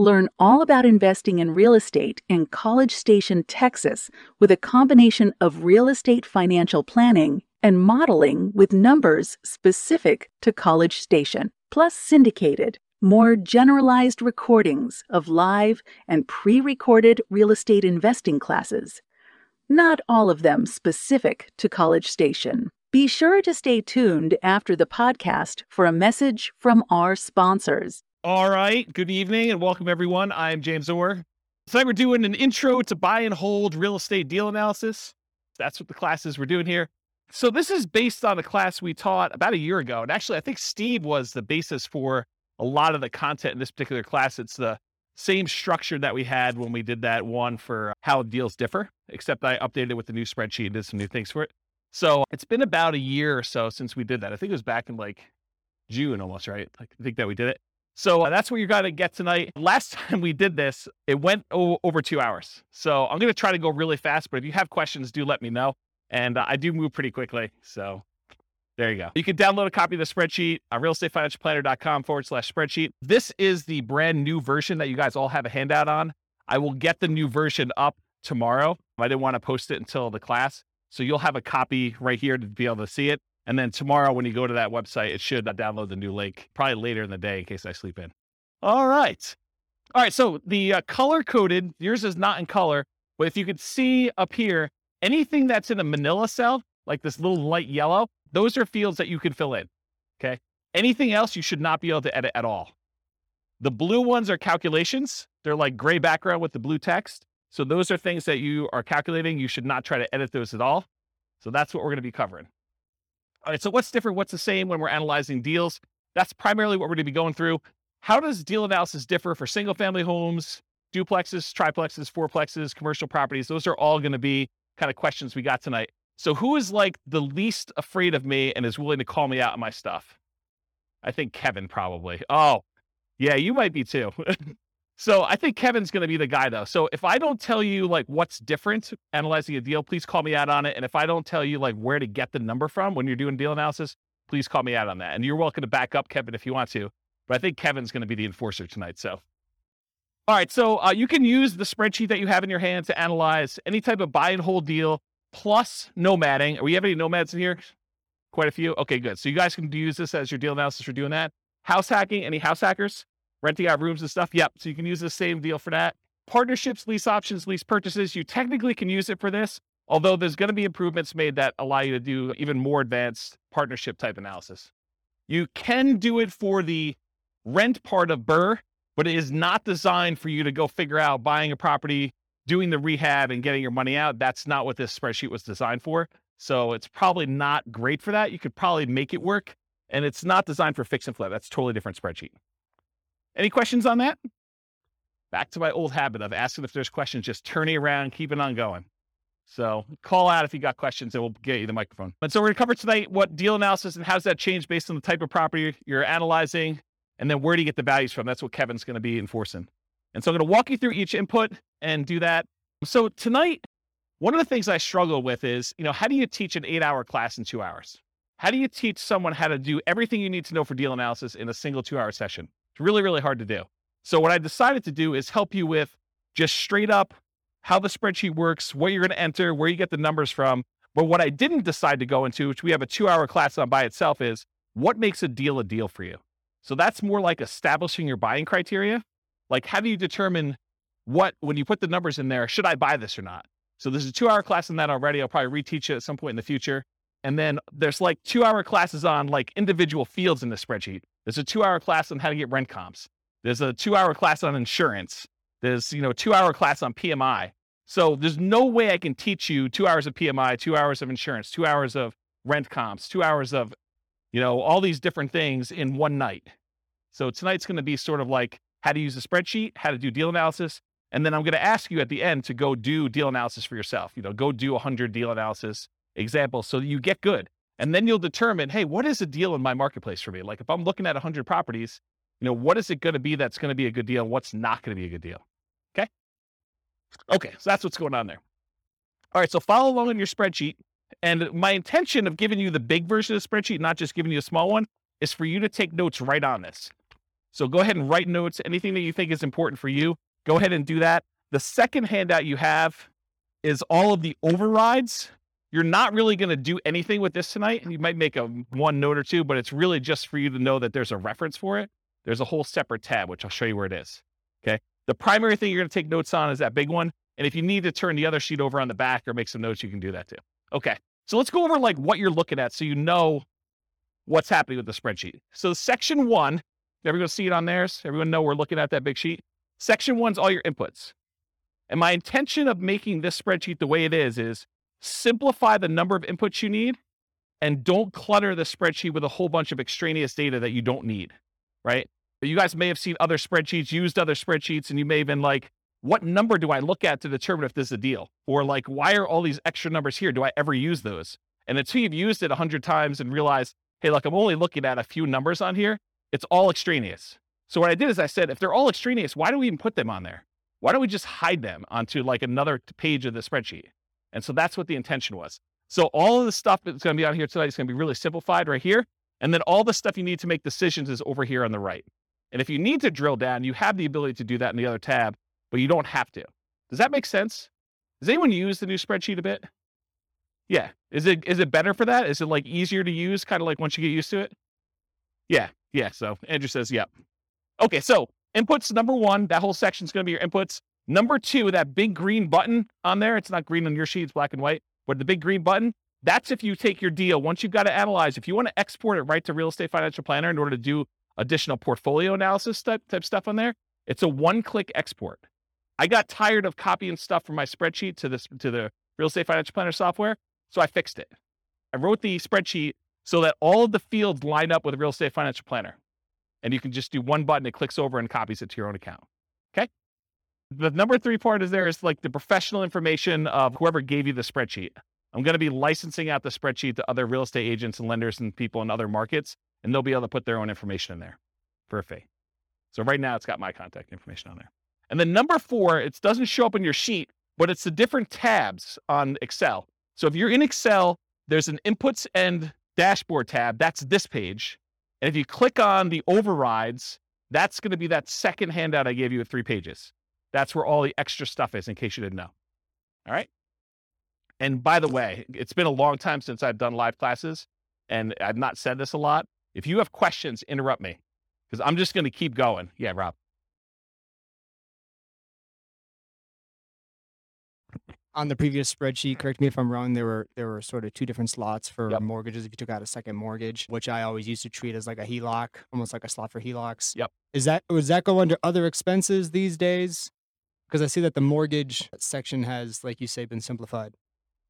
Learn all about investing in real estate in College Station, Texas, with a combination of real estate financial planning and modeling with numbers specific to College Station, plus syndicated, more generalized recordings of live and pre recorded real estate investing classes. Not all of them specific to College Station. Be sure to stay tuned after the podcast for a message from our sponsors. All right. Good evening and welcome, everyone. I'm James Orr. Tonight we're doing an intro to buy and hold real estate deal analysis. That's what the classes we're doing here. So this is based on a class we taught about a year ago. And actually, I think Steve was the basis for a lot of the content in this particular class. It's the same structure that we had when we did that one for how deals differ, except I updated it with the new spreadsheet and did some new things for it. So it's been about a year or so since we did that. I think it was back in like June almost, right? Like I think that we did it. So uh, that's what you're going to get tonight. Last time we did this, it went o- over two hours. So I'm going to try to go really fast, but if you have questions, do let me know. And uh, I do move pretty quickly. So there you go. You can download a copy of the spreadsheet on realestatefinancialplanner.com forward slash spreadsheet. This is the brand new version that you guys all have a handout on. I will get the new version up tomorrow. I didn't want to post it until the class. So you'll have a copy right here to be able to see it. And then tomorrow, when you go to that website, it should uh, download the new link, probably later in the day in case I sleep in. All right. All right. So the uh, color coded, yours is not in color, but if you could see up here, anything that's in a manila cell, like this little light yellow, those are fields that you can fill in. Okay. Anything else you should not be able to edit at all. The blue ones are calculations. They're like gray background with the blue text. So those are things that you are calculating. You should not try to edit those at all. So that's what we're going to be covering. All right, so what's different? What's the same when we're analyzing deals? That's primarily what we're going to be going through. How does deal analysis differ for single family homes, duplexes, triplexes, fourplexes, commercial properties? Those are all going to be kind of questions we got tonight. So, who is like the least afraid of me and is willing to call me out on my stuff? I think Kevin probably. Oh, yeah, you might be too. So I think Kevin's going to be the guy though. So if I don't tell you like what's different analyzing a deal, please call me out on it. And if I don't tell you like where to get the number from when you're doing deal analysis, please call me out on that. And you're welcome to back up Kevin if you want to. But I think Kevin's going to be the enforcer tonight. So, all right. So uh, you can use the spreadsheet that you have in your hand to analyze any type of buy and hold deal plus nomading. Are we have any nomads in here? Quite a few. Okay, good. So you guys can use this as your deal analysis for doing that. House hacking. Any house hackers? Renting out rooms and stuff. Yep. So you can use the same deal for that. Partnerships, lease options, lease purchases. You technically can use it for this, although there's going to be improvements made that allow you to do even more advanced partnership type analysis. You can do it for the rent part of BRRRR, but it is not designed for you to go figure out buying a property, doing the rehab, and getting your money out. That's not what this spreadsheet was designed for. So it's probably not great for that. You could probably make it work. And it's not designed for fix and flip. That's totally different spreadsheet. Any questions on that? Back to my old habit of asking if there's questions, just turning around, keeping on going. So call out if you got questions and we'll get you the microphone. And so we're to cover tonight what deal analysis and how does that change based on the type of property you're analyzing, and then where do you get the values from? That's what Kevin's to be enforcing. And so I'm to walk you through each input and do that. So tonight, one of the things I struggle with is, you know, how do you teach an eight hour class in two hours? How do you teach someone how to do everything you need to know for deal analysis in a single two hour session? Really, really hard to do. So what I decided to do is help you with just straight up how the spreadsheet works, what you're going to enter, where you get the numbers from. But what I didn't decide to go into, which we have a two hour class on by itself, is what makes a deal a deal for you. So that's more like establishing your buying criteria. Like, how do you determine what, when you put the numbers in there, should I buy this or not? So there's a two hour class on that already. I'll probably reteach it at some point in the future. And then there's like two hour classes on like individual fields in the spreadsheet. There's a two hour class on how to get rent comps. There's a two hour class on insurance. There's, you know, two hour class on PMI. So there's no way I can teach you two hours of PMI, two hours of insurance, two hours of rent comps, two hours of, you know, all these different things in one night. So tonight's going to be sort of like how to use a spreadsheet, how to do deal analysis, And then I'm going to ask you at the end to go do deal analysis for yourself. You know, go do 100 deal analysis examples so that you get good. And then you'll determine, hey, what is a deal in my marketplace for me? Like if I'm looking at 100 properties, you know, what is it going to be that's going to be a good deal? and What's not going to be a good deal? Okay. Okay. So that's what's going on there. All right. So follow along in your spreadsheet. And my intention of giving you the big version of the spreadsheet, not just giving you a small one, is for you to take notes right on this. So go ahead and write notes. Anything that you think is important for you, go ahead and do that. The second handout you have is all of the overrides. You're not really going to do anything with this tonight. And you might make a one note or two, but it's really just for you to know that there's a reference for it. There's a whole separate tab, which I'll show you where it is. Okay. The primary thing you're going to take notes on is that big one. And if you need to turn the other sheet over on the back or make some notes, you can do that too. Okay. So let's go over like what you're looking at so you know what's happening with the spreadsheet. So section one, everyone see it on theirs? Everyone know we're looking at that big sheet? Section one's all your inputs. And my intention of making this spreadsheet the way it is is simplify the number of inputs you need and don't clutter the spreadsheet with a whole bunch of extraneous data that you don't need, right? You guys may have seen other spreadsheets, used other spreadsheets, and you may have been like, what number do I look at to determine if this is a deal? Or like, why are all these extra numbers here? Do I ever use those? And until you've used it a hundred times and realize, hey, look, I'm only looking at a few numbers on here, it's all extraneous. So what I did is I said, if they're all extraneous, why do we even put them on there? Why don't we just hide them onto like another page of the spreadsheet? And so that's what the intention was. So all of the stuff that's going to be on here tonight is going to be really simplified right here. And then all the stuff you need to make decisions is over here on the right. And if you need to drill down, you have the ability to do that in the other tab but you don't have to. Does that make sense? Does anyone use the new spreadsheet a bit? Yeah. Is it is it better for that? Is it like easier to use, kind of like once you get used to it? Yeah. Yeah. So Andrew says, yep. Yeah. Okay. So inputs number one, that whole section is going to be your inputs. Number two, that big green button on there. It's not green on your sheet, it's black and white. But the big green button, that's if you take your deal. Once you've got to analyze, if you want to export it right to Real Estate Financial Planner in order to do additional portfolio analysis type, type stuff on there, it's a one click export. I got tired of copying stuff from my spreadsheet to this to the real estate financial planner software, so I fixed it. I wrote the spreadsheet so that all of the fields line up with real estate financial planner. And you can just do one button, it clicks over and copies it to your own account. The number three part is there is like the professional information of whoever gave you the spreadsheet. I'm going to be licensing out the spreadsheet to other real estate agents and lenders and people in other markets, and they'll be able to put their own information in there for a fee. So right now it's got my contact information on there. And then number four, it doesn't show up in your sheet, but it's the different tabs on Excel. So if you're in Excel, there's an inputs and dashboard tab. That's this page. And if you click on the overrides, that's going to be that second handout I gave you with three pages. That's where all the extra stuff is, in case you didn't know. All right. And by the way, it's been a long time since I've done live classes, and I've not said this a lot. If you have questions, interrupt me because I'm just going to keep going. Yeah, Rob. on the previous spreadsheet, correct me if I'm wrong, there were there were sort of two different slots for Yep. mortgages if you took out a second mortgage, which I always used to treat as like a HELOC, almost like a slot for HELOCs. Yep. Is that does that go under other expenses these days? Because I see that the mortgage section has, like you say, been simplified.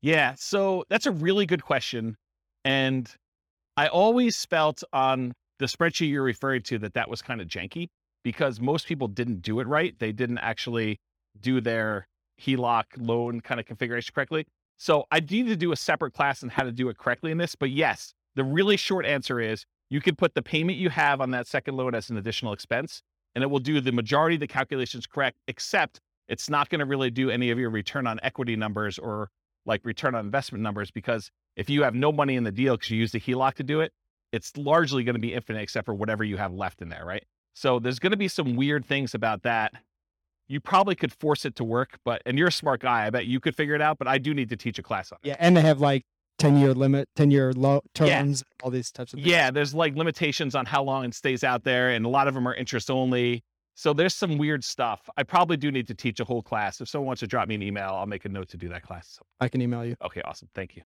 Yeah, so that's a really good question. And I always felt on the spreadsheet you're referring to that that was kind of janky because most people didn't do it right. They didn't actually do their HELOC loan kind of configuration correctly. So I need to do a separate class on how to do it correctly in this. But yes, the really short answer is you could put the payment you have on that second loan as an additional expense, and it will do the majority of the calculations correct, except it's not going to really do any of your return on equity numbers or like return on investment numbers because if you have no money in the deal because you use the HELOC to do it, it's largely going to be infinite except for whatever you have left in there, right? So there's going to be some weird things about that you probably could force it to work, but and you're a smart guy. I bet you could figure it out, but I do need to teach a class on it. Yeah, and they have like ten year limit, ten year low terms, all these types of things. Yeah, there's like limitations on how long it stays out there, and a lot of them are interest only. So there's some weird stuff. I probably do need to teach a whole class. If someone wants to drop me an email, I'll make a note to do that class. I can email you. Okay, awesome. Thank you.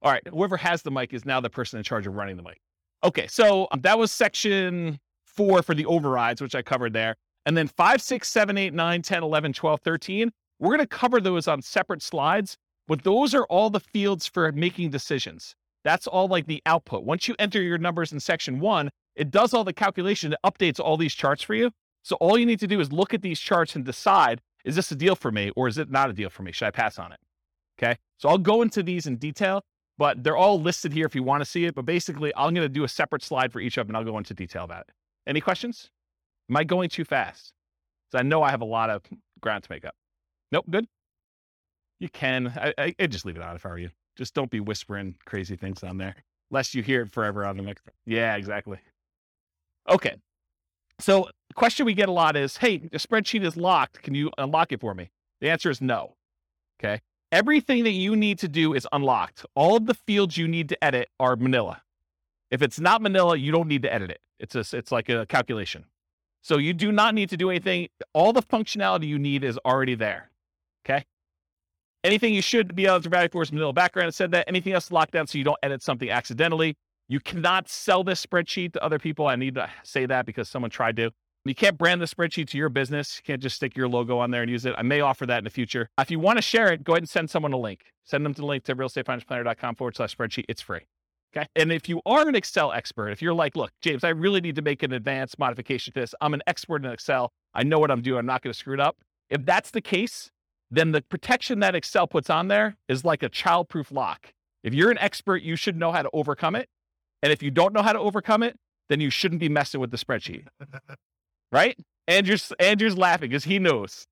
All right, whoever has the mic is now the person in charge of running the mic. Okay, so um, that was section four for the overrides, which I covered there. And then 5, 6, 7, 8, 9, 10, 11, 12, 13, we're going to cover those on separate slides, but those are all the fields for making decisions. That's all like the output. Once you enter your numbers in section one, it does all the calculation, it updates all these charts for you. So all you need to do is look at these charts and decide is this a deal for me or is it not a deal for me? Should I pass on it? Okay. So I'll go into these in detail, but they're all listed here if you want to see it. But basically, I'm going to do a separate slide for each of them and I'll go into detail about it. Any questions? Am I going too fast? So I know I have a lot of ground to make up. Nope. Good. You can. I, I, I'd just leave it on if I were you. Just don't be whispering crazy things on there, lest you hear it forever on the microphone. Yeah, exactly. Okay. So the question we get a lot is, hey, the spreadsheet is locked. Can you unlock it for me? The answer is no. Okay. Everything that you need to do is unlocked. All of the fields you need to edit are manila. If it's not manila, you don't need to edit it. It's a, it's like a calculation. So you do not need to do anything. All the functionality you need is already there. Okay. Anything you should be able to provide for is manila background. It said that anything else locked down so you don't edit something accidentally. You cannot sell this spreadsheet to other people. I need to say that because someone tried to. You can't brand the spreadsheet to your business. You can't just stick your logo on there and use it. I may offer that in the future. If you want to share it, go ahead and send someone a link. Send them to the link to realestatefinancialplanner.com forward slash spreadsheet. It's free. Okay. And if you are an Excel expert, if you're like, look, James, I really need to make an advanced modification to this. I'm an expert in Excel. I know what I'm doing. I'm not going to screw it up. If that's the case, then the protection that Excel puts on there is like a childproof lock. If you're an expert, you should know how to overcome it. And if you don't know how to overcome it, then you shouldn't be messing with the spreadsheet. right? Andrew's Andrew's laughing because he knows.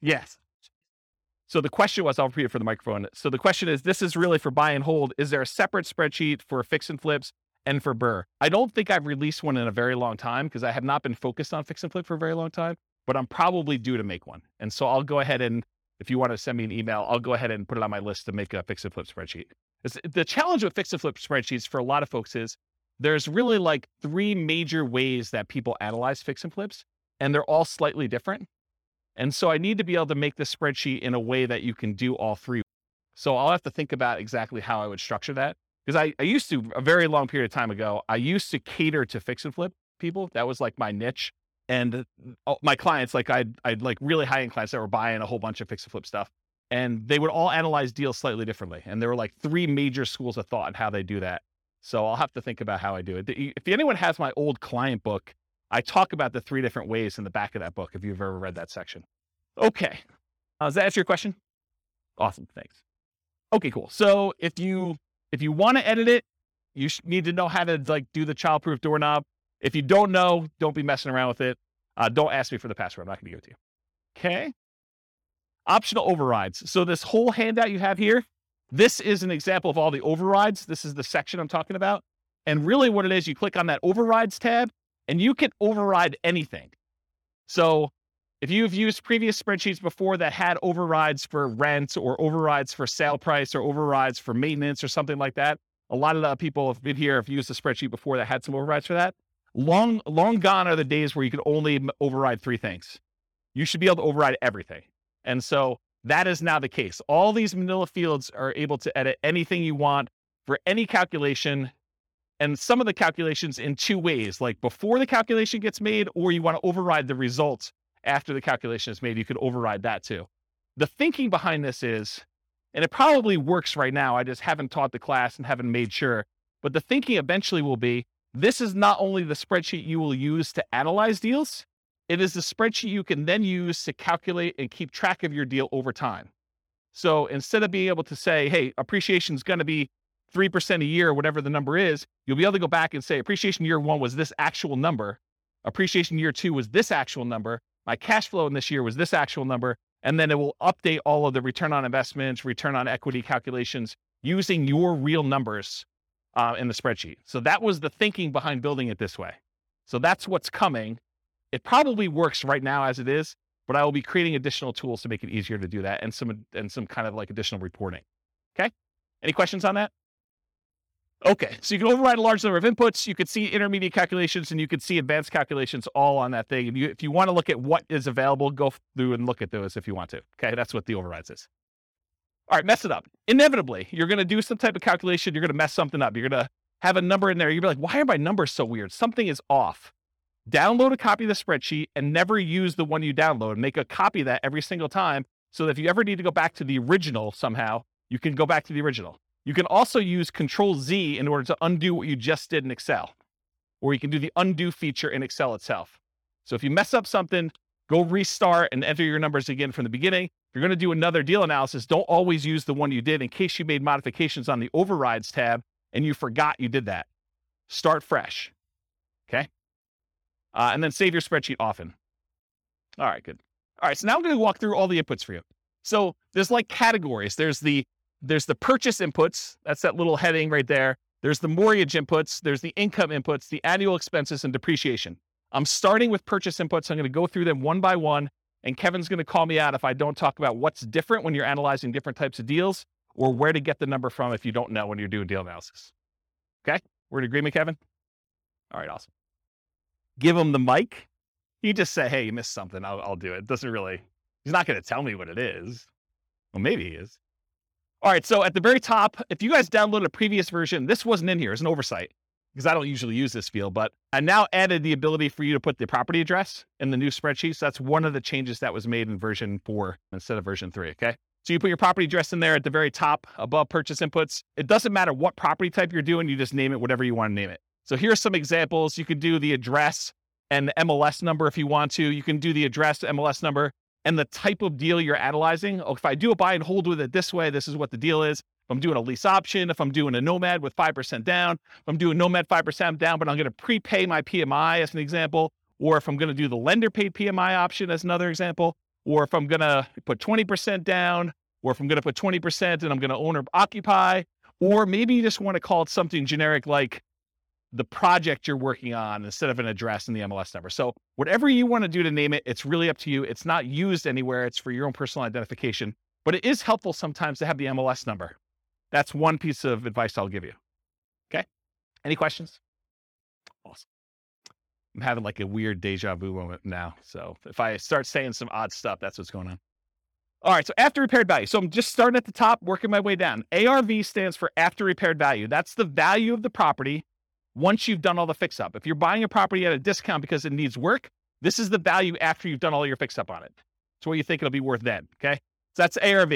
Yes. So the question was, I'll repeat it for the microphone. So the question is, this is really for buy and hold. Is there a separate spreadsheet for fix and flips and for BRRRR? I don't think I've released one in a very long time because I have not been focused on fix and flip for a very long time, but I'm probably due to make one. And so I'll go ahead and if you want to send me an email, I'll go ahead and put it on my list to make a fix and flip spreadsheet. It's, eh, the challenge with fix and flip spreadsheets for a lot of folks is there's really like three major ways that people analyze fix and flips, and they're all slightly different. And so I need to be able to make the spreadsheet in a way that you can do all three. So I'll have to think about exactly how I would structure that. Because I, I used to, a very long period of time ago, I used to cater to fix and flip people. That was like my niche. And uh, my clients, like I'd, I'd like really high end clients that were buying a whole bunch of fix and flip stuff. And they would all analyze deals slightly differently. And there were like three major schools of thought on how they do that. So I'll have to think about how I do it. If anyone has my old client book, I talk about the three different ways in the back of that book if you've ever read that section. Okay. Uh, does that answer your question? Awesome. Thanks. Okay, cool. So if you if you want to edit it, you need to know how to like do the childproof doorknob. If you don't know, don't be messing around with it. Uh, don't ask me for the password. I'm not going to give it to you. Okay. Optional overrides. So this whole handout you have here, this is an example of all the overrides. This is the section I'm talking about. And really what it is, you click on that overrides tab and you can override anything. So if you've used previous spreadsheets before that had overrides for rent or overrides for sale price or overrides for maintenance or something like that, a lot of the people have been here have used a spreadsheet before that had some overrides for that. Long, long gone are the days where you could only override three things. You should be able to override everything. And so that is now the case. All these manila fields are able to edit anything you want for any calculation and some of the calculations in two ways, like before the calculation gets made, or you want to override the results after the calculation is made, you could override that too. The thinking behind this is, and it probably works right now, I just haven't taught the class and haven't made sure, but the thinking eventually will be this is not only the spreadsheet you will use to analyze deals, it is the spreadsheet you can then use to calculate and keep track of your deal over time. So instead of being able to say, hey, appreciation is going to be 3% a year, whatever the number is, you'll be able to go back and say appreciation year one was this actual number. Appreciation year two was this actual number. My cash flow in this year was this actual number. And then it will update all of the return on investments, return on equity calculations using your real numbers uh, in the spreadsheet. So that was the thinking behind building it this way. So that's what's coming. It probably works right now as it is, but I will be creating additional tools to make it easier to do that and some and some kind of like additional reporting. Okay. Any questions on that? Okay, so you can override a large number of inputs. You could see intermediate calculations and you could see advanced calculations all on that thing. You, if you want to look at what is available, go through and look at those if you want to. Okay, that's what the overrides is. All right, mess it up. Inevitably, you're going to do some type of calculation. You're going to mess something up. You're going to have a number in there. You're like, why are my numbers so weird? Something is off. Download a copy of the spreadsheet and never use the one you download. Make a copy of that every single time so that if you ever need to go back to the original somehow, you can go back to the original. You can also use Control Z in order to undo what you just did in Excel, or you can do the undo feature in Excel itself. So if you mess up something, go restart and enter your numbers again from the beginning. If you're going to do another deal analysis, don't always use the one you did in case you made modifications on the overrides tab and you forgot you did that. Start fresh. Okay. Uh, and then save your spreadsheet often. All right, good. All right, so now I'm going to walk through all the inputs for you. So there's like categories. There's the there's the purchase inputs. That's that little heading right there. There's the mortgage inputs. There's the income inputs, the annual expenses, and depreciation. I'm starting with purchase inputs. I'm going to go through them one by one, and Kevin's going to call me out if I don't talk about what's different when you're analyzing different types of deals or where to get the number from if you don't know when you're doing deal analysis. Okay? We're in agreement, Kevin? All right, awesome. Give him the mic. You just say, hey, you missed something. I'll, I'll do it. doesn't really, he's not going to tell me what it is. Well, maybe he is. All right, so at the very top, if you guys downloaded a previous version, this wasn't in here. It's an oversight because I don't usually use this field, but I now added the ability for you to put the property address in the new spreadsheet. So that's one of the changes that was made in version four instead of version three. Okay. So you put your property address in there at the very top above purchase inputs. It doesn't matter what property type you're doing, you just name it whatever you want to name it. So here's some examples. You could do the address and the MLS number if you want to. You can do the address, MLS number, and the type of deal you're analyzing. Oh, if I do a buy and hold with it this way, this is what the deal is. If I'm doing a lease option, if I'm doing a nomad with 5% down, if I'm doing nomad 5% down, but I'm going to prepay my PMI as an example, or if I'm going to do the lender paid PMI option as another example, or if I'm going to put 20% down, or if I'm going to put 20% and I'm going to own or occupy, or maybe you just want to call it something generic like the project you're working on instead of an address and the MLS number. So whatever you want to do to name it, it's really up to you. It's not used anywhere. It's for your own personal identification, but it is helpful sometimes to have the MLS number. That's one piece of advice I'll give you. Okay. Any questions? Awesome. I'm having like a weird deja vu moment now. So if I start saying some odd stuff, that's what's going on. All right, so after repaired value. So I'm just starting at the top, working my way down. ARV stands for after repaired value. That's the value of the property once you've done all the fix up. If you're buying a property at a discount because it needs work, this is the value after you've done all your fix up on it. It's what you think it'll be worth then. Okay. So that's ARV.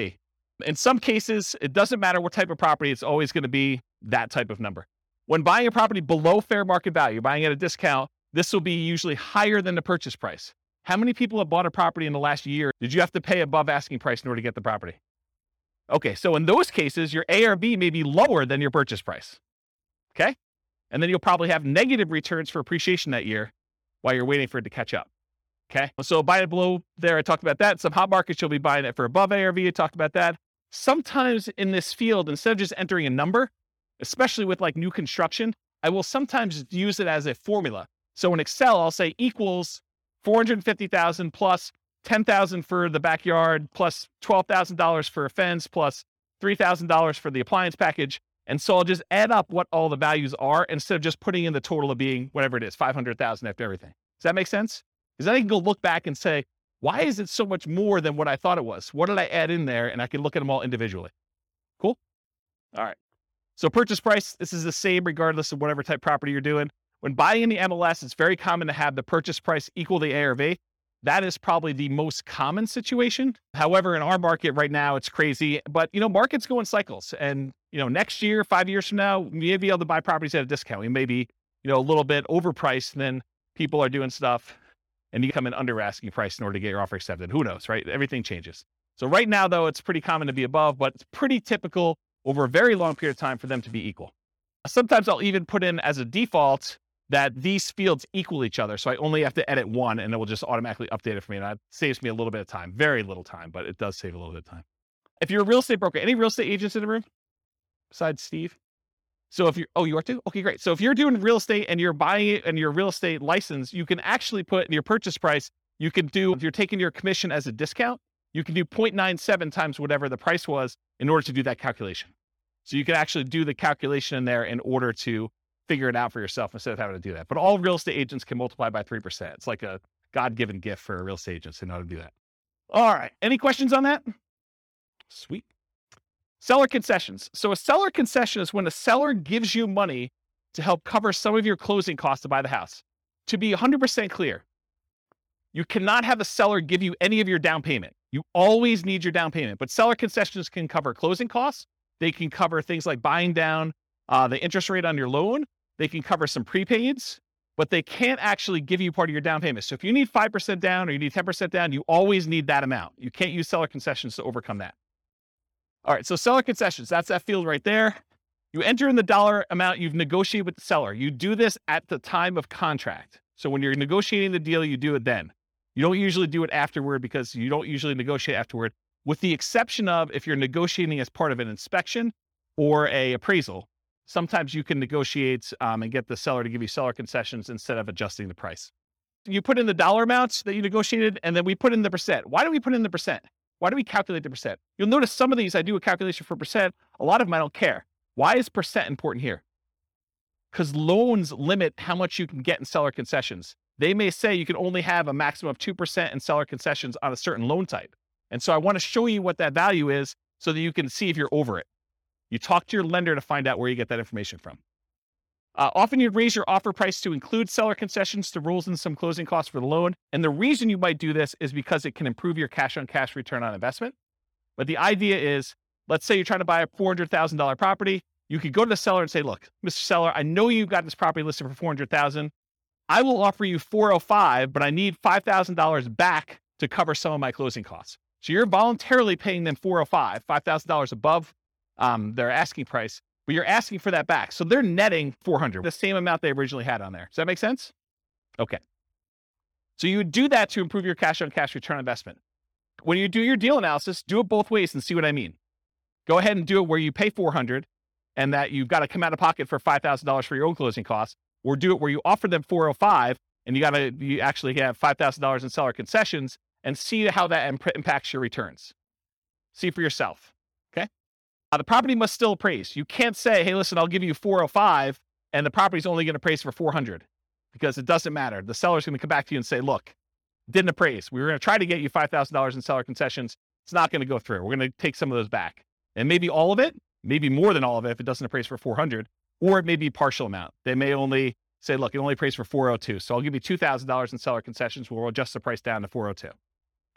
In some cases, it doesn't matter what type of property, it's always going to be that type of number. When buying a property below fair market value, buying at a discount, this will be usually higher than the purchase price. How many people have bought a property in the last year? Did you have to pay above asking price in order to get the property? Okay, so in those cases, your ARV may be lower than your purchase price. Okay? And then you'll probably have negative returns for appreciation that year while you're waiting for it to catch up. Okay. So buy it below there. I talked about that. Some hot markets, you'll be buying it for above ARV. I talked about that. Sometimes in this field, instead of just entering a number, especially with like new construction, I will sometimes use it as a formula. So in Excel, I'll say equals 450,000 plus 10,000 for the backyard plus $12,000 for a fence plus $3,000 for the appliance package. And so I'll just add up what all the values are instead of just putting in the total of being whatever it is, 500,000 after everything. Does that make sense? Because then I can go look back and say, why is it so much more than what I thought it was? What did I add in there? And I can look at them all individually. Cool. All right. So purchase price, this is the same regardless of whatever type property you're doing. When buying in the MLS, it's very common to have the purchase price equal the ARV. That is probably the most common situation. However, in our market right now, it's crazy. But you know, markets go in cycles, and you know, next year, five years from now, we may be able to buy properties at a discount. We may be, you know, a little bit overpriced And then people are doing stuff, and you come in under asking price in order to get your offer accepted. Who knows, right? Everything changes. So right now, though, it's pretty common to be above, but it's pretty typical over a very long period of time for them to be equal. Sometimes I'll even put in as a default that these fields equal each other. So I only have to edit one and it will just automatically update it for me. And that saves me a little bit of time, very little time, but it does save a little bit of time. If you're a real estate broker, any real estate agents in the room? besides Steve? So if you're, oh, you are too? Okay, great. So if you're doing real estate and you're buying it and your real estate license, you can actually put in your purchase price, you can do, if you're taking your commission as a discount, you can do 0.97 times whatever the price was in order to do that calculation. So you can actually do the calculation in there in order to figure it out for yourself instead of having to do that. But all real estate agents can multiply by 3%. It's like a God given gift for a real estate agent to know how to do that. All right. Any questions on that? Sweet. Seller concessions. So a seller concession is when a seller gives you money to help cover some of your closing costs to buy the house. To be 100% clear, you cannot have a seller give you any of your down payment. You always need your down payment, but seller concessions can cover closing costs. They can cover things like buying down uh, the interest rate on your loan. They can cover some prepaids. but they can't actually give you part of your down payment. So if you need 5% down or you need 10% down, you always need that amount. You can't use seller concessions to overcome that. All right, so seller concessions, that's that field right there. You enter in the dollar amount you've negotiated with the seller. You do this at the time of contract. So when you're negotiating the deal, you do it then. You don't usually do it afterward because you don't usually negotiate afterward, with the exception of if you're negotiating as part of an inspection or a appraisal. Sometimes you can negotiate um, and get the seller to give you seller concessions instead of adjusting the price. You put in the dollar amounts that you negotiated, and then we put in the percent. Why do we put in the percent? Why do we calculate the percent? You'll notice some of these I do a calculation for percent. A lot of them I don't care. Why is percent important here? Because loans limit how much you can get in seller concessions. They may say you can only have a maximum of 2% in seller concessions on a certain loan type. And so I want to show you what that value is so that you can see if you're over it. You talk to your lender to find out where you get that information from. Uh, often you'd raise your offer price to include seller concessions to rules and some closing costs for the loan. And the reason you might do this is because it can improve your cash on cash return on investment. But the idea is let's say you're trying to buy a $400,000 property. You could go to the seller and say, look, Mr. Seller, I know you've got this property listed for 400,000. I will offer you 405, but I need $5,000 back to cover some of my closing costs. So you're voluntarily paying them 405, $5,000 above um, their asking price, but you're asking for that back. So they're netting 400, the same amount they originally had on there. Does that make sense? Okay. So you would do that to improve your cash on cash return investment. When you do your deal analysis, do it both ways and see what I mean. Go ahead and do it where you pay 400 and that you've got to come out of pocket for $5,000 for your own closing costs, or do it where you offer them 405 and you got to you actually have $5,000 in seller concessions and see how that imp- impacts your returns. See for yourself. Uh, the property must still appraise. You can't say, hey, listen, I'll give you 405 and the property's only going to appraise for 400 because it doesn't matter. The seller's going to come back to you and say, look, didn't appraise. We were going to try to get you $5,000 in seller concessions. It's not going to go through. We're going to take some of those back. And maybe all of it, maybe more than all of it if it doesn't appraise for 400, or it may be partial amount. They may only say, look, it only appraised for 402. So I'll give you $2,000 in seller concessions. We'll adjust the price down to 402.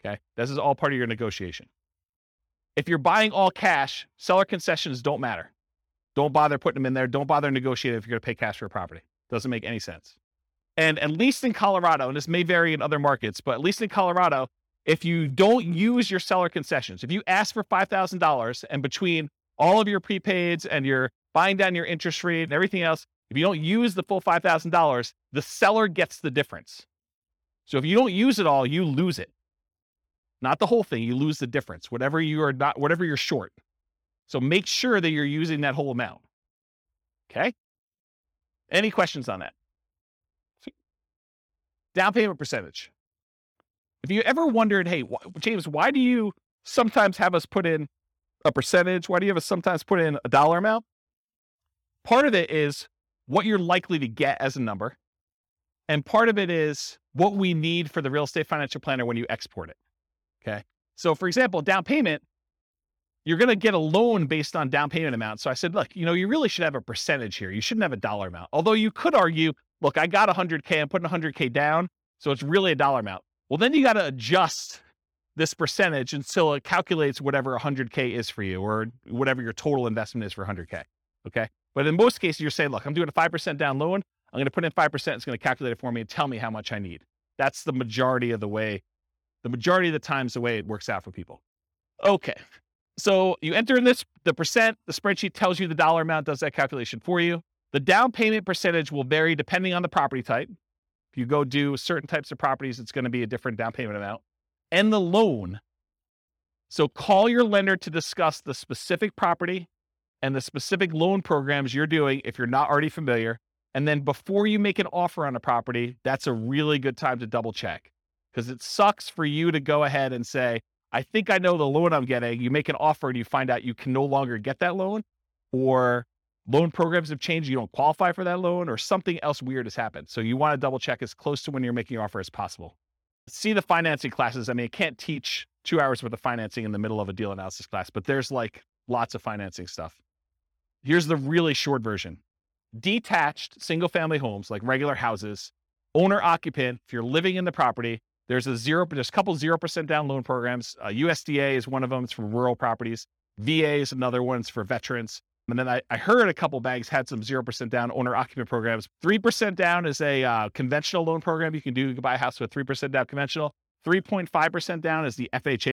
Okay. This is all part of your negotiation. If you're buying all cash, seller concessions don't matter. Don't bother putting them in there. Don't bother negotiating if you're going to pay cash for a property. Doesn't make any sense. And at least in Colorado, and this may vary in other markets, but at least in Colorado, if you don't use your seller concessions, if you ask for $5,000 and between all of your prepaids and your buying down your interest rate and everything else, if you don't use the full $5,000, the seller gets the difference. So if you don't use it all, you lose it. Not the whole thing, you lose the difference, whatever you are not, whatever you're short. So make sure that you're using that whole amount. Okay? Any questions on that? Down payment percentage. If you ever wondered, hey, wh- James, why do you sometimes have us put in a percentage? Why do you have us sometimes put in a dollar amount? Part of it is what you're likely to get as a number. And part of it is what we need for the real estate financial planner when you export it. Okay. So, for example, down payment, you're going to get a loan based on down payment amount. So I said, look, you know, you really should have a percentage here. You shouldn't have a dollar amount. Although you could argue, look, I got 100K, I'm putting 100K down. So it's really a dollar amount. Well, then you got to adjust this percentage until it calculates whatever 100K is for you or whatever your total investment is for 100K. Okay. But in most cases, you're saying, look, I'm doing a 5% down loan. I'm going to put in 5%. It's going to calculate it for me and tell me how much I need. That's the majority of the way, the majority of the times, the way it works out for people. Okay. So you enter in this, the percent, the spreadsheet tells you the dollar amount, does that calculation for you. The down payment percentage will vary depending on the property type. If you go do certain types of properties, it's going to be a different down payment amount. And the loan. So call your lender to discuss the specific property and the specific loan programs you're doing if you're not already familiar. And then before you make an offer on a property, that's a really good time to double check because it sucks for you to go ahead and say, I think I know the loan I'm getting. You make an offer and you find out you can no longer get that loan, or loan programs have changed. You don't qualify for that loan, or something else weird has happened. So you want to double check as close to when you're making your offer as possible. See the financing classes. I mean, I can't teach two hours worth of financing in the middle of a deal analysis class, but there's like lots of financing stuff. Here's the really short version detached single family homes, like regular houses, owner occupant, if you're living in the property, there's a zero, there's a couple 0% down loan programs. Uh, USDA is one of them. It's for rural properties. VA is another one. It's for veterans. And then I, I heard a couple banks had some 0% down owner occupant programs. 3% down is a uh, conventional loan program you can do. You can buy a house with 3% down conventional. 3.5% down is the FHA.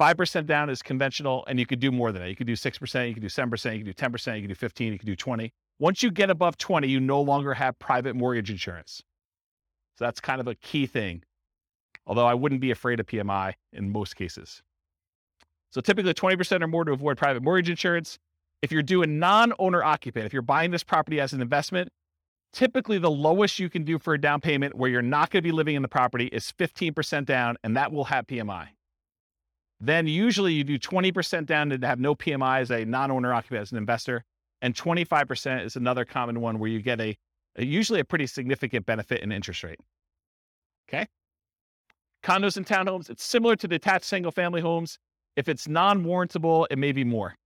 5% down is conventional, and you could do more than that. You could do 6%, you could do 7%, you could do 10%, you could do 15, you could do 20. Once you get above 20, you no longer have private mortgage insurance. So that's kind of a key thing. Although I wouldn't be afraid of PMI in most cases. So typically 20% or more to avoid private mortgage insurance. If you're doing non-owner occupant, if you're buying this property as an investment, typically the lowest you can do for a down payment where you're not going to be living in the property is 15% down, and that will have PMI. Then usually you do 20% down to have no PMI as a non-owner occupant as an investor, and 25% is another common one where you get a, a usually a pretty significant benefit in interest rate. Okay. Condos and townhomes, it's similar to detached single family homes. If it's non-warrantable, it may be more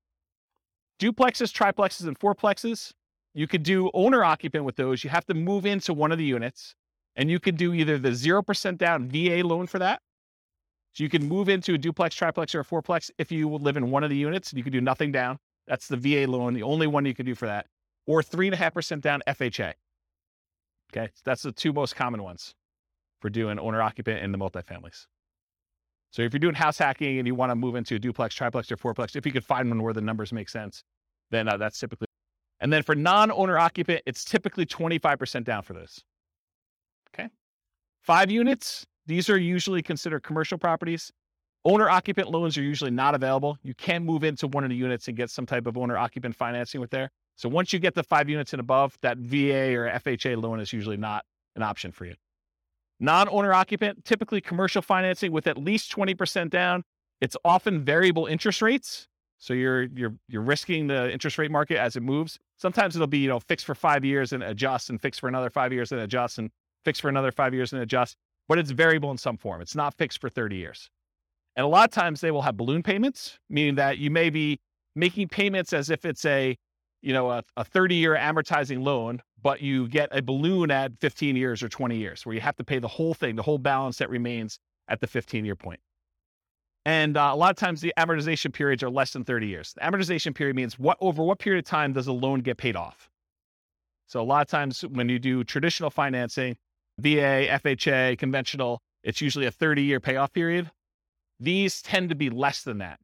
duplexes, triplexes, and fourplexes. You could do owner occupant with those. You have to move into one of the units, and you could do either the 0% down VA loan for that. So you can move into a duplex, triplex, or a fourplex if you live in one of the units. You can do nothing down. That's the VA loan, the only one you can do for that. Or 3.5% down FHA. Okay, that's the two most common ones for doing owner occupant in the multifamilies. So if you're doing house hacking and you want to move into a duplex, triplex, or fourplex, if you could find one where the numbers make sense, then uh, that's typically. And then for non-owner occupant, it's typically 25% down for this. Okay. Five units, these are usually considered commercial properties. Owner occupant loans are usually not available. You can move into one of the units and get some type of owner occupant financing with there. So once you get the five units and above, that VA or FHA loan is usually not an option for you. Non-owner occupant, typically commercial financing with at least 20% down. It's often variable interest rates. So you're you're you're risking the interest rate market as it moves. Sometimes it'll be, you know, fixed for five years and adjust and fixed for another five years and adjust and fixed for another five years and adjust. But it's variable in some form. It's not fixed for 30 years. And a lot of times they will have balloon payments, meaning that you may be making payments as if it's a, you know, a, a 30 year amortizing loan, but you get a balloon at 15 years or 20 years where you have to pay the whole thing, the whole balance that remains at the 15 year point. And uh, a lot of times the amortization periods are less than 30 years. The amortization period means what over what period of time does a loan get paid off? So a lot of times when you do traditional financing, VA, FHA, conventional, it's usually a 30 year payoff period. These tend to be less than that,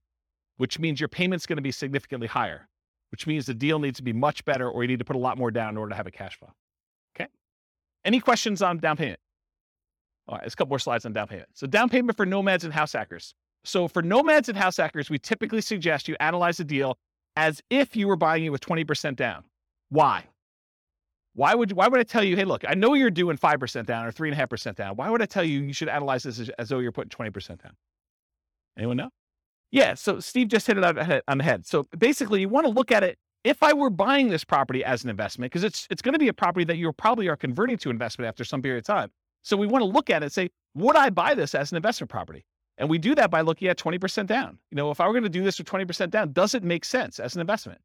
which means your payment's going to be significantly higher which means the deal needs to be much better or you need to put a lot more down in order to have a cash flow. Okay. Any questions on down payment? All right, there's a couple more slides on down payment. So down payment for nomads and house hackers. So for nomads and house hackers, we typically suggest you analyze the deal as if you were buying it with 20% down. Why? Why would why would I tell you, hey, look, I know you're doing five percent down or three and a half percent down. Why would I tell you you should analyze this as, as though you're putting 20% down? Anyone know? Yeah, so Steve just hit it on the head. So basically, you want to look at it. If I were buying this property as an investment, because it's it's going to be a property that you probably are converting to investment after some period of time. So we want to look at it and say, would I buy this as an investment property? And we do that by looking at 20% down. You know, if I were going to do this with 20% down, does it make sense as an investment?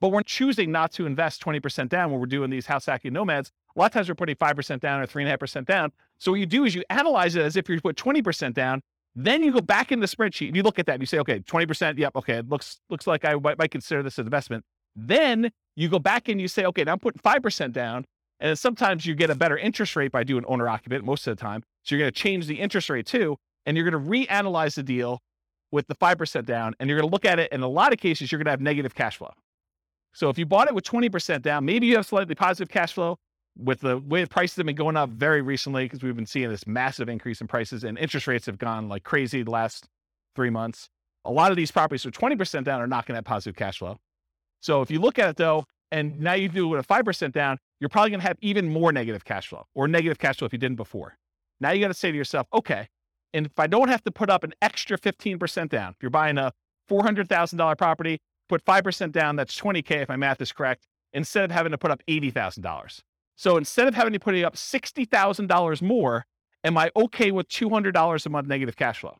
But we're choosing not to invest 20% down when we're doing these house hacking nomads. A lot of times we're putting 5% down or 3.5% down. So what you do is you analyze it as if you put 20% down then you go back in the spreadsheet and you look at that and you say, okay, 20%, yep, okay, it looks looks like I might, might consider this an investment. Then you go back and you say, okay, now I'm putting 5% down. And sometimes you get a better interest rate by doing owner occupant most of the time. So you're going to change the interest rate too. And you're going to reanalyze the deal with the 5% down. And you're going to look at it. In a lot of cases, you're going to have negative cash flow. So if you bought it with 20% down, maybe you have slightly positive cash flow with the way the prices have been going up very recently because we've been seeing this massive increase in prices and interest rates have gone like crazy the last three months. A lot of these properties are 20% down are not going to have positive cash flow. So if you look at it though, and now you do it with a 5% down, you're probably going to have even more negative cash flow or negative cash flow if you didn't before. Now you got to say to yourself, okay, and if I don't have to put up an extra 15% down, if you're buying a $400,000 property, put 5% down, that's 20K if my math is correct, instead of having to put up $80,000. So instead of having to put it up $60,000 more, am I okay with $200 a month negative cash flow?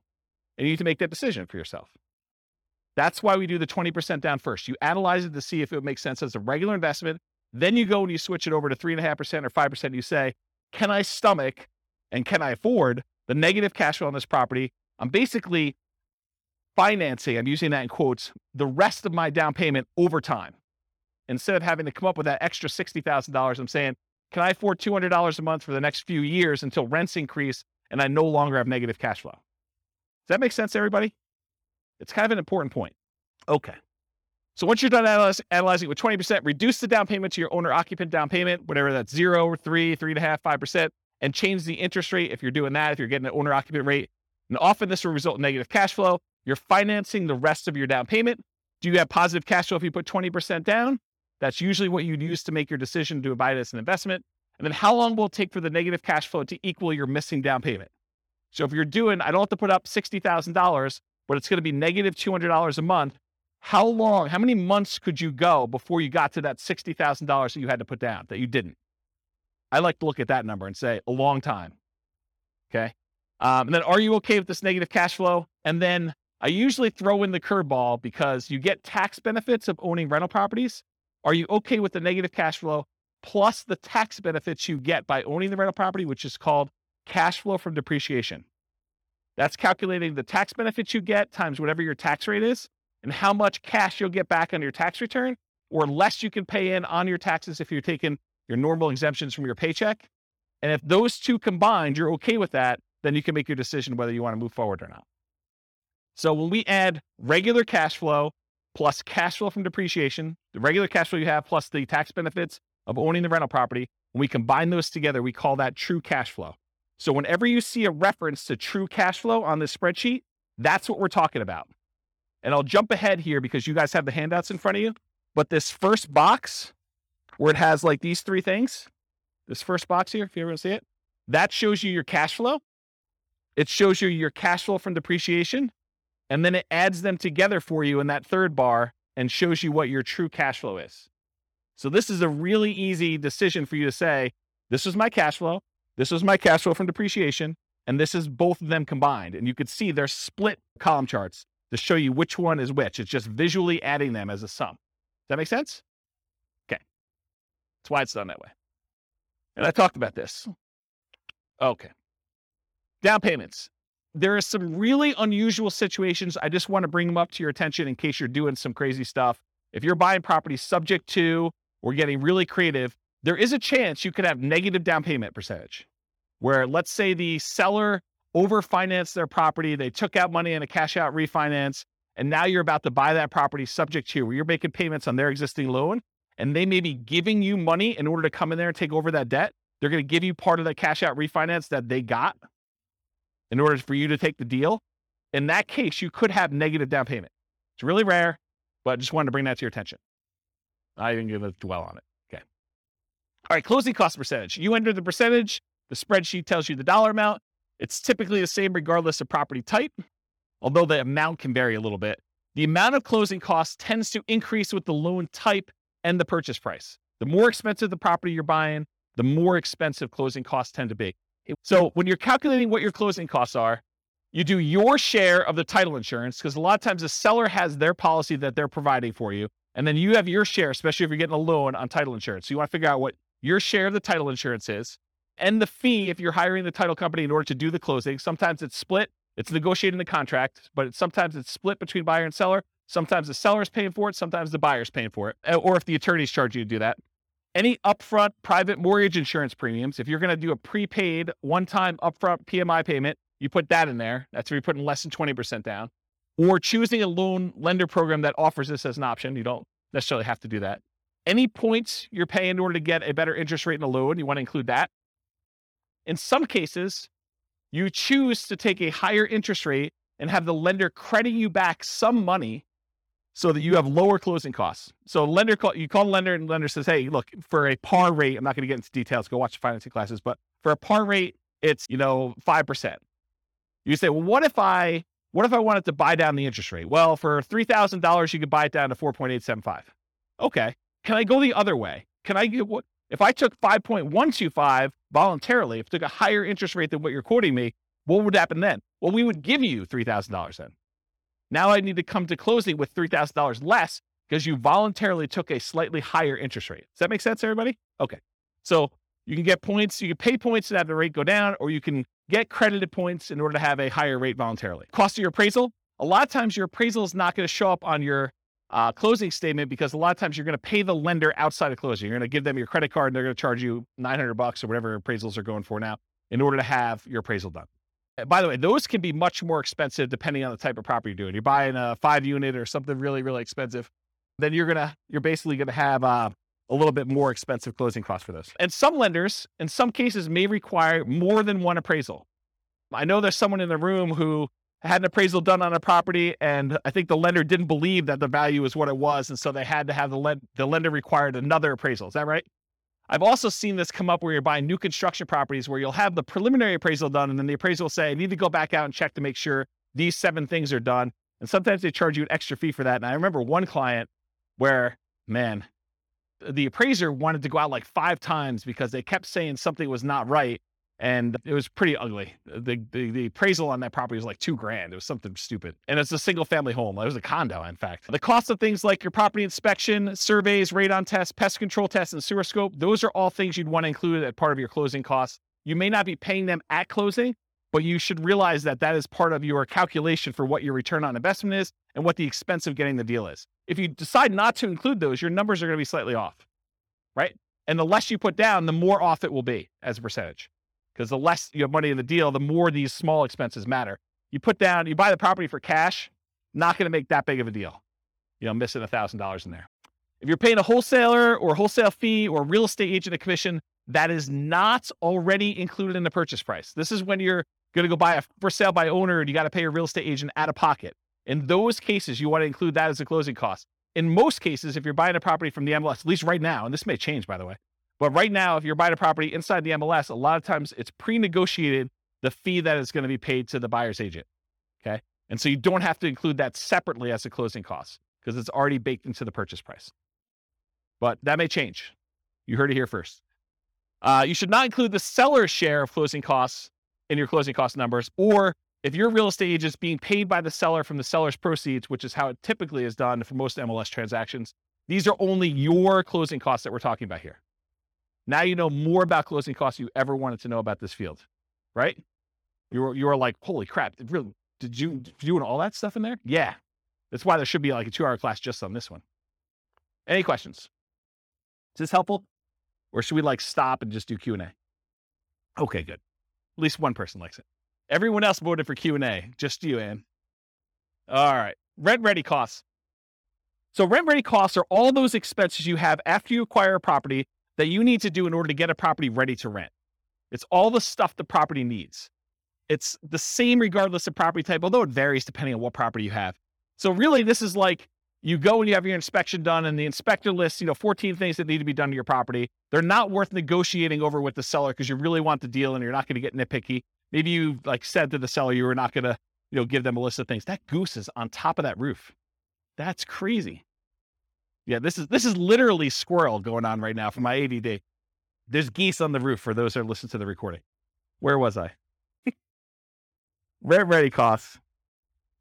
And you need to make that decision for yourself. That's why we do the 20% down first. You analyze it to see if it makes sense as a regular investment. Then you go and you switch it over to 3.5% or 5%. And You say, can I stomach and can I afford the negative cash flow on this property? I'm basically financing, I'm using that in quotes, the rest of my down payment over time. instead of having to come up with that extra $60,000, I'm saying, can I afford $200 a month for the next few years until rents increase and I no longer have negative cash flow? Does that make sense, everybody? It's kind of an important point. Okay. So once you're done analyze, analyzing with 20%, reduce the down payment to your owner occupant down payment, whatever that's zero or three, three and a half, five percent, and change the interest rate if you're doing that, if you're getting an owner occupant rate. And often this will result in negative cash flow. You're financing the rest of your down payment. Do you have positive cash flow if you put 20% down? That's usually what you'd use to make your decision to buy it as an investment. And then how long will it take for the negative cash flow to equal your missing down payment? So if you're doing, I don't have to put up $60,000, but it's going to be negative $200 a month. How long, how many months could you go before you got to that $60,000 that you had to put down that you didn't? I like to look at that number and say a long time. Okay. Um, and then are you okay with this negative cash flow? And then I usually throw in the curveball because you get tax benefits of owning rental properties. Are you okay with the negative cash flow plus the tax benefits you get by owning the rental property, which is called cash flow from depreciation? That's calculating the tax benefits you get times whatever your tax rate is and how much cash you'll get back on your tax return or less you can pay in on your taxes if you're taking your normal exemptions from your paycheck. And if those two combined, you're okay with that, then you can make your decision whether you want to move forward or not. So when we add regular cash flow plus cash flow from depreciation, the regular cash flow you have plus the tax benefits of owning the rental property, when we combine those together, we call that true cash flow. So whenever you see a reference to true cash flow on this spreadsheet, that's what we're talking about. And I'll jump ahead here because you guys have the handouts in front of you. But this first box where it has like these three things, this first box here, if you ever see it, that shows you your cash flow. It shows you your cash flow from depreciation. And then it adds them together for you in that third bar and shows you what your true cash flow is. So this is a really easy decision for you to say, this is my cash flow. This is my cash flow from depreciation. And this is both of them combined. And you could see they're split column charts to show you which one is which. It's just visually adding them as a sum. Does that make sense? Okay. That's why it's done that way. And I talked about this. Okay. Down payments. There are some really unusual situations. I just want to bring them up to your attention in case you're doing some crazy stuff. If you're buying property subject to or getting really creative, there is a chance you could have negative down payment percentage where let's say the seller overfinanced their property. They took out money in a cash out refinance. And now you're about to buy that property subject to where you're making payments on their existing loan. And they may be giving you money in order to come in there and take over that debt. They're going to give you part of the cash out refinance that they got in order for you to take the deal. In that case, you could have negative down payment. It's really rare, but just wanted to bring that to your attention. I even going to dwell on it. Okay. All right, closing cost percentage. You enter the percentage. The spreadsheet tells you the dollar amount. It's typically the same regardless of property type, although the amount can vary a little bit. The amount of closing costs tends to increase with the loan type and the purchase price. The more expensive the property you're buying, the more expensive closing costs tend to be. So when you're calculating what your closing costs are, you do your share of the title insurance because a lot of times the seller has their policy that they're providing for you. And then you have your share, especially if you're getting a loan on title insurance. So you want to figure out what your share of the title insurance is and the fee if you're hiring the title company in order to do the closing. Sometimes it's split. It's negotiated in the contract, but it's, sometimes it's split between buyer and seller. Sometimes the seller's paying for it. Sometimes the buyer's paying for it, uh, or if the attorney's charge you to do that. Any upfront private mortgage insurance premiums, if you're going to do a prepaid one-time upfront PMI payment, you put that in there. That's if you're putting less than 20% down. Or choosing a loan lender program that offers this as an option. You don't necessarily have to do that. Any points you're paying in order to get a better interest rate in a loan, you want to include that. In some cases, you choose to take a higher interest rate and have the lender credit you back some money so that you have lower closing costs. So lender call you call the lender and lender says, "Hey, look, for a par rate, I'm not going to get into details, go watch the financing classes, but for a par rate, it's, you know, 5%." You say, "Well, what if I what if I wanted to buy down the interest rate?" Well, for $3,000 you could buy it down to 4.875. Okay. Can I go the other way? Can I get what if I took 5.125 voluntarily, if I took a higher interest rate than what you're quoting me, what would happen then? Well, we would give you $3,000 then. Now I need to come to closing with $3,000 less because you voluntarily took a slightly higher interest rate. Does that make sense, everybody? Okay. So you can get points, you can pay points to have the rate go down, or you can get credited points in order to have a higher rate voluntarily. Cost of your appraisal. A lot of times your appraisal is not going to show up on your uh, closing statement because a lot of times you're going to pay the lender outside of closing. You're going to give them your credit card and they're going to charge you 900 bucks or whatever appraisals are going for now in order to have your appraisal done. Uh, by the way, those can be much more expensive depending on the type of property you're doing. You're buying a five unit or something really, really expensive, then you're gonna you're basically gonna have uh, a little bit more expensive closing costs for those. And some lenders, in some cases, may require more than one appraisal. I know there's someone in the room who had an appraisal done on a property, and I think the lender didn't believe that the value was what it was, and so they had to have the lend- the lender required another appraisal. Is that right? I've also seen this come up where you're buying new construction properties where you'll have the preliminary appraisal done, and then the appraisal will say, "I need to go back out and check to make sure these seven things are done." And sometimes they charge you an extra fee for that. And I remember one client where, man, the appraiser wanted to go out like five times because they kept saying something was not right and it was pretty ugly. The, the, the appraisal on that property was like two grand. It was something stupid, and it's a single family home. It was a condo, in fact. The cost of things like your property inspection, surveys, radon tests, pest control tests, and sewer scope. Those are all things you'd want to include as part of your closing costs. You may not be paying them at closing, but you should realize that that is part of your calculation for what your return on investment is and what the expense of getting the deal is. If you decide not to include those, your numbers are going to be slightly off, right? And the less you put down, the more off it will be as a percentage because the less you have money in the deal, the more these small expenses matter. You put down, you buy the property for cash, not going to make that big of a deal. You know, missing a thousand dollars in there. If you're paying a wholesaler or a wholesale fee or real estate agent a commission, that is not already included in the purchase price. This is when you're going to go buy a for sale by owner and you got to pay a real estate agent out of pocket. In those cases, you want to include that as a closing cost. In most cases, if you're buying a property from the MLS, at least right now, and this may change by the way, but right now, if you're buying a property inside the MLS, a lot of times it's pre-negotiated the fee that is going to be paid to the buyer's agent. Okay. And so you don't have to include that separately as a closing cost because it's already baked into the purchase price. But that may change. You heard it here first. Uh, you should not include the seller's share of closing costs in your closing cost numbers, or if your real estate agent is being paid by the seller from the seller's proceeds, which is how it typically is done for most MLS transactions, these are only your closing costs that we're talking about here. Now you know more about closing costs you ever wanted to know about this field, right? You were you were like, holy crap! Did, really, did you did you doing all that stuff in there? Yeah, that's why there should be like a two-hour class just on this one. Any questions? Is this helpful, or should we like stop and just do Q and A? Okay, good. At least one person likes it. Everyone else voted for Q and A. Just you, Ann. All right. Rent ready costs. So rent ready costs are all those expenses you have after you acquire a property that you need to do in order to get a property ready to rent. It's all the stuff the property needs. It's the same regardless of property type, although it varies depending on what property you have. So really, this is like you go and you have your inspection done, and the inspector lists, you know, 14 things that need to be done to your property. They're not worth negotiating over with the seller because you really want the deal and you're not going to get nitpicky. Maybe you like said to the seller you were not going to, you know, give them a list of things. That goose is on top of that roof. That's crazy. Yeah, this is this is literally squirrel going on right now for my ADD. There's geese on the roof for those that are listening to the recording. Where was I? Rent ready costs.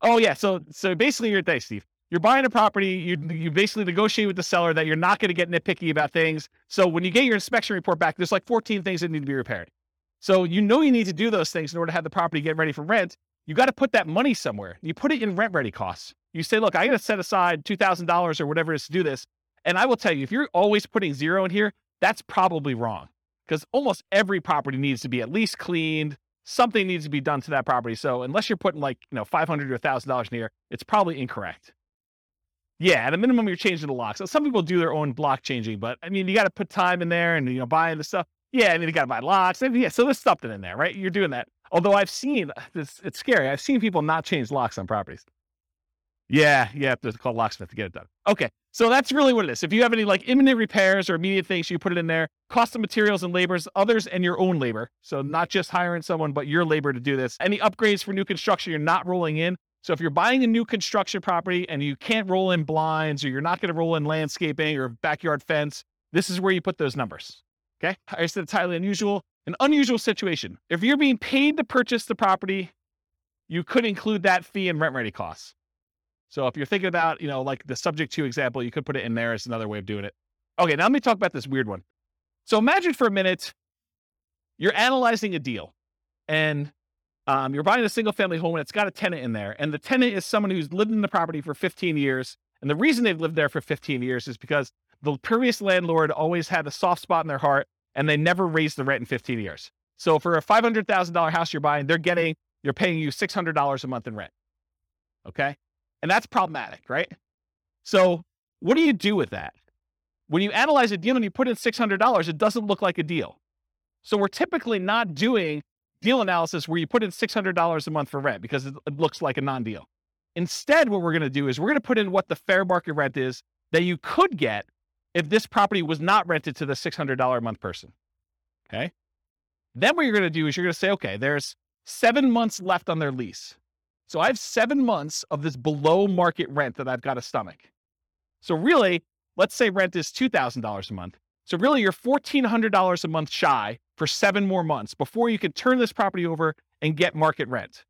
Oh yeah, so so basically you're day, Steve. You're buying a property. You you basically negotiate with the seller that you're not going to get nitpicky about things. So when you get your inspection report back, there's like 14 things that need to be repaired. So you know you need to do those things in order to have the property get ready for rent. You got to put that money somewhere. You put it in rent ready costs. You say, look, I got to set aside $2,000 or whatever it is to do this. And I will tell you, if you're always putting zero in here, that's probably wrong because almost every property needs to be at least cleaned. Something needs to be done to that property. So unless you're putting like, you know, 500 or $1,000 in here, it's probably incorrect. Yeah, at a minimum, you're changing the locks. So some people do their own block changing, but I mean, you got to put time in there and, you know, buying the stuff. Yeah, I mean, you got to buy locks. Yeah, so there's something in there, right? You're doing that. Although I've seen, it's, it's scary. I've seen people not change locks on properties. Yeah, yeah, have to call locksmith to get it done. Okay, so that's really what it is. If you have any like imminent repairs or immediate things, you put it in there. Cost of materials and labors, others and your own labor. So not just hiring someone, but your labor to do this. Any upgrades for new construction you're not rolling in. So if you're buying a new construction property and you can't roll in blinds or you're not going to roll in landscaping or backyard fence, this is where you put those numbers. Okay, I said it's highly unusual. An unusual situation. If you're being paid to purchase the property, you could include that fee and rent ready costs. So if you're thinking about, you know, like the subject to example, you could put it in there as another way of doing it. Okay, now let me talk about this weird one. So imagine for a minute you're analyzing a deal and um, you're buying a single family home and it's got a tenant in there. And the tenant is someone who's lived in the property for 15 years And the reason they've lived there for 15 years is because the previous landlord always had a soft spot in their heart and they never raised the rent in 15 years. So for a $500,000 house you're buying, they're getting, you're paying you $600 a month in rent. Okay. And that's problematic, right? So what do you do with that? When you analyze a deal and you put in $600, it doesn't look like a deal. So we're typically not doing deal analysis where you put in $600 a month for rent because it, looks like a non deal. Instead, what we're going to do is we're going to put in what the fair market rent is that you could get if this property was not rented to the $600 a month person. Okay. Then what you're going to do is you're going to say, okay, there's seven months left on their lease. So I have seven months of this below market rent that I've got to stomach. So really, let's say rent is $2,000 a month. So really, you're $1,400 a month shy for seven more months before you can turn this property over and get market rent.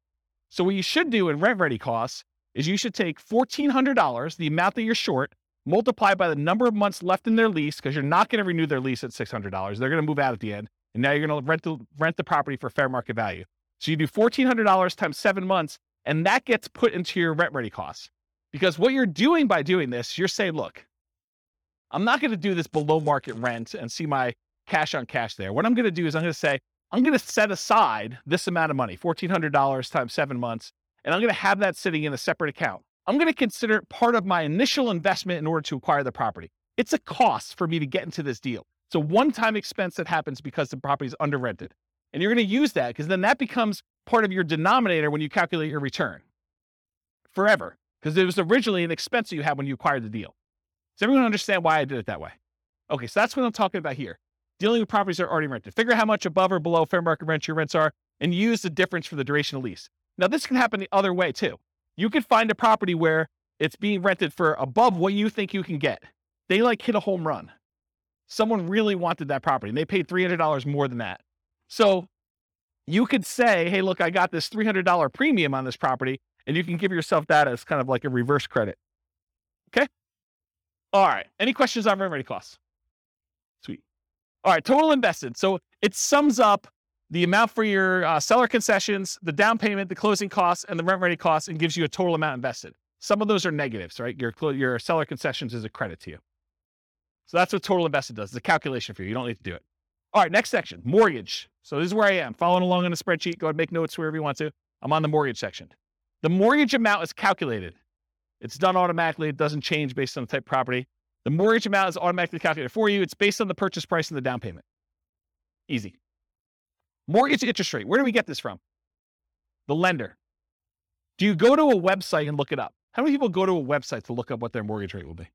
So what you should do in rent ready costs is you should take $1,400, the amount that you're short, multiply by the number of months left in their lease, because you're not going to renew their lease at $600. They're going to move out at the end. And now you're going to rent the, rent the property for fair market value. So you do $1,400 times seven months, and that gets put into your rent ready costs. Because what you're doing by doing this, you're saying, look, I'm not going to do this below market rent and see my cash on cash there. What I'm going to do is I'm going to say, I'm going to set aside this amount of money, $1,400 times seven months, and I'm going to have that sitting in a separate account. I'm going to consider it part of my initial investment in order to acquire the property. It's a cost for me to get into this deal. It's a one time expense that happens because the property is under rented. And you're going to use that because then that becomes part of your denominator when you calculate your return forever because it was originally an expense that you had when you acquired the deal. Does everyone understand why I did it that way? Okay, so that's what I'm talking about here. Dealing with properties that are already rented. Figure out how much above or below fair market rent your rents are and use the difference for the duration of lease. Now, this can happen the other way too. You could find a property where it's being rented for above what you think you can get. They like hit a home run. Someone really wanted that property and they paid $300 more than that. So you could say, hey, look, I got this $300 premium on this property, and you can give yourself that as kind of like a reverse credit. Okay. All right. Any questions on rent ready costs? Sweet. All right. Total invested. So it sums up the amount for your uh, seller concessions, the down payment, the closing costs, and the rent ready costs, and gives you a total amount invested. Some of those are negatives, right? Your your seller concessions is a credit to you. So that's what total invested does. It's a calculation for you. You don't need to do it. All right, next section, mortgage. So this is where I am. Following along on the spreadsheet. Go ahead and make notes wherever you want to. I'm on the mortgage section. The mortgage amount is calculated. It's done automatically. It doesn't change based on the type of property. The mortgage amount is automatically calculated for you. It's based on the purchase price and the down payment. Easy. Mortgage interest rate. Where do we get this from? The lender. Do you go to a website and look it up? How many people go to a website to look up what their mortgage rate will be?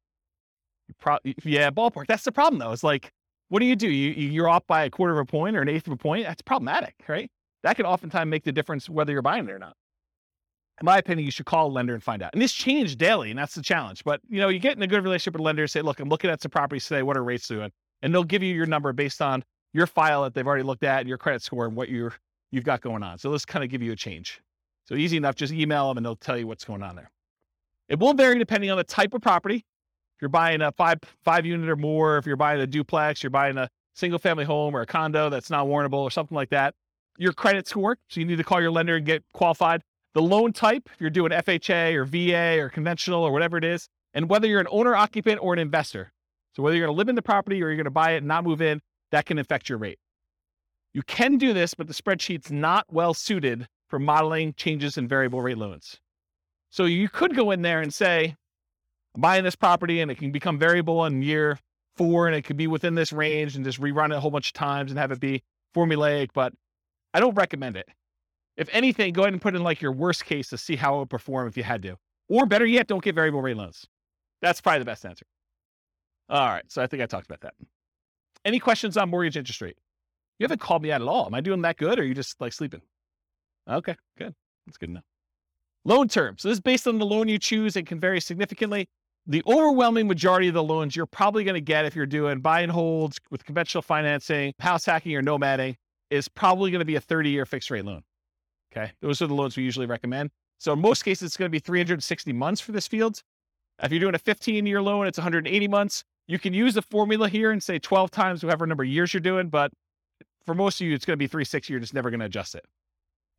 Pro- yeah, ballpark. That's the problem, though. It's like, what do you do? You, you're off by a quarter of a point or an eighth of a point. That's problematic, right? That can oftentimes make the difference whether you're buying it or not. In my opinion, you should call a lender and find out. And this changes daily, and that's the challenge. But you know, you get in a good relationship with a lender, say, look, I'm looking at some properties today. What are rates doing? And they'll give you your number based on your file that they've already looked at and your credit score and what you're you've got going on. So let's kind of give you a change. So easy enough, just email them and they'll tell you what's going on there. It will vary depending on the type of property. You're buying a five five unit or more, if you're buying a duplex, you're buying a single family home or a condo that's not warrantable or something like that. Your credit score, so you need to call your lender and get qualified. The loan type, if you're doing FHA or VA or conventional or whatever it is, and whether you're an owner occupant or an investor. So whether you're going to live in the property or you're going to buy it and not move in, that can affect your rate. You can do this, but the spreadsheet's not well suited for modeling changes in variable rate loans. So you could go in there and say, buying this property and it can become variable in year four and it could be within this range and just rerun it a whole bunch of times and have it be formulaic, but I don't recommend it. If anything, go ahead and put in like your worst case to see how it would perform if you had to. Or better yet, don't get variable rate loans. That's probably the best answer. All right. So I think I talked about that. Any questions on mortgage interest rate? You haven't called me out at all. Am I doing that good or are you just like sleeping? Okay, good. That's good enough. Loan terms. So this is based on the loan you choose and can vary significantly. The overwhelming majority of the loans you're probably going to get if you're doing buy and holds with conventional financing, house hacking, or nomading is probably going to be a 30 year fixed rate loan. Okay. Those are the loans we usually recommend. So in most cases, it's going to be 360 months for this field. If you're doing a 15 year loan, it's 180 months. You can use the formula here and say 12 times whatever number of years you're doing, but for most of you, it's going to be 360. You're just never going to adjust it.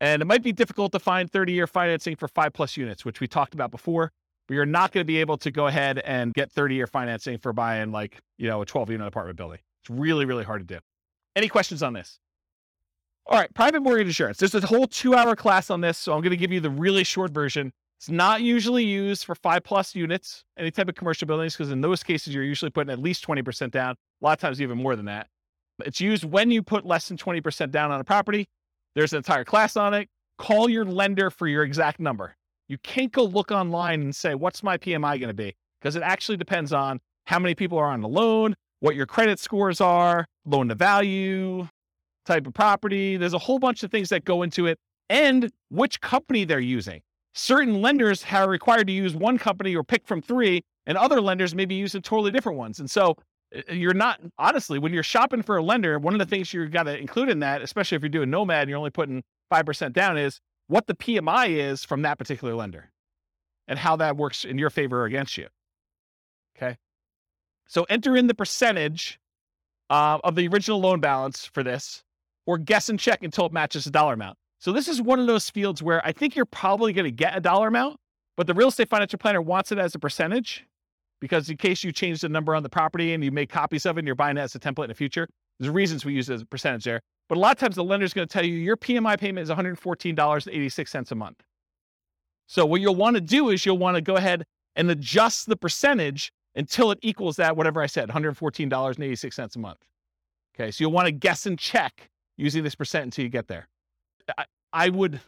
And it might be difficult to find 30 year financing for five plus units, which we talked about before. But you're not going to be able to go ahead and get 30 year financing for buying like, you know, a 12 unit apartment building. It's really, really hard to do. Any questions on this? All right, private mortgage insurance. There's a whole two hour class on this. So I'm going to give you the really short version. It's not usually used for five plus units, any type of commercial buildings, because in those cases, you're usually putting at least 20% down, a lot of times even more than that. It's used when you put less than 20% down on a property. There's an entire class on it. Call your lender for your exact number. You can't go look online and say, what's my PMI going to be? Because it actually depends on how many people are on the loan, what your credit scores are, loan to value, type of property. There's a whole bunch of things that go into it and which company they're using. Certain lenders are required to use one company or pick from three, and other lenders may be using totally different ones. And so uh, you're not, honestly, when you're shopping for a lender, one of the things you've got to include in that, especially if you're doing Nomad and you're only putting 5% down, is what the PMI is from that particular lender and how that works in your favor or against you. Okay. So enter in the percentage uh, of the original loan balance for this or guess and check until it matches the dollar amount. So this is one of those fields where I think you're probably going to get a dollar amount, but the real estate financial planner wants it as a percentage because in case you change the number on the property and you make copies of it and you're buying it as a template in the future, there's reasons we use it as a percentage there. But a lot of times the lender's going to tell you your PMI payment is $114.86 a month. So what you'll want to do is you'll want to go ahead and adjust the percentage until it equals that, whatever I said, $114.86 a month. Okay, so you'll want to guess and check using this percent until you get there. I, I would,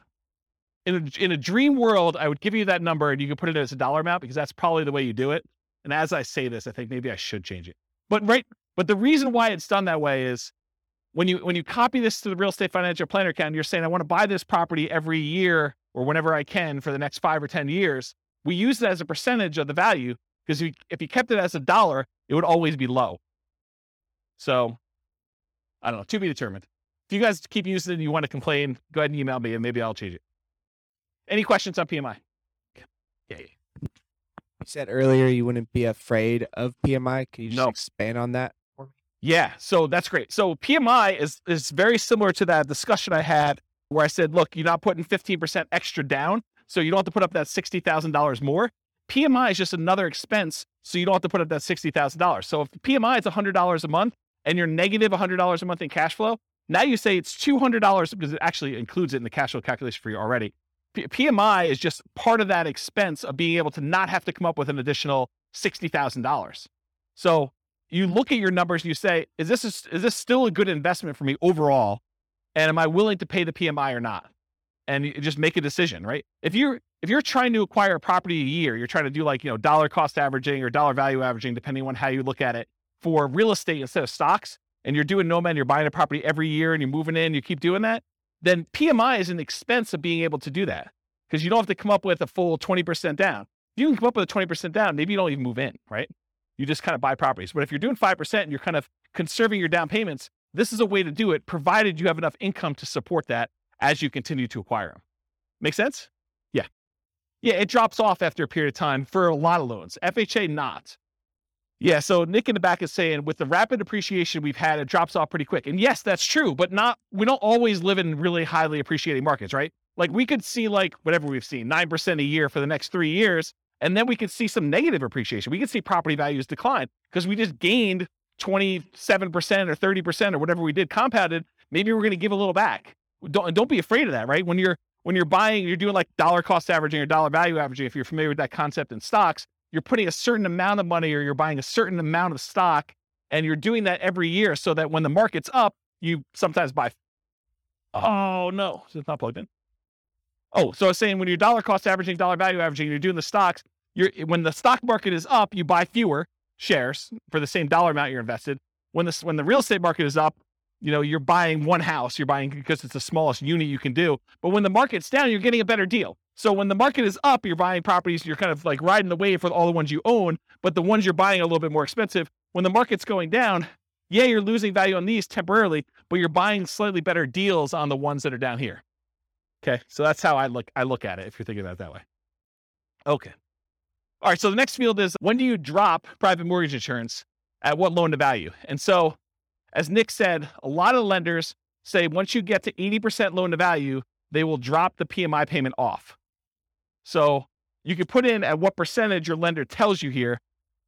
in a, in a dream world, I would give you that number and you could put it as a dollar amount because that's probably the way you do it. And as I say this, I think maybe I should change it. But right, but the reason why it's done that way is when you when you copy this to the real estate financial planner account, you're saying I want to buy this property every year or whenever I can for the next five or ten years. We use it as a percentage of the value because if you kept it as a dollar, it would always be low. So I don't know, to be determined. If you guys keep using it and you want to complain, go ahead and email me and maybe I'll change it. Any questions on PMI? Yeah. You said earlier you wouldn't be afraid of PMI. Can you just No. expand on that? Yeah, so that's great. So PMI is is very similar to that discussion I had where I said, look, you're not putting 15% extra down, so you don't have to put up that $60,000 more. PMI is just another expense, so you don't have to put up that $60,000. So if PMI is $100 a month and you're negative $100 a month in cash flow, now you say it's $200 because it actually includes it in the cash flow calculation for you already. P- PMI is just part of that expense of being able to not have to come up with an additional $60,000. So you look at your numbers and you say, is this is, is this still a good investment for me overall? And am I willing to pay the PMI or not? And you just make a decision, right? If you're if you're trying to acquire a property a year, you're trying to do like, you know, dollar cost averaging or dollar value averaging, depending on how you look at it, for real estate instead of stocks, and you're doing Nomad, you're buying a property every year and you're moving in, you keep doing that, then PMI is an expense of being able to do that because you don't have to come up with a full 20% down. If you can come up with a 20% down, maybe you don't even move in, right? You just kind of buy properties. But if you're doing 5% and you're kind of conserving your down payments, this is a way to do it, provided you have enough income to support that as you continue to acquire them. Make sense? Yeah. Yeah, it drops off after a period of time for a lot of loans. FHA, not. Yeah, so Nick in the back is saying with the rapid appreciation we've had, it drops off pretty quick. And yes, that's true, but not, we don't always live in really highly appreciating markets, right? Like we could see like whatever we've seen, 9% a year for the next three years. And then we could see some negative appreciation. We could see property values decline because we just gained 27% or 30% or whatever we did compounded. Maybe we're going to give a little back. Don't, don't be afraid of that, right? When you're, when you're buying, you're doing like dollar cost averaging or dollar value averaging. If you're familiar with that concept in stocks, you're putting a certain amount of money or you're buying a certain amount of stock and you're doing that every year so that when the market's up, you sometimes buy. Oh no, it's not plugged in. Oh, so I was saying when you're dollar cost averaging, dollar value averaging, you're doing the stocks. You're when the stock market is up, you buy fewer shares for the same dollar amount you're invested. When this when the real estate market is up, you know you're buying one house. You're buying because it's the smallest unit you can do. But when the market's down, you're getting a better deal. So when the market is up, you're buying properties. You're kind of like riding the wave for all the ones you own, but the ones you're buying are a little bit more expensive. When the market's going down, yeah, you're losing value on these temporarily, but you're buying slightly better deals on the ones that are down here. Okay, so that's how I look. I look at it. If you're thinking about it that way. Okay. All right. So the next field is when do you drop private mortgage insurance at what loan to value? And so, as Nick said, a lot of lenders say once you get to 80% loan to value, they will drop the PMI payment off. So you can put in at what percentage your lender tells you here.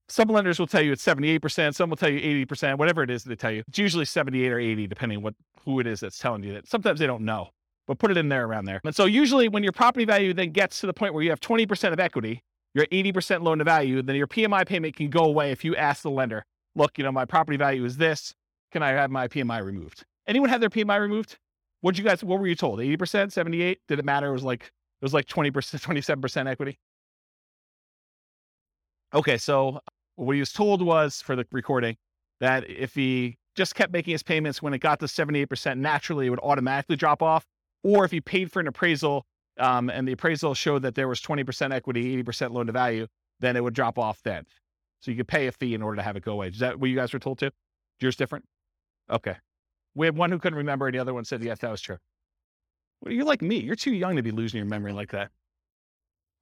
Some lenders will tell you it's 78%, some will tell you 80%, whatever it is they tell you. It's usually 78 or 80, depending what who it is that's telling you that. Sometimes they don't know, but put it in there around there. And so usually when your property value then gets to the point where you have 20% of equity, you're at 80% loan to value, then your PMI payment can go away if you ask the lender, look, you know, my property value is this. Can I have my PMI removed? Anyone have their PMI removed? What'd you guys, what were you told? 80%, 78? Did it matter? It was like, it was like 20%, 27% equity. Okay. So what he was told was for the recording that if he just kept making his payments when it got to 78%, naturally it would automatically drop off. Or if you paid for an appraisal um, and the appraisal showed that there was 20% equity, 80% loan to value, then it would drop off then. So you could pay a fee in order to have it go away. Is that what you guys were told to? Yours different? Okay. We had one who couldn't remember, and the other one said, yes, that was true. Well, you're like me. You're too young to be losing your memory like that.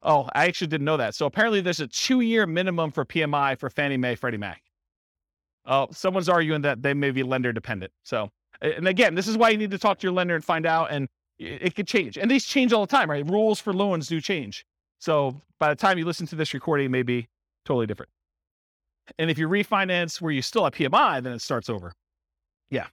Oh, I actually didn't know that. So apparently there's a two year minimum for PMI for Fannie Mae, Freddie Mac. Oh, someone's arguing that they may be lender dependent. So, and again, this is why you need to talk to your lender and find out, and it could change. And these change all the time, right? Rules for loans do change. So by the time you listen to this recording, it may be totally different. And if you refinance where you still have PMI, then it starts over. Yeah.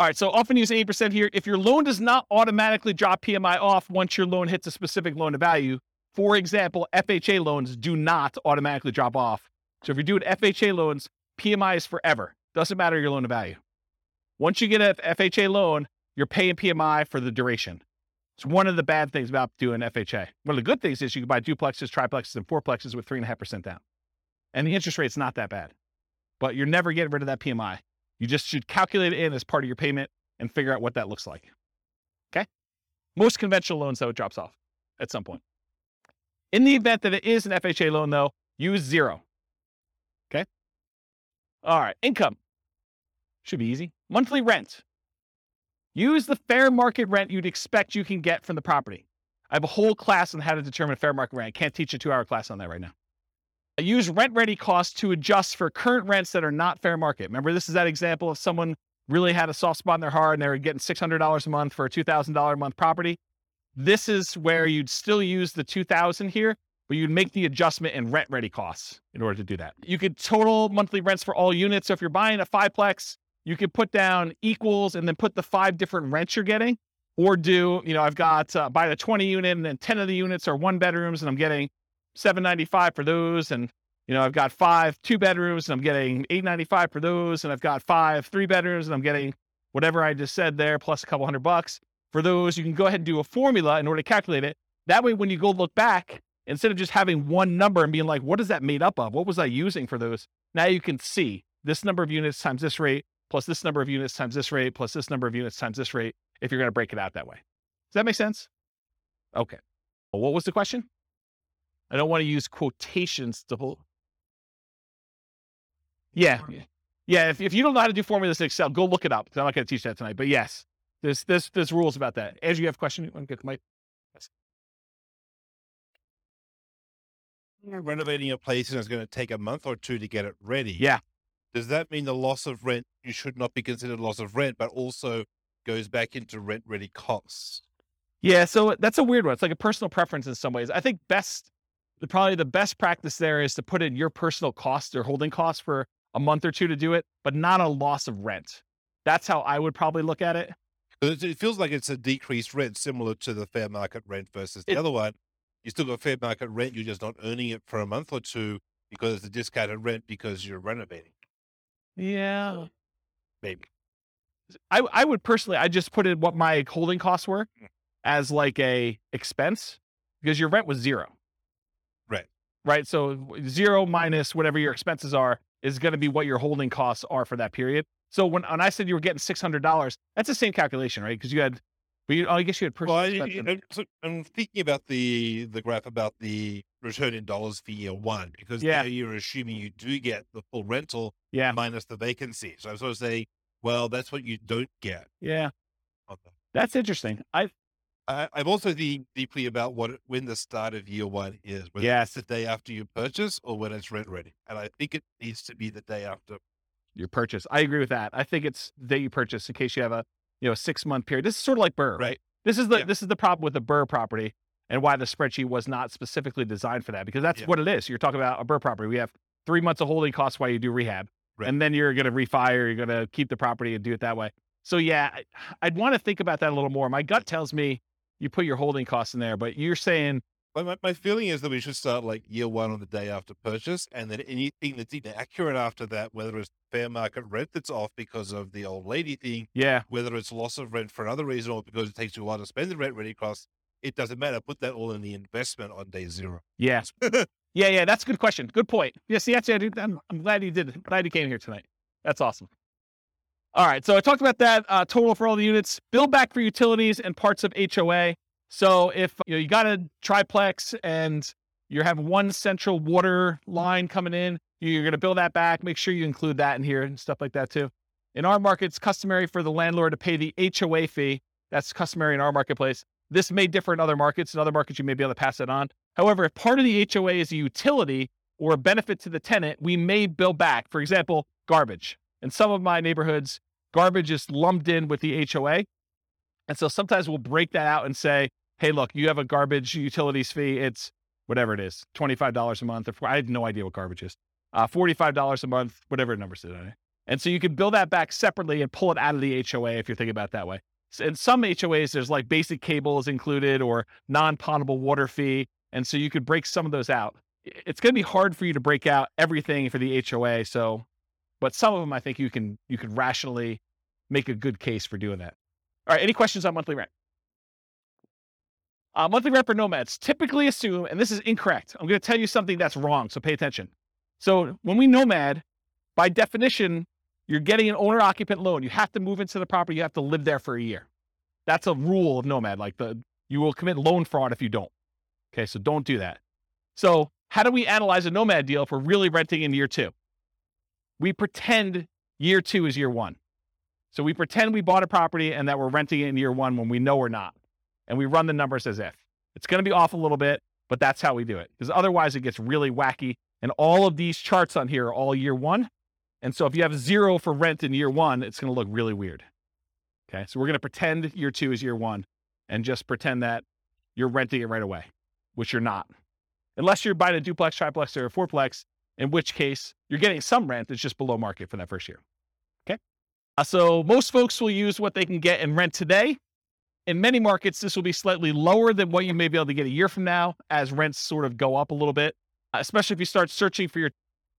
All right. So often use 8% here. If your loan does not automatically drop PMI off once your loan hits a specific loan to value, for example, FHA loans do not automatically drop off. So if you're doing FHA loans, PMI is forever. Doesn't matter your loan to value. Once you get an FHA loan, you're paying PMI for the duration. It's one of the bad things about doing FHA. One of the good things is you can buy duplexes, triplexes, and fourplexes with three and a half percent down. And the interest rate's not that bad. But you're never getting rid of that PMI. You just should calculate it in as part of your payment and figure out what that looks like. Okay? Most conventional loans, though, it drops off at some point. In the event that it is an FHA loan, though, use zero. Okay? All right, income. Should be easy. Monthly rent. Use the fair market rent you'd expect you can get from the property. I have a whole class on how to determine a fair market rent. I can't teach a two hour class on that right now. I use rent ready costs to adjust for current rents that are not fair market. Remember, this is that example of someone really had a soft spot in their heart and they were getting $600 a month for a $2,000 a month property. This is where you'd still use the 2000 here, but you'd make the adjustment in rent ready costs in order to do that. You could total monthly rents for all units. So if you're buying a fiveplex, you could put down equals and then put the five different rents you're getting, or do, you know, I've got uh, buy the 20 unit and then 10 of the units are one bedrooms and I'm getting 795 for those. And, you know, I've got five two bedrooms and I'm getting 895 for those. And I've got five three bedrooms and I'm getting whatever I just said there, plus a couple hundred bucks for those. You can go ahead and do a formula in order to calculate it. That way, when you go look back, instead of just having one number and being like, what is that made up of? What was I using for those? Now you can see this number of units times this rate, plus this number of units times this rate, plus this number of units times this rate, if you're going to break it out that way. Does that make sense? Okay. Well, what was the question? I don't want to use quotations to hold. Yeah. Yeah. If, if you don't know how to do formulas in Excel, go look it up. I'm not going to teach that tonight. But yes, there's, there's, there's rules about that. As you have a question, you want to get the mic? Yes. Renovating a place and it's going to take a month or two to get it ready. Yeah. Does that mean the loss of rent, you should not be considered loss of rent, but also goes back into rent ready costs? Yeah. So uh, that's a weird one. It's like a personal preference in some ways. I think best, probably the best practice there is to put in your personal cost or holding costs for a month or two to do it, but not a loss of rent. That's how I would probably look at It it feels like it's a decreased rent similar to the fair market rent versus the It- other one. You still got fair market rent, you're just not earning it for a month or two because it's a discounted rent because you're renovating. Yeah. Maybe. I I would personally I just put in what my holding costs were Mm. as like a expense because your rent was zero. Right. Right. So zero minus whatever your expenses are is going to be what your holding costs are for that period. So when when I said you were getting six hundred dollars, that's the same calculation, right? Because you had, but you, oh, I guess you had Well, I, I- so I'm thinking about the the graph about the return in dollars for year one because Yeah. there you're assuming you do get the full rental Yeah. minus the vacancy. So I sort of saying, well, that's what you don't get. Yeah. That's interesting. I I, I'm also thinking deeply about what when the start of year one is. Whether Yes. it's the day after you purchase or when it's rent ready, and I think it needs to be the day after. your purchase. I agree with that. I think it's that you purchase in case you have a you know six month period. This is sort of like BRRRR, Right. right? This is the Yeah. this is the problem with the BRRRR property. And why the spreadsheet was not specifically designed for that because that's Yeah. what it is. You're talking about a BRRRR property. We have three months of holding costs while you do rehab, Right. and then you're going to refi. You're going to keep the property and do it that way. So yeah, I- I'd want to think about that a little more. My gut tells me you put your holding costs in there, but you're saying My, my, my feeling is that we should start like year one on the day after purchase, and then anything that's inaccurate after that, whether it's fair market rent that's off because of the old lady thing, yeah, whether it's loss of rent for another reason or because it takes you a while to spend the rent ready costs, it doesn't matter. Put that all in the investment on day zero. Yeah. yeah, yeah, that's a good question. Good point. Yes, the answer, dude, I'm, I'm glad you did. Glad you came here tonight. That's awesome. All right, so I talked about that uh, total for all the units. Bill back for utilities and parts of HOA. So if you know you got a triplex and you have one central water line coming in, you're going to bill that back. Make sure you include that in here and stuff like that too. In our market, it's customary for the landlord to pay the HOA fee. That's customary in our marketplace. This may differ in other markets. In other markets, you may be able to pass it on. However, if part of the HOA is a utility or a benefit to the tenant, we may bill back. For example, garbage. In some of my neighborhoods, garbage is lumped in with the HOA. And so sometimes we'll break that out and say, hey, look, you have a garbage utilities fee. It's whatever it is, $25 a month. Or I have no idea what garbage is. Uh, $45 a month, whatever the number is. And so you can bill that back separately and pull it out of the HOA if you're thinking about that way. In some HOAs, there's like basic cables included or non potable water fee. And so you could break some of those out. It's going to be hard for you to break out everything for the HOA. So, but some of them, I think you can you can rationally make a good case for doing that. All right. Any questions on monthly rent? Uh, monthly rent for nomads typically assume, and this is incorrect. I'm going to tell you something that's wrong. So pay attention. So when we nomad, by definition, you're getting an owner occupant loan. You have to move into the property. You have to live there for a year. That's a rule of nomad. Like the you will commit loan fraud if you don't. Okay, so don't do that. So how do we analyze a nomad deal if we're really renting in year two? We pretend year two is year one. So we pretend we bought a property and that we're renting it in year one when we know we're not. And we run the numbers as if. It's going to be off a little bit, but that's how we do it. Because otherwise it gets really wacky. And all of these charts on here are all year one. And so if you have zero for rent in year one, it's going to look really weird. Okay. So we're going to pretend year two is year one and just pretend that you're renting it right away, which you're not. Unless you're buying a duplex, triplex, or a fourplex, in which case you're getting some rent that's just below market for that first year. Okay. Uh, so most folks will use what they can get in rent today. In many markets, this will be slightly lower than what you may be able to get a year from now as rents sort of go up a little bit, uh, especially if you start searching for your.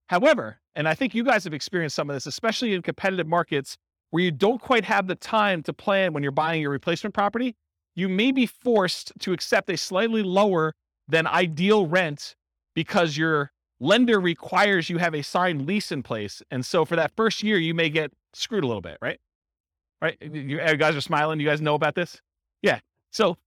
However, and I think you guys have experienced some of this, especially in competitive markets where you don't quite have the time to plan when you're buying your replacement property, you may be forced to accept a slightly lower than ideal rent because your lender requires you have a signed lease in place. And so for that first year, you may get screwed a little bit, right? Right? You, guys are smiling. You guys know about this? Yeah. So,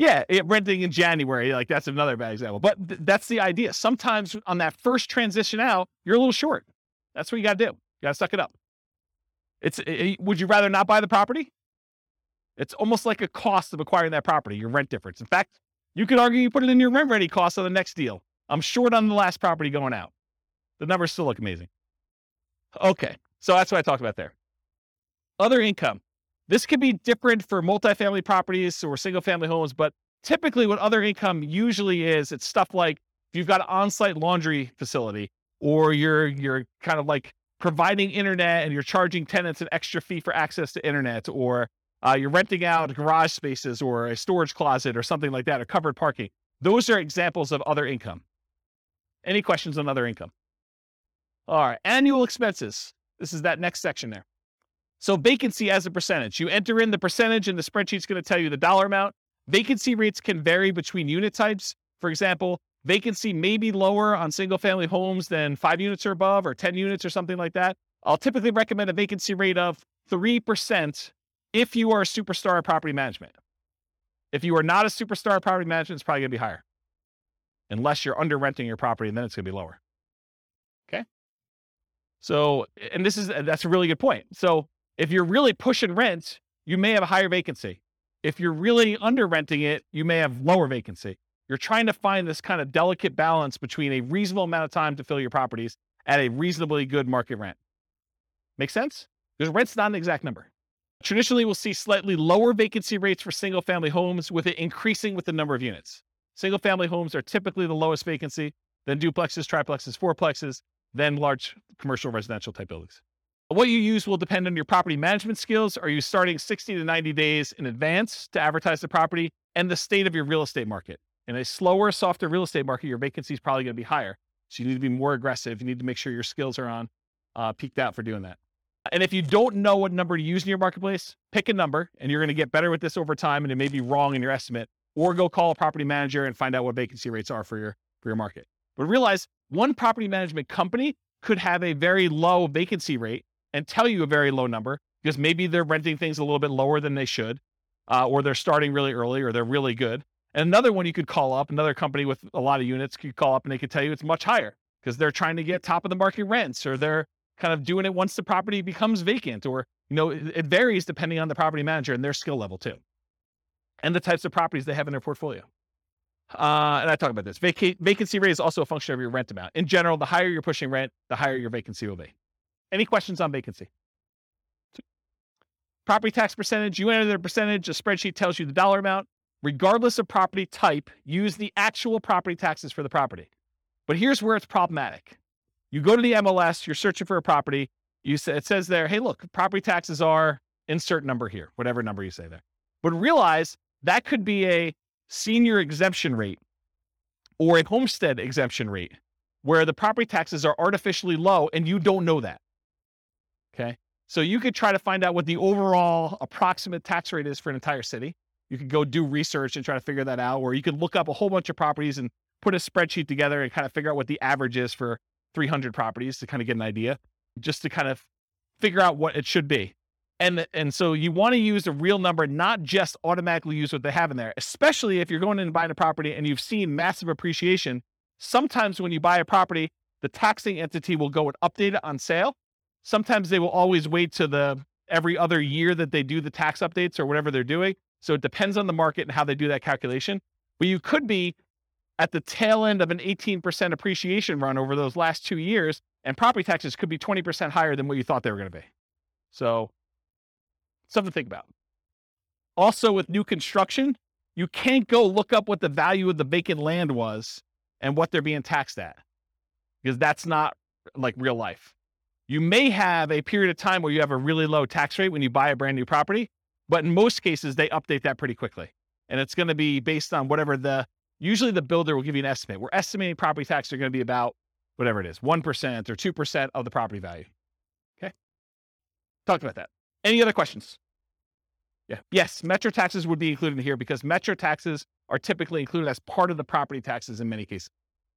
yeah, it, renting in January, like that's another bad example. But th- that's the idea. Sometimes on that first transition out, you're a little short. That's what you got to do. You got to suck it up. It's. i would you rather not buy the property? It's almost like a cost of acquiring that property, your rent difference. In fact, you could argue you put it in your rent ready cost on the next deal. I'm short on the last property going out. The numbers still look amazing. Okay, so that's what I talked about there. Other income. This could be different for multifamily properties or single family homes, but typically what other income usually is, it's stuff like if you've got an on-site laundry facility or you're you're kind of like providing internet and you're charging tenants an extra fee for access to internet or uh, you're renting out garage spaces or a storage closet or something like that or covered parking. Those are examples of other income. Any questions on other income? All right, annual expenses. This is that next section there. So vacancy as a percentage. You enter in the percentage and the spreadsheet's going to tell you the dollar amount. Vacancy rates can vary between unit types. For example, vacancy may be lower on single family homes than five units or above or 10 units or something like that. I'll typically recommend a vacancy rate of 3% if you are a superstar property management. If you are not a superstar property management, it's probably going to be higher. Unless you're under renting your property, and then it's going to be lower. Okay. So, and this is, that's a really good point. So, if you're really pushing rent, you may have a higher vacancy. If you're really under renting it, you may have lower vacancy. You're trying to find this kind of delicate balance between a reasonable amount of time to fill your properties at a reasonably good market rent. Make sense? Because rent's not an exact number. Traditionally, we'll see slightly lower vacancy rates for single family homes, with it increasing with the number of units. Single family homes are typically the lowest vacancy, then duplexes, triplexes, fourplexes, then large commercial residential type buildings. What you use will depend on your property management skills. Are you starting 60 to 90 days in advance to advertise the property and the state of your real estate market? In a slower, softer real estate market, your vacancy is probably going to be higher. So you need to be more aggressive. You need to make sure your skills are on uh, peaked out for doing that. And if you don't know what number to use in your marketplace, pick a number and you're going to get better with this over time and it may be wrong in your estimate or go call a property manager and find out what vacancy rates are for your for your market. But realize one property management company could have a very low vacancy rate and tell you a very low number because maybe they're renting things a little bit lower than they should, uh, or they're starting really early, or they're really good. And another one you could call up, another company with a lot of units could call up and they could tell you it's much higher because they're trying to get top of the market rents or they're kind of doing it once the property becomes vacant or you know it, varies depending on the property manager and their skill level too and the types of properties they have in their portfolio uh, and I talk about this. Vac- vacancy rate is also a function of your rent amount. In general, the higher you're pushing rent, the higher your vacancy will be. Any questions on vacancy? Property tax percentage, you enter the percentage, a spreadsheet tells you the dollar amount. Regardless of property type, use the actual property taxes for the property. But here's where it's problematic. You go to the MLS, you're searching for a property. You say, it says there, hey, look, property taxes are insert number here, whatever number you say there. But realize that could be a senior exemption rate or a homestead exemption rate where the property taxes are artificially low and you don't know that. Okay. So you could try to find out what the overall approximate tax rate is for an entire city. You could go do research and try to figure that out, or you could look up a whole bunch of properties and put a spreadsheet together and kind of figure out what the average is for 300 properties to kind of get an idea, just to kind of figure out what it should be. And, and so you want to use a real number, not just automatically use what they have in there, especially if you're going in and buying a property and you've seen massive appreciation. Sometimes when you buy a property, the taxing entity will go and update it on sale. Sometimes they will always wait to the every other year that they do the tax updates or whatever they're doing. So it depends on the market and how they do that calculation. But you could be at the tail end of an 18% appreciation run over those last two years, and property taxes could be 20% higher than what you thought they were going to be. So, something to think about. Also, with new construction, you can't go look up what the value of the vacant land was and what they're being taxed at because that's not like real life. You may have a period of time where you have a really low tax rate when you buy a brand new property, but in most cases, they update that pretty quickly. And it's going to be based on whatever the usually the builder will give you an estimate. We're estimating property tax are going to be about whatever it is, 1% or 2% of the property value. Okay. Talked about that. Any other questions? Yeah. Yes, metro taxes would be included here because metro taxes are typically included as part of the property taxes in many cases.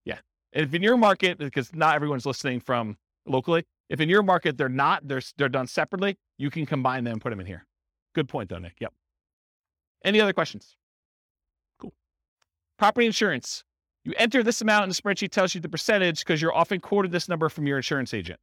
Yeah. And if in your market, because not everyone's listening from locally, if in your market they're not, they're, they're done separately, you can combine them and put them in here. Good point though, Nick. Yep. Any other questions? Cool. Property insurance. You enter this amount and the spreadsheet tells you the percentage because you're often quoted this number from your insurance agent.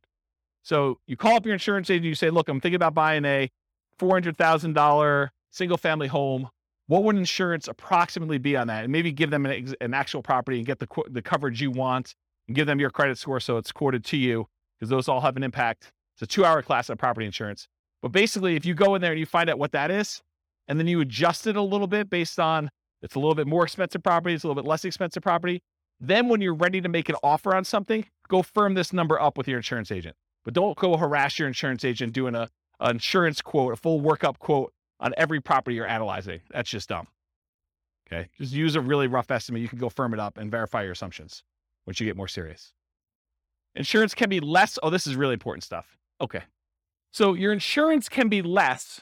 So you call up your insurance agent, you say, look, I'm thinking about buying a $400,000 single family home. What would insurance approximately be on that? And maybe give them an, an actual property and get the, the coverage you want and give them your credit score so it's quoted to you because those all have an impact. It's a two hour class on property insurance. But basically, if you go in there and you find out what that is, and then you adjust it a little bit based on it's a little bit more expensive property, it's a little bit less expensive property. Then when you're ready to make an offer on something, go firm this number up with your insurance agent. But don't go harass your insurance agent doing a an insurance quote, a full workup quote on every property you're analyzing. That's just dumb. Okay. Just use a really rough estimate. You can go firm it up and verify your assumptions once you get more serious. Insurance can be less. Oh, this is really important stuff. Okay. So your insurance can be less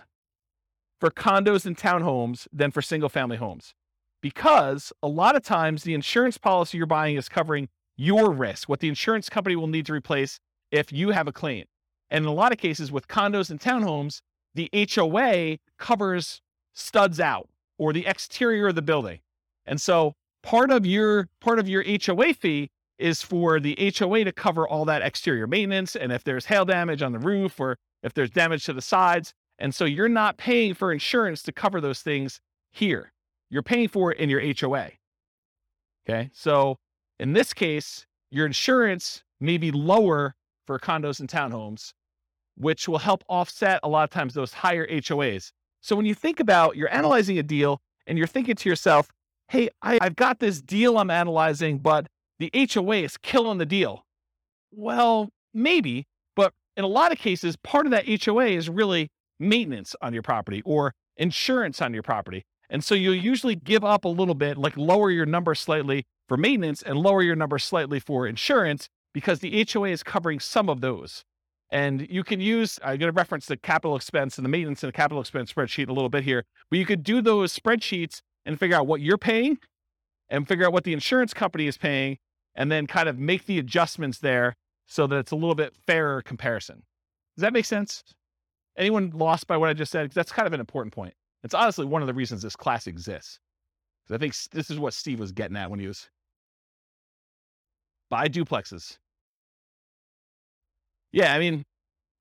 for condos and townhomes than for single family homes because a lot of times the insurance policy you're buying is covering your risk, what the insurance company will need to replace if you have a claim. And in a lot of cases with condos and townhomes, the HOA covers studs out or the exterior of the building. And so part of your part of your HOA fee is for the HOA to cover all that exterior maintenance and if there's hail damage on the roof or if there's damage to the sides. And so you're not paying for insurance to cover those things here. You're paying for it in your HOA. Okay. So in this case, your insurance may be lower for condos and townhomes which will help offset a lot of times those higher HOAs. So when you think about you're analyzing a deal and you're thinking to yourself, hey, I, I've got this deal I'm analyzing, but the HOA is killing the deal. Well, maybe, but in a lot of cases, part of that HOA is really maintenance on your property or insurance on your property. And so you'll usually give up a little bit, like lower your number slightly for maintenance and lower your number slightly for insurance because the HOA is covering some of those. And you can use, I'm going to reference the capital expense and the maintenance and the capital expense spreadsheet a little bit here, but you could do those spreadsheets and figure out what you're paying and figure out what the insurance company is paying and then kind of make the adjustments there so that it's a little bit fairer comparison. Does that make sense? Anyone lost by what I just said? That's kind of an important point. It's honestly one of the reasons this class exists. I think this is what Steve was getting at when he was buy duplexes. Yeah, I mean,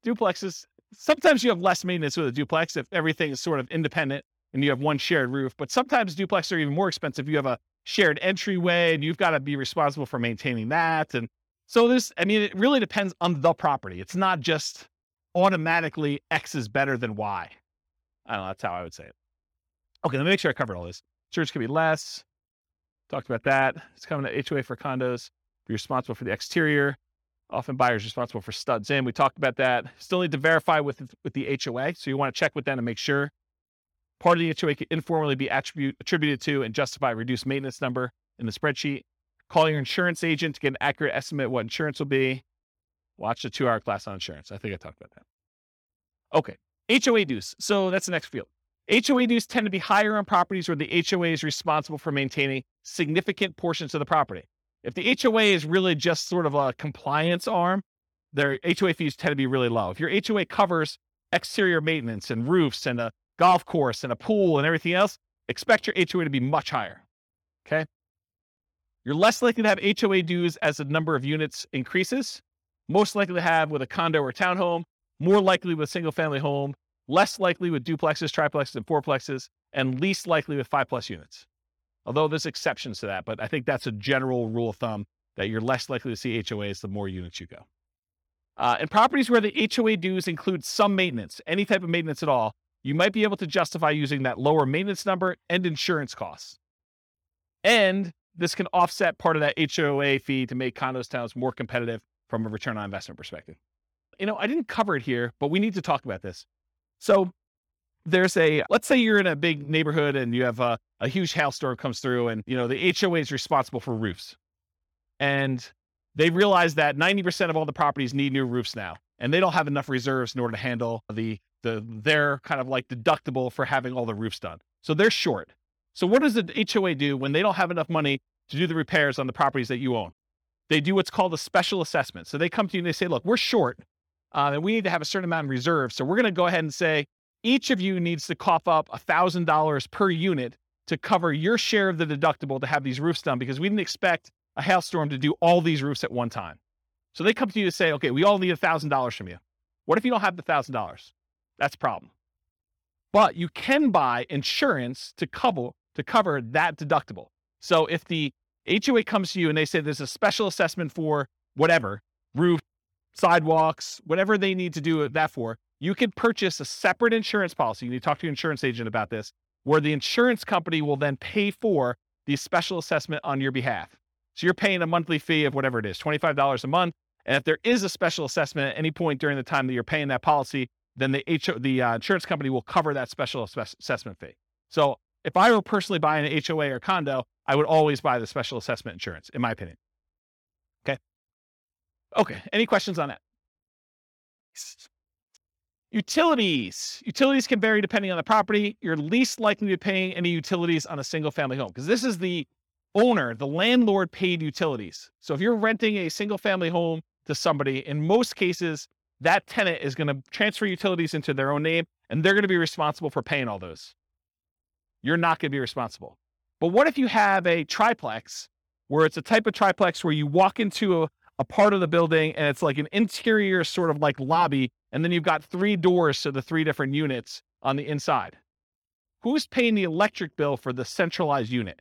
duplexes, sometimes you have less maintenance with a duplex if everything is sort of independent and you have one shared roof. But sometimes duplexes are even more expensive. You have a shared entryway and you've got to be responsible for maintaining that. And so there's, I mean, it really depends on the property. It's not just automatically X is better than Y. I don't know. That's how I would say it. Okay, let me make sure I covered all this. Church could be less. Talked about that. It's coming to HOA for condos. Be responsible for the exterior. Often buyers responsible for studs in. We talked about that. Still need to verify with with the HOA, so you want to check with them to make sure. Part of the HOA can informally be attribute, attributed to and justify reduced maintenance number in the spreadsheet. Call your insurance agent to get an accurate estimate what insurance will be. Watch the two-hour class on insurance. I think I talked about that. Okay, HOA dues. So that's the next field. HOA dues tend to be higher on properties where the HOA is responsible for maintaining significant portions of the property. If the HOA is really just sort of a compliance arm, their HOA fees tend to be really low. If your HOA covers exterior maintenance and roofs and a golf course and a pool and everything else, expect your HOA to be much higher. Okay. You're less likely to have HOA dues as the number of units increases, most likely to have with a condo or townhome, more likely with a single family home, less likely with duplexes, triplexes, and fourplexes, and least likely with five plus units although there's exceptions to that. But I think that's a general rule of thumb that you're less likely to see HOAs the more units you go. Uh, in properties where the HOA dues include some maintenance, any type of maintenance at all, you might be able to justify using that lower maintenance number and insurance costs. And this can offset part of that HOA fee to make condos towns more competitive from a return on investment perspective. You know, I didn't cover it here, but we need to talk about this. So there's a let's say you're in a big neighborhood and you have a, a huge hailstorm comes through and you know the HOA is responsible for roofs. And they realize that 90% of all the properties need new roofs now. And they don't have enough reserves in order to handle the the their kind of like deductible for having all the roofs done. So they're short. So what does the HOA do when they don't have enough money to do the repairs on the properties that you own? They do what's called a special assessment. So they come to you and they say, look, we're short uh, and we need to have a certain amount of reserves. So we're going to go ahead and say, each of you needs to cough up $1,000 per unit to cover your share of the deductible to have these roofs done because we didn't expect a hailstorm to do all these roofs at one time. So they come to you to say, okay, we all need $1,000 from you. What if you don't have the $1,000? That's a problem. But you can buy insurance to cover to cover that deductible. So if the HOA comes to you and they say there's a special assessment for whatever, roof, sidewalks, whatever they need to do that for, you can purchase a separate insurance policy. You need to talk to your insurance agent about this, where the insurance company will then pay for the special assessment on your behalf. So you're paying a monthly fee of whatever it is, $25 a month. And if there is a special assessment at any point during the time that you're paying that policy, then the HO, the uh, insurance company will cover that special assessment fee. So if I were personally buying an HOA or condo, I would always buy the special assessment insurance, in my opinion. Okay. Okay. Any questions on that? Utilities. Utilities can vary depending on the property. You're least likely to be paying any utilities on a single family home because this is the owner, the landlord paid utilities. So if you're renting a single family home to somebody, in most cases, that tenant is going to transfer utilities into their own name and they're going to be responsible for paying all those. You're not going to be responsible. But what if you have a triplex where it's a type of triplex where you walk into a, a part of the building and it's like an interior sort of like lobby and then you've got three doors to the three different units on the inside. Who's paying the electric bill for the centralized unit?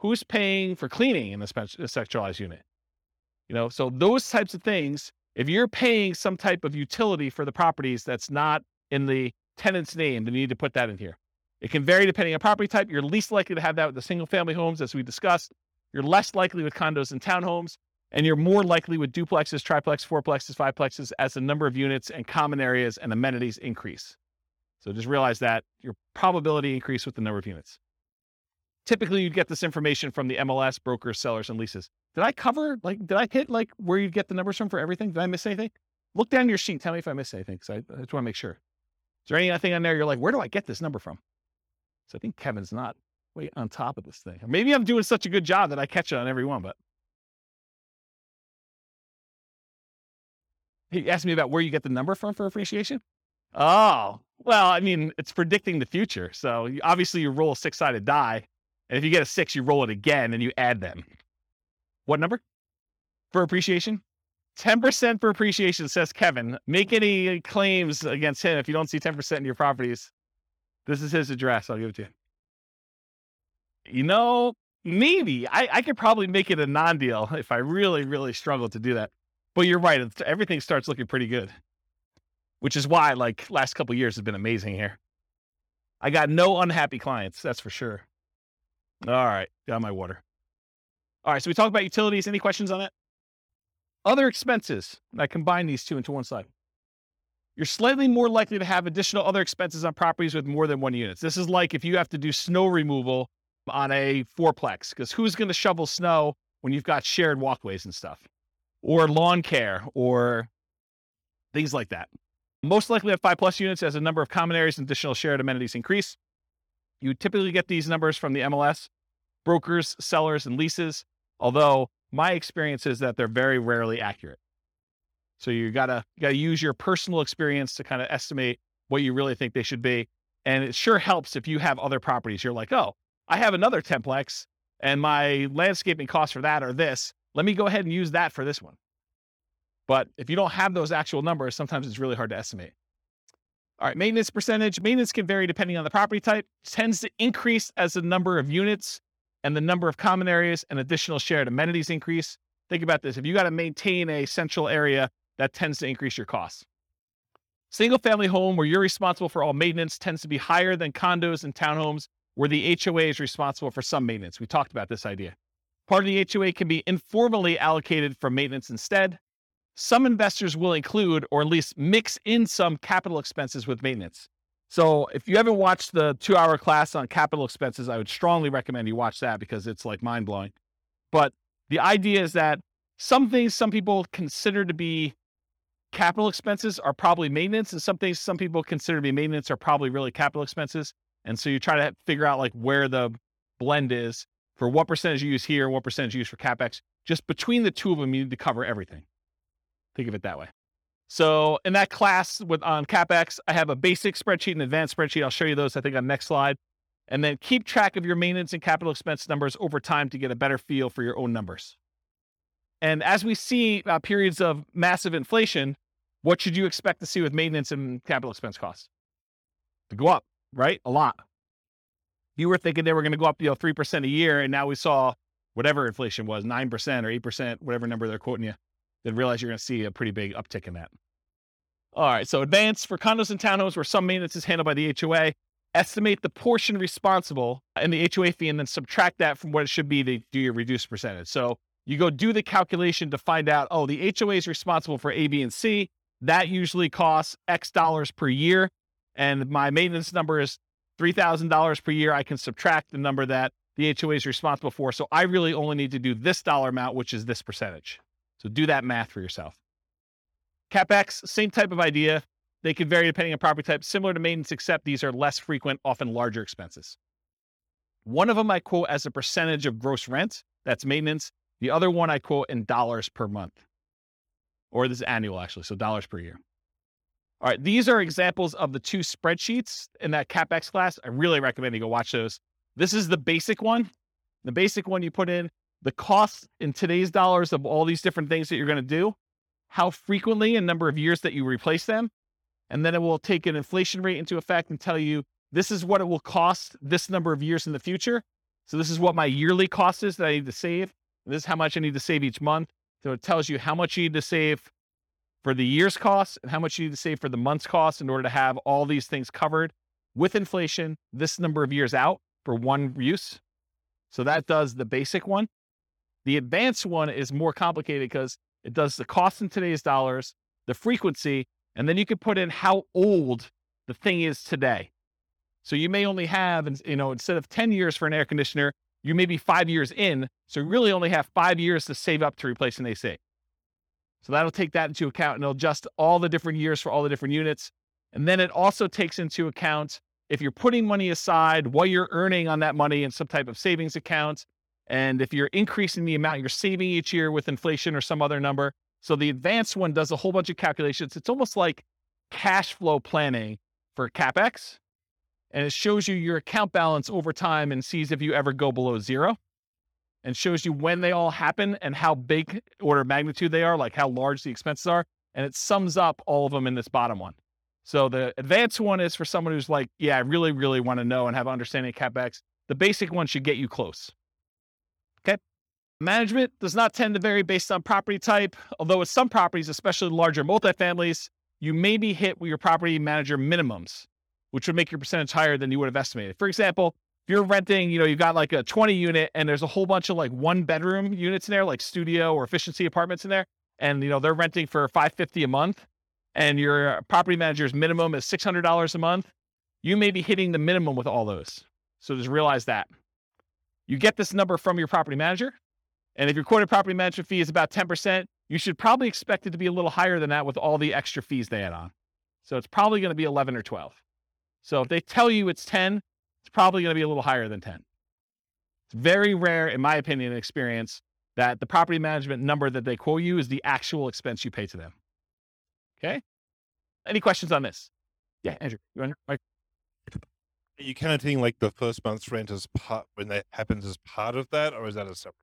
Who's paying for cleaning in the sexualized unit? You know, so those types of things If you're paying some type of utility for the properties that's not in the tenant's name, then you need to put that in here. It can vary depending on property type. You're least likely to have that with the single family homes, as we discussed. You're less likely with condos and townhomes, and you're more likely with duplexes, triplexes, fourplexes, fiveplexes as the number of units and common areas and amenities increase. So just realize that your probability increase with the number of units. Typically, you'd get this information from the MLS, brokers, sellers, and leases. Did I cover, like, did I hit like where you'd get the numbers from for everything? Did I miss anything? Look down your sheet. Tell me if I missed anything because I, I just want to make sure. Is there anything on there you're like, where do I get this number from? So I think Kevin's not way on top of this thing. Maybe I'm doing such a good job that I catch it on every one, but he asked me about where you get the number from for appreciation. Oh, well, I mean, it's predicting the future. So obviously you roll a six sided die. And if you get a six, you roll it again and you add them. What number for appreciation? 10% for appreciation, says Kevin. Make any claims against him if you don't see 10% in your properties. This is his address. I'll give it to you. You know, maybe I, I could probably make it a non deal if I really, really struggle to do that. But you're right. Everything starts looking pretty good, which is why, like, last couple years have been amazing here. I got no unhappy clients. That's for sure. All right. Got my water. All right. So we talked about utilities. Any questions on that? Other expenses. I combine these two into one slide. You're slightly more likely to have additional other expenses on properties with more than one unit. This is like if you have to do snow removal on a fourplex, because who's going to shovel snow when you've got shared walkways and stuff, or lawn care, or things like that. Most likely have five plus units as the number of common areas and additional shared amenities increase. You typically get these numbers from the MLS, brokers, sellers, and leases, although my experience is that they're very rarely accurate. So you gotta you gotta use your personal experience to kind of estimate what you really think they should be. And it sure helps if you have other properties. You're like, oh, I have another templex and my landscaping costs for that are this. Let me go ahead and use that for this one. But if you don't have those actual numbers, sometimes it's really hard to estimate. All right, maintenance percentage. Maintenance can vary depending on the property type, tends to increase as the number of units and the number of common areas and additional shared amenities increase. Think about this. If you got to maintain a central area, that tends to increase your costs. Single family home where you're responsible for all maintenance tends to be higher than condos and townhomes where the HOA is responsible for some maintenance. We talked about this idea. Part of the HOA can be informally allocated for maintenance instead. Some investors will include or at least mix in some capital expenses with maintenance. So if you haven't watched the two hour class on capital expenses, I would strongly recommend you watch that because it's like mind blowing. But the idea is that some things some people consider to be capital expenses are probably maintenance, and some things some people consider to be maintenance are probably really capital expenses. And so you try to figure out like where the blend is for what percentage you use here, and what percentage you use for capex. Just between the two of them, you need to cover everything. Think of it that way. So in that class with on capex, I have a basic spreadsheet and advanced spreadsheet. I'll show you those. I think on next slide. And then keep track of your maintenance and capital expense numbers over time to get a better feel for your own numbers. And as we see uh, periods of massive inflation, what should you expect to see with maintenance and capital expense costs? To go up, right? A lot. You were thinking they were going to go up, you know, 3% a year. And now we saw whatever inflation was, 9% or 8%, whatever number they're quoting you, then realize you're going to see a pretty big uptick in that. All right. So advance for condos and townhomes where some maintenance is handled by the HOA. Estimate the portion responsible in the HOA fee and then subtract that from what it should be to do your reduced percentage. So you go do the calculation to find out, oh, the HOA is responsible for A, B, and C. That usually costs X dollars per year. And my maintenance number is $3,000 per year. I can subtract the number that the HOA is responsible for. So I really only need to do this dollar amount, which is this percentage. So do that math for yourself. CapEx, same type of idea. They can vary depending on property type, similar to maintenance, except these are less frequent, often larger expenses. One of them I quote as a percentage of gross rent. That's maintenance. The other one I quote in dollars per month, or this is annual actually, so dollars per year. All right, these are examples of the two spreadsheets in that CapEx class. I really recommend you go watch those. This is the basic one. The basic one you put in the cost in today's dollars of all these different things that you're going to do, how frequently and number of years that you replace them. And then it will take an inflation rate into effect and tell you this is what it will cost this number of years in the future. So this is what my yearly cost is that I need to save. This is how much I need to save each month. So it tells you how much you need to save for the year's costs and how much you need to save for the month's costs in order to have all these things covered with inflation this number of years out for one use. So that does the basic one. The advanced one is more complicated because it does the cost in today's dollars, the frequency, and then you can put in how old the thing is today. So you may only have, you know, instead of 10 years for an air conditioner, you may be five years in. So you really only have five years to save up to replace an AC. So that'll take that into account and it'll adjust all the different years for all the different units. And then it also takes into account if you're putting money aside, what you're earning on that money in some type of savings account, and if you're increasing the amount you're saving each year with inflation or some other number. So the advanced one does a whole bunch of calculations. It's almost like cash flow planning for CapEx. And it shows you your account balance over time and sees if you ever go below zero and shows you when they all happen and how big order of magnitude they are, like how large the expenses are. And it sums up all of them in this bottom one. So the advanced one is for someone who's like, yeah, I really, really want to know and have understanding of CapEx. The basic one should get you close. Management does not tend to vary based on property type, although with some properties, especially larger multifamilies, you may be hit with your property manager minimums, which would make your percentage higher than you would have estimated. For example, if you're renting, you know, you've got like a 20 unit and there's a whole bunch of like one bedroom units in there, like studio or efficiency apartments in there, and you know, they're renting for 550 a month and your property manager's minimum is $600 a month, you may be hitting the minimum with all those. So just realize that. You get this number from your property manager. And if your quoted property management fee is about 10%, you should probably expect it to be a little higher than that with all the extra fees they add on. So it's probably going to be 11 or 12. So if they tell you it's 10, it's probably going to be a little higher than 10. It's very rare, in my opinion, and experience that the property management number that they quote you is the actual expense you pay to them. Okay. Any questions on this? Yeah, Andrew, you want Mike? Are you counting like the first month's rent as part when that happens as part of that, or is that a separate?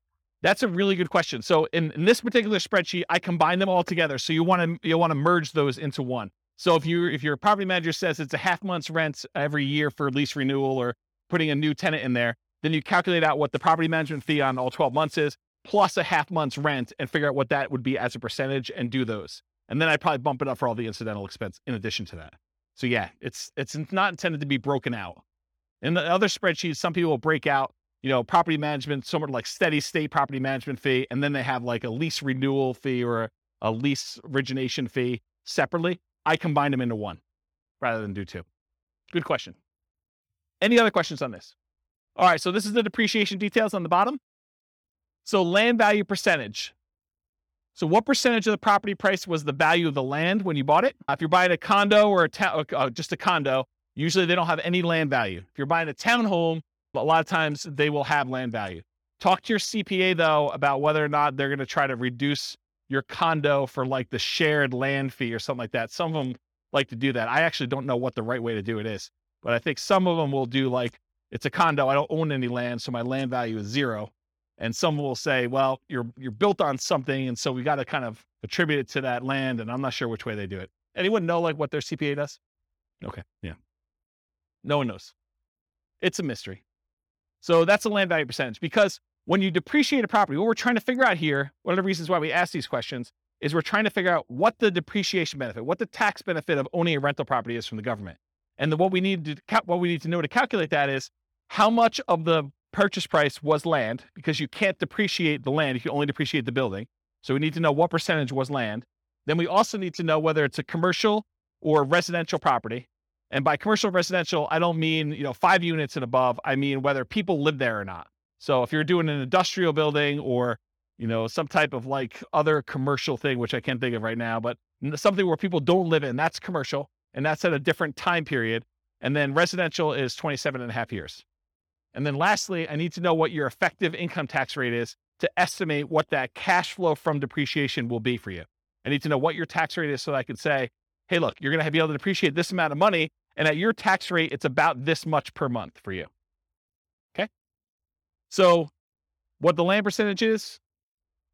That's a really good question. So in, in this particular spreadsheet, I combine them all together. So you want to you want to merge those into one. So if you if your property manager says it's a half month's rent every year for lease renewal or putting a new tenant in there, then you calculate out what the property management fee on all 12 months is plus a half month's rent and figure out what that would be as a percentage and do those. And then I'd probably bump it up for all the incidental expense in addition to that. So yeah, it's it's not intended to be broken out. In the other spreadsheets, some people will break out, you know, property management, somewhat like steady state property management fee, and then they have like a lease renewal fee or a, lease origination fee separately. I combine them into one rather than do two. Good question. Any other questions on this? All right, so this is the depreciation details on the bottom. So land value percentage. So, what percentage of the property price was the value of the land when you bought it? If you're buying a condo or a ta- uh, just a condo, usually they don't have any land value. If you're buying a townhome, a lot of times they will have land value. Talk to your CPA though about whether or not they're going to try to reduce your condo for like the shared land fee or something like that. Some of them like to do that. I actually don't know what the right way to do it is, but I think some of them will do like it's a condo. I don't own any land, so my land value is zero and some will say, well, you're you're built on something, and so we got to kind of attribute it to that land. And I'm not sure which way they do it. Anyone know like what their CPA does? Okay, yeah, no one knows. It's a mystery. So that's a land value percentage because when you depreciate a property, what we're trying to figure out here, one of the reasons why we ask these questions is we're trying to figure out what the depreciation benefit, what the tax benefit of owning a rental property is from the government. And then what we need to what we need to know to calculate that is how much of the purchase price was land because you can't depreciate the land. You can only depreciate the building. So we need to know what percentage was land. Then we also need to know whether it's a commercial or residential property. And by commercial residential, I don't mean, you know, five units and above. I mean whether people live there or not. So if you're doing an industrial building or, you know, some type of like other commercial thing, which I can't think of right now, but something where people don't live in, that's commercial. And that's at a different time period. And then residential is 27 and a half years. And then lastly, I need to know what your effective income tax rate is to estimate what that cash flow from depreciation will be for you. I need to know what your tax rate is so that I can say, hey, look, you're going to be able to depreciate this amount of money. And at your tax rate, it's about this much per month for you. Okay. So, what the land percentage is.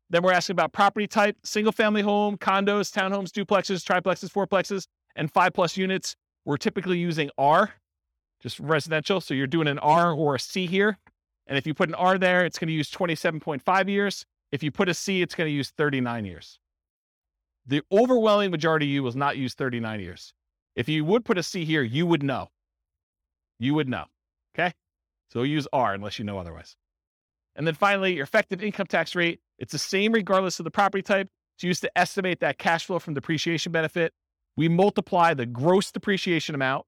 Then we're asking about property type single family home, condos, townhomes, duplexes, triplexes, fourplexes, and five plus units. We're typically using R just residential. So you're doing an R or a C here. And if you put an R there, it's going to use 27.5 years. If you put a C, it's going to use 39 years. The overwhelming majority of you will not use 39 years. If you would put a C here, you would know. You would know. Okay. So use R unless you know otherwise. And then finally, your effective income tax rate, it's the same regardless of the property type. It's used to estimate that cash flow from depreciation benefit. We multiply the gross depreciation amount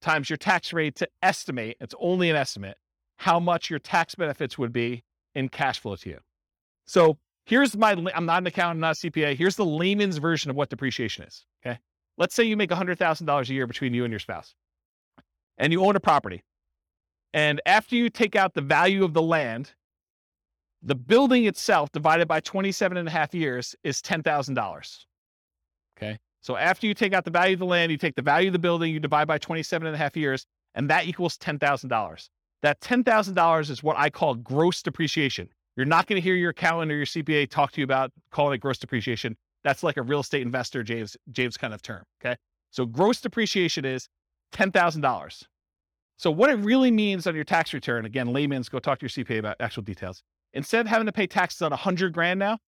times your tax rate to estimate, it's only an estimate, how much your tax benefits would be in cash flow to you. So here's my, I'm not an accountant, not a CPA. Here's the layman's version of what depreciation is. Okay. Let's say you make $100,000 a year between you and your spouse and you own a property. And after you take out the value of the land, the building itself divided by 27 and a half years is $10,000. Okay. So after you take out the value of the land, you take the value of the building, you divide by 27 and a half years, and that equals $10,000. That $10,000 is what I call gross depreciation. You're not going to hear your accountant or your CPA talk to you about calling it gross depreciation. That's like a real estate investor, James, James kind of term. Okay. So gross depreciation is $10,000. So what it really means on your tax return, again, layman's go talk to your CPA about actual details. Instead of having to pay taxes on a hundred grand now,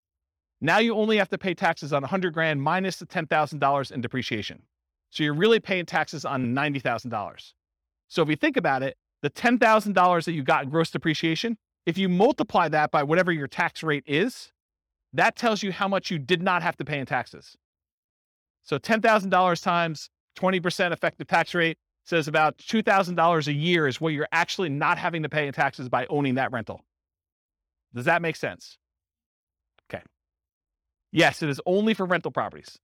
now you only have to pay taxes on a hundred grand minus the $10,000 in depreciation. So you're really paying taxes on $90,000. So if you think about it, the $10,000 that you got in gross depreciation, if you multiply that by whatever your tax rate is, that tells you how much you did not have to pay in taxes. So $10,000 times 20% effective tax rate says about $2,000 a year is what you're actually not having to pay in taxes by owning that rental. Does that make sense? Okay. Yes, it is only for rental properties.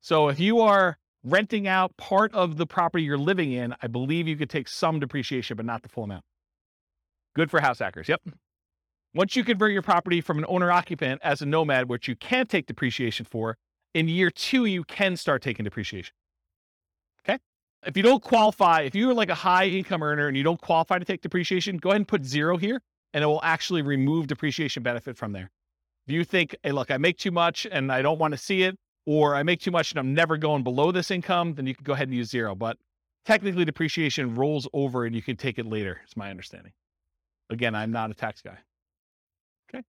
So if you are renting out part of the property you're living in, I believe you could take some depreciation, but not the full amount. Good for house hackers. Yep. Once you convert your property from an owner occupant as a nomad, which you can't take depreciation for, in year two, you can start taking depreciation. Okay. If you don't qualify, if you're like a high income earner and you don't qualify to take depreciation, go ahead and put zero here and it will actually remove depreciation benefit from there. If you think, hey, look, I make too much and I don't want to see it, or I make too much and I'm never going below this income, then you can go ahead and use zero. But technically, depreciation rolls over and you can take it later, is my understanding. Again, I'm not a tax guy. Okay.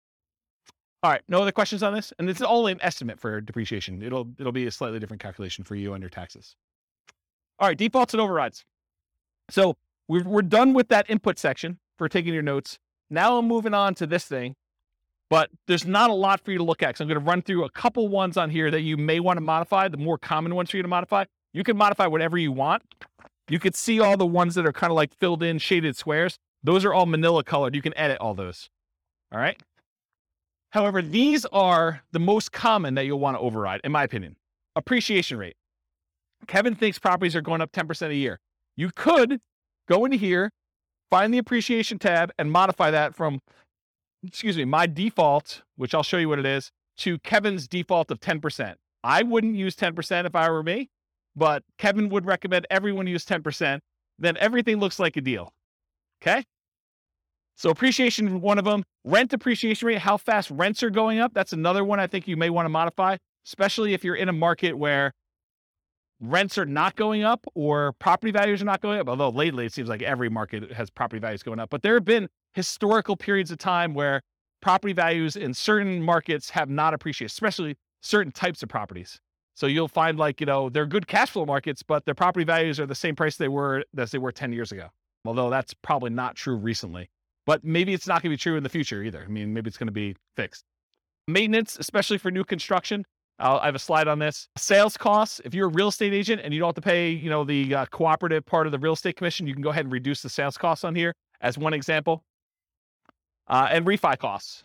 All right. No other questions on this? And it's only an estimate for depreciation. It'll it'll be a slightly different calculation for you on your taxes. All right, defaults and overrides. So we're, we're done with that input section for taking your notes. Now I'm moving on to this thing, but there's not a lot for you to look at. So I'm going to run through a couple ones on here that you may want to modify, the more common ones for you to modify. You can modify whatever you want. You could see all the ones that are kind of like filled in shaded squares. Those are all manila colored. You can edit all those. All right. However, these are the most common that you'll want to override, in my opinion. Appreciation rate. Kevin thinks properties are going up 10% a year. You could go into here, find the appreciation tab and modify that from, excuse me, my default, which I'll show you what it is, to Kevin's default of 10%. I wouldn't use 10% if I were me, but Kevin would recommend everyone use 10%. Then everything looks like a deal. Okay. So appreciation is one of them. Rent appreciation rate, how fast rents are going up. That's another one I think you may want to modify, especially if you're in a market where rents are not going up or property values are not going up. Although lately it seems like every market has property values going up, but there have been historical periods of time where property values in certain markets have not appreciated, especially certain types of properties. So you'll find like, you know, they're good cash flow markets, but their property values are the same price they were as they were 10 years ago. Although that's probably not true recently. But maybe it's not going to be true in the future either. I mean, maybe it's going to be fixed. Maintenance, especially for new construction, I'll, I have a slide on this. Sales costs. If you're a real estate agent and you don't have to pay, you know, the uh, cooperative part of the real estate commission, you can go ahead and reduce the sales costs on here as one example. Uh, and refi costs.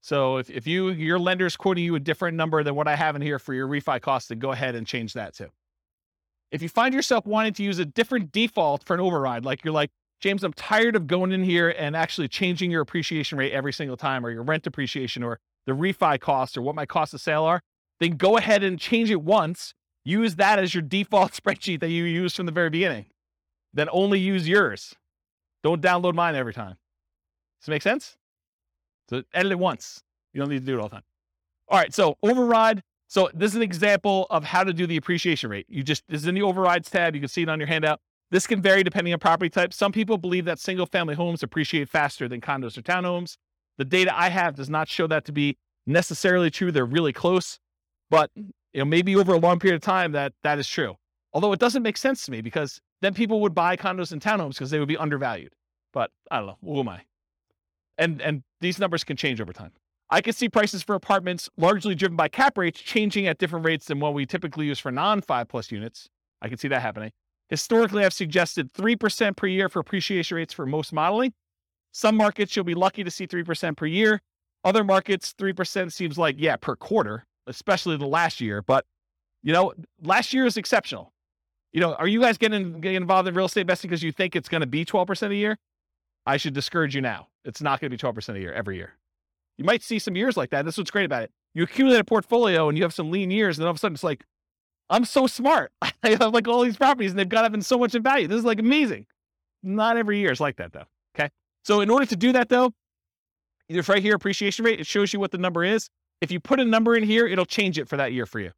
So if, if you your lender is quoting you a different number than what I have in here for your refi costs, then go ahead and change that too. If you find yourself wanting to use a different default for an override, like you're like, James, I'm tired of going in here and actually changing your appreciation rate every single time, or your rent appreciation, or the refi costs, or what my cost of sale are, then go ahead and change it once. Use that as your default spreadsheet that you use from the very beginning. Then only use yours. Don't download mine every time. Does it make sense? So edit it once. You don't need to do it all the time. All right, so override. So this is an example of how to do the appreciation rate. You just this is in the overrides tab. You can see it on your handout. This can vary depending on property type. Some people believe that single family homes appreciate faster than condos or townhomes. The data I have does not show that to be necessarily true. They're really close. But mm. you know, maybe over a long period of time that that is true. Although it doesn't make sense to me because then people would buy condos and townhomes because they would be undervalued. But I don't know. Who am I? And and these numbers can change over time. I can see prices for apartments largely driven by cap rates changing at different rates than what we typically use for non five plus units. I can see that happening. Historically, I've suggested 3% per year for appreciation rates for most modeling. Some markets you'll be lucky to see 3% per year. Other markets, 3% seems like, yeah, per quarter, especially the last year. But, you know, last year is exceptional. You know, are you guys getting, getting involved in real estate investing because you think it's going to be 12% a year? I should discourage you now. It's not going to be 12% a year every year. You might see some years like that. This is what's great about it. You accumulate a portfolio and you have some lean years, and then all of a sudden it's like, I'm so smart. I have like all these properties and they've got up in so much in value. This is like amazing. Not every year is like that though. Okay. So in order to do that though, either right here, appreciation rate, it shows you what the number is. If you put a number in here, it'll change it for that year for you.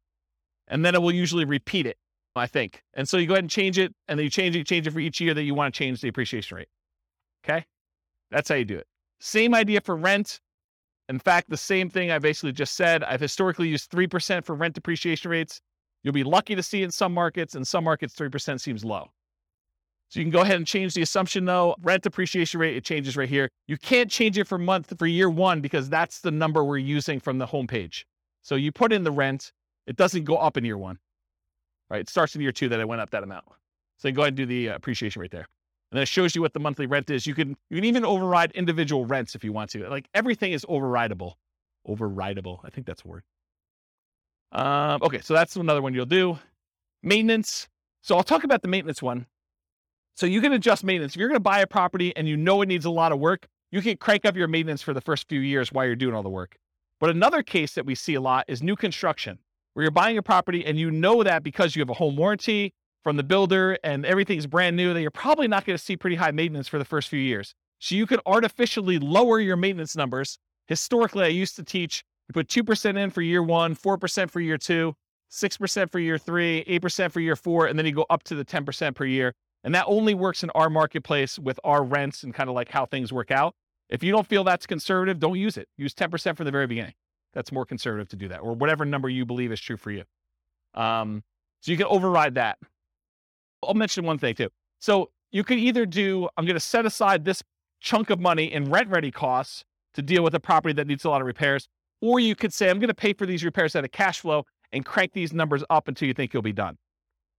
And then it will usually repeat it, I think. And so you go ahead and change it, and then you change it, change it for each year that you want to change the appreciation rate. Okay. That's how you do it. Same idea for rent. In fact, the same thing I basically just said. I've historically used 3% for rent depreciation rates. You'll be lucky to see in some markets, and some markets, 3% seems low. So you can go ahead and change the assumption though. Rent appreciation rate, it changes right here. You can't change it for month for year one because that's the number we're using from the homepage. So you put in the rent, it doesn't go up in year one. Right? It starts in year two that it went up that amount. So you go ahead and do the uh, appreciation rate there. And then it shows you what the monthly rent is. You can you can even override individual rents if you want to. Like everything is overrideable. Overrideable. I think that's a word. Um, okay, so that's another one you'll do. Maintenance. So I'll talk about the maintenance one. So you can adjust maintenance. If you're going to buy a property and you know it needs a lot of work, you can crank up your maintenance for the first few years while you're doing all the work. But another case that we see a lot is new construction, where you're buying a property and you know that because you have a home warranty from the builder and everything's brand new, that you're probably not going to see pretty high maintenance for the first few years. So you could artificially lower your maintenance numbers. Historically, I used to teach you put 2% in for year one, 4% for year two, 6% for year three, 8% for year four, and then you go up to the 10% per year. And that only works in our marketplace with our rents and kind of like how things work out. If you don't feel that's conservative, don't use it. Use 10% from the very beginning. That's more conservative to do that, or whatever number you believe is true for you. Um, so you can override that. I'll mention one thing too. So you could either do, I'm going to set aside this chunk of money in rent ready costs to deal with a property that needs a lot of repairs, or you could say, I'm going to pay for these repairs out of cash flow and crank these numbers up until you think you'll be done.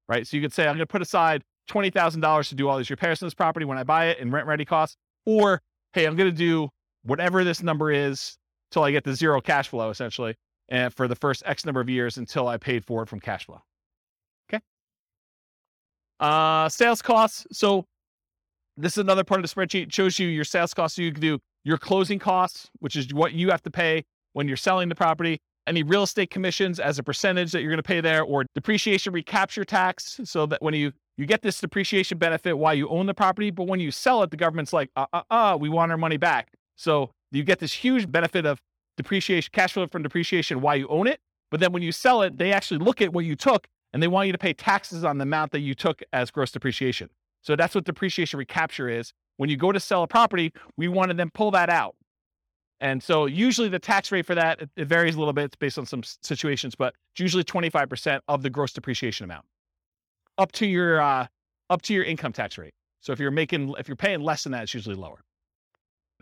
Right. So you could say, I'm going to put aside $20,000 to do all these repairs on this property when I buy it and rent ready costs. Or, hey, I'm going to do whatever this number is till I get to zero cash flow essentially. And for the first X number of years until I paid for it from cash flow. Uh, sales costs. So this is another part of the spreadsheet. It shows you your sales costs. So you can do your closing costs, which is what you have to pay when you're selling the property, any real estate commissions as a percentage that you're going to pay there, or depreciation recapture tax, so that when you you get this depreciation benefit while you own the property, but when you sell it, the government's like, uh, uh, uh, we want our money back. So you get this huge benefit of depreciation, cash flow from depreciation while you own it. But then when you sell it, they actually look at what you took and they want you to pay taxes on the amount that you took as gross depreciation. So that's what depreciation recapture is. When you go to sell a property, we want to then pull that out. And so usually the tax rate for that, it, varies a little bit. Based on some situations, but it's usually 25% of the gross depreciation amount up to your, uh, up to your income tax rate. So if you're making, if you're paying less than that, it's usually lower.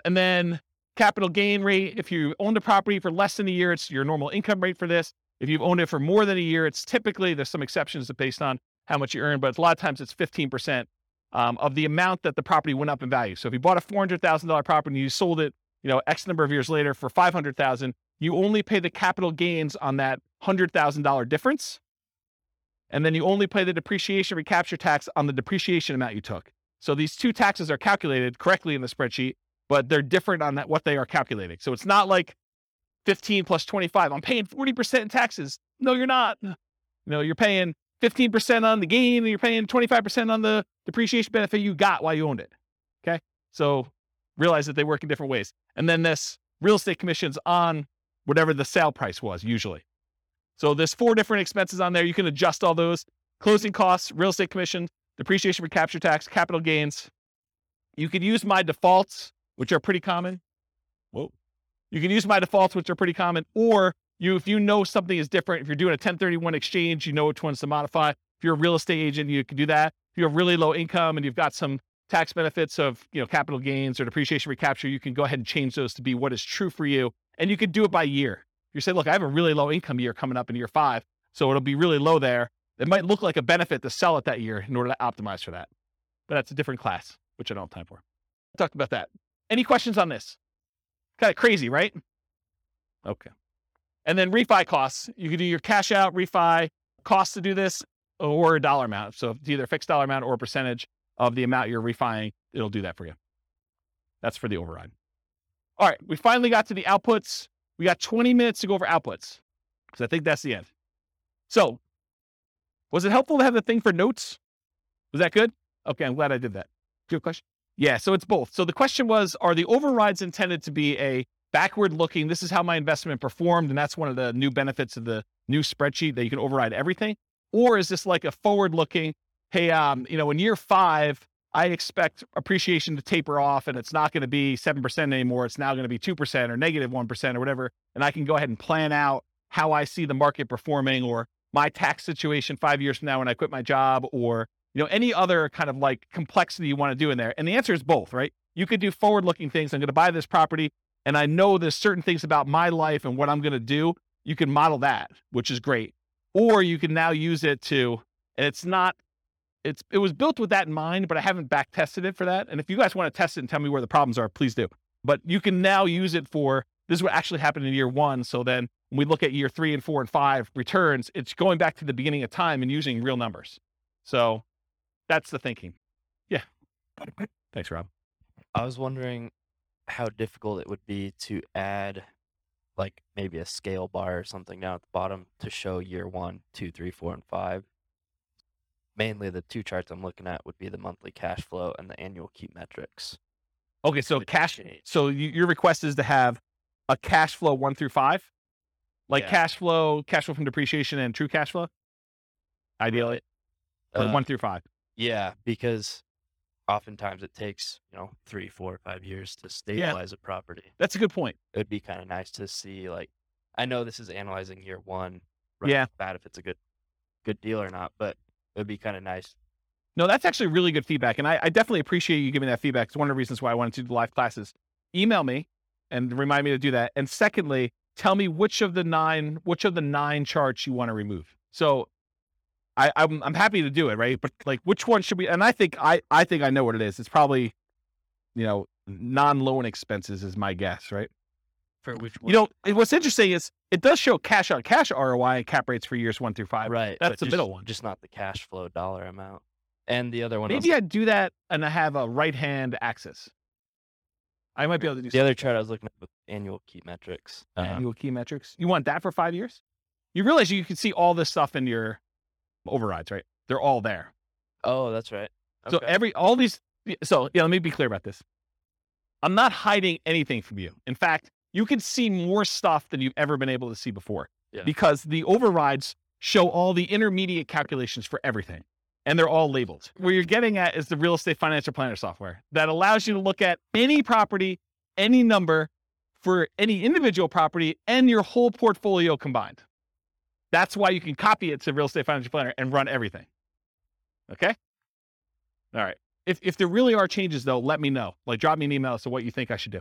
And then capital gain rate, if you own the property for less than a year, it's your normal income rate for this. If you've owned it for more than a year, it's typically, there's some exceptions based on how much you earn, but a lot of times it's 15% um, of the amount that the property went up in value. So if you bought a $400,000 property and you sold it you know, X number of years later for 500,000, you only pay the capital gains on that $100,000 difference. And then you only pay the depreciation recapture tax on the depreciation amount you took. So these two taxes are calculated correctly in the spreadsheet, but they're different on that what they are calculating. So it's not like 15 plus 25. I'm paying 40% in taxes. No, you're not. You know, you're paying 15% on the gain and you're paying 25% on the depreciation benefit you got while you owned it. Okay. So realize that they work in different ways. And then this real estate commissions on whatever the sale price was usually. So there's four different expenses on there. You can adjust all those closing costs, real estate commission, depreciation recapture tax, capital gains. You could use my defaults, which are pretty common. Whoa. You can use my defaults, which are pretty common, or You, if you know something is different, if you're doing a 1031 exchange, you know which ones to modify. If you're a real estate agent, you can do that. If you have really low income and you've got some tax benefits of you know capital gains or depreciation recapture, you can go ahead and change those to be what is true for you, and you can do it by year. You say, look, I have a really low income year coming up in year five, so it'll be really low there. It might look like a benefit to sell it that year in order to optimize for that, but that's a different class, which I don't have time for. I talked about that. Any questions on this? Kind of crazy, right? Okay. And then refi costs. You can do your cash out refi costs to do this or a dollar amount. So it's either a fixed dollar amount or a percentage of the amount you're refining. It'll do that for you. That's for the override. All right. We finally got to the outputs. We got 20 minutes to go over outputs because I think that's the end. So, was it helpful to have the thing for notes? Was that good? Okay, I'm glad I did that. Good question. Yeah, so it's both. So the question was Are the overrides intended to be a backward looking, this is how my investment performed, and that's one of the new benefits of the new spreadsheet that you can override everything? Or is this like a forward looking, hey, um, you know, in year five, I expect appreciation to taper off and it's not going to be 7% anymore. It's now going to be 2% or negative 1 or whatever. And I can go ahead and plan out how I see the market performing or my tax situation five years from now when I quit my job or, you know, any other kind of like complexity you want to do in there. And the answer is both, right? You could do forward looking things. I'm going to buy this property and I know there's certain things about my life and what I'm going to do. You can model that, which is great. Or you can now use it to, and it's not it's it was built with that in mind, but I haven't back tested it for that. And if you guys want to test it and tell me where the problems are, please do. But you can now use it for this is what actually happened in year one. So then when we look at year three and four and five returns, it's going back to the beginning of time and using real numbers. So that's the thinking. Yeah. Thanks, Rob. I was wondering how difficult it would be to add like maybe a scale bar or something down at the bottom to show year one, two, three, four, and five mainly the two charts I'm looking at would be the monthly cash flow and the annual key metrics. Okay, so cash. So you, your request is to have a cash flow one through five, like Yeah. cash flow, cash flow from depreciation, and true cash flow. Ideally, Uh, one through five. Yeah, because oftentimes it takes you know three, four, five years to stabilize a property. That's a good point. It would be kind of nice to see like I know this is analyzing year one, right Yeah. off the bat if it's a good good deal or not, but it would be kind of nice. No, that's actually really good feedback, and I, I definitely appreciate you giving that feedback. It's one of the reasons why I wanted to do the live classes. Email me and remind me to do that. And secondly, tell me which of the nine, which of the nine charts you want to remove. So, I, I'm I'm happy to do it, right? But like, which one should we? And I think I I think I know what it is. It's probably, you know, non-loan expenses is my guess, right? For which You know, what's interesting is it does show cash on cash ROI and cap rates for years one through five. right? That's the just- middle one. just not the cash flow dollar amount. And the other one, Maybe I'd do that and I have a right hand axis. I might be able to do the other chart I was looking at with annual key metrics. some Uh, annual key metrics. You want that for five years? You realize you can see all this stuff in your overrides, right? They're all there. oh, that's right. So every all these. So yeah, let me be clear about this. I'm not hiding anything from you. In fact, you can see more stuff than you've ever been able to see before Yeah. because the overrides show all the intermediate calculations for everything. And they're all labeled. What you're getting at is the real estate financial planner software that allows you to look at any property, any number for any individual property and your whole portfolio combined. That's why you can copy it to real estate financial planner and run everything. Okay? All right. If if there really are changes though, let me know. Like drop me an email as to what you think I should do.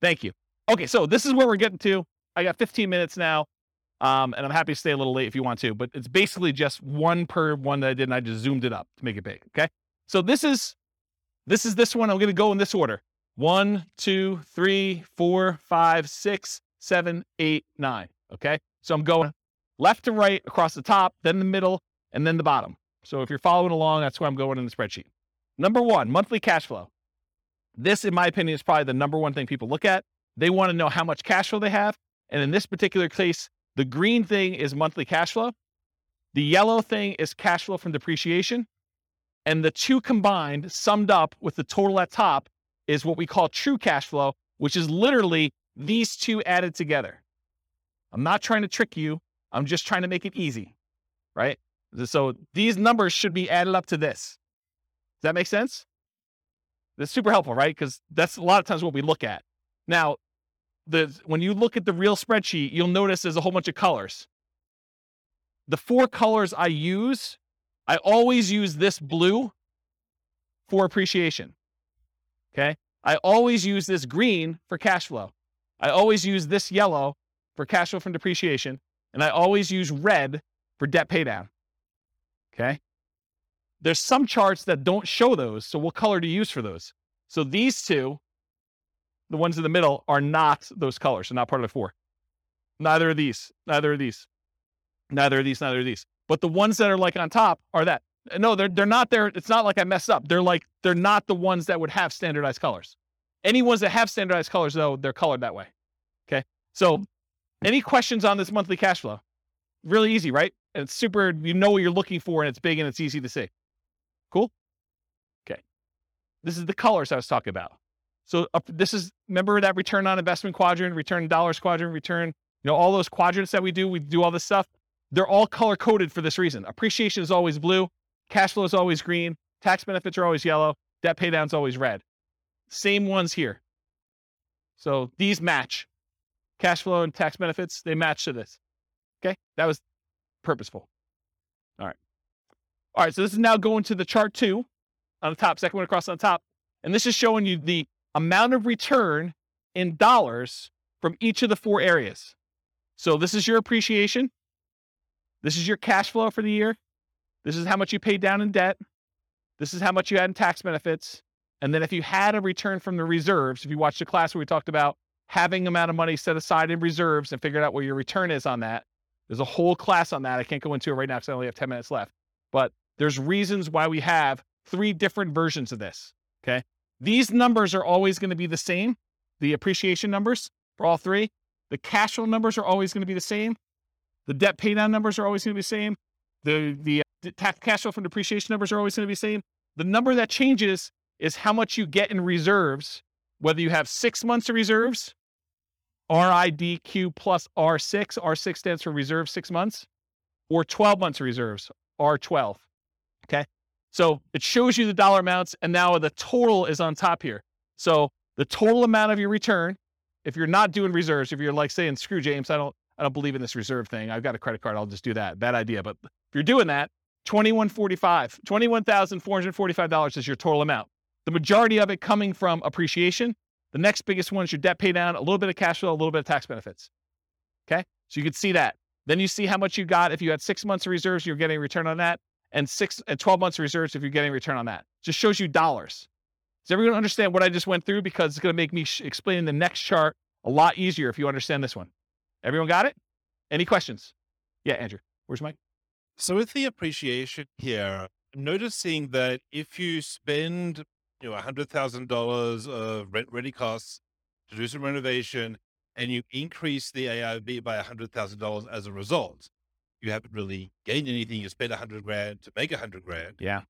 Thank you. Okay, so this is where we're getting to. I got 15 minutes now. Um, and I'm happy to stay a little late if you want to, but it's basically just one per one that I did, and I just zoomed it up to make it big. Okay. So this is this is this one. I'm gonna go in this order. One, two, three, four, five, six, seven, eight, nine. Okay. So I'm going left to right across the top, then the middle, and then the bottom. So if you're following along, that's where I'm going in the spreadsheet. Number one, monthly cash flow. This, in my opinion, is probably the number one thing people look at. They want to know how much cash flow they have. And in this particular case, the green thing is monthly cash flow. The yellow thing is cash flow from depreciation. And the two combined, summed up with the total at top, is what we call true cash flow, which is literally these two added together. I'm not trying to trick you. I'm just trying to make it easy, right? So these numbers should be added up to this. Does that make sense? That's super helpful, right? Because that's a lot of times what we look at. Now, the when you look at the real spreadsheet, you'll notice there's a whole bunch of colors. The four colors I use, I always use this blue for appreciation. Okay. I always use this green for cash flow. I always use this yellow for cash flow from depreciation. And I always use red for debt paydown. Okay. There's some charts that don't show those. So what color do you use for those? So these two, the ones in the middle, are not those colors. They're not part of the four. Neither of these. Neither of these. Neither of these. Neither of these. But the ones that are like on top are that. No, they're they're not there. It's not like I messed up. They're like they're not the ones that would have standardized colors. Any ones that have standardized colors, though, they're colored that way. Okay. So any questions on this monthly cash flow? Really easy, right? And it's super, you know what you're looking for and it's big and it's easy to see. Cool? Okay. This is the colors I was talking about. So uh, this is, remember that return on investment quadrant, return dollars quadrant, return, you know, all those quadrants that we do, we do all this stuff. They're all color coded for this reason. Appreciation is always blue, cash flow is always green, tax benefits are always yellow, debt pay down is always red. Same ones here. So these match. Cash flow and tax benefits, they match to this. Okay. That was purposeful. All right. All right. So this is now going to the chart two on the top, second one across on the top. And this is showing you the amount of return in dollars from each of the four areas. So this is your appreciation. This is your cash flow for the year. This is how much you paid down in debt. This is how much you had in tax benefits. And then if you had a return from the reserves, if you watched the class where we talked about having amount of money set aside in reserves and figuring out what your return is on that, there's a whole class on that. I can't go into it right now because I only have 10 minutes left. But there's reasons why we have three different versions of this. Okay. These numbers are always going to be the same. The appreciation numbers for all three. The cash flow numbers are always going to be the same. The debt paydown numbers are always going to be the same. The the, uh, the tax cash flow from depreciation numbers are always going to be the same. The number that changes is how much you get in reserves, whether you have six months of reserves, ROIQ plus R6, R6 stands for reserve six months, or 12 months of reserves, R12. Okay. So it shows you the dollar amounts, and now the total is on top here. So the total amount of your return, if you're not doing reserves, if you're like saying, screw James, I don't I don't believe in this reserve thing. I've got a credit card, I'll just do that. Bad idea. But if you're doing that, 2145, $21,445 is your total amount the majority of it coming from appreciation. The next biggest one is your debt pay down, a little bit of cash flow, a little bit of tax benefits. Okay. So you could see that. Then you see how much you got. If you had six months of reserves, you're getting a return on that. And six and 12 months of reserves if you're getting a return on that. Just shows you dollars. Does everyone understand what I just went through? Because it's going to make me sh- explaining the next chart a lot easier if you understand this one. Everyone got it? Any questions? Yeah, Andrew. Where's Mike? So with the appreciation here, I'm noticing that if you spend you know, $100,000 of rent ready costs to do some renovation and you increase the ARV by $100,000 as a result. You haven't really gained anything. You spent 100 grand to make a 100 grand. Yeah.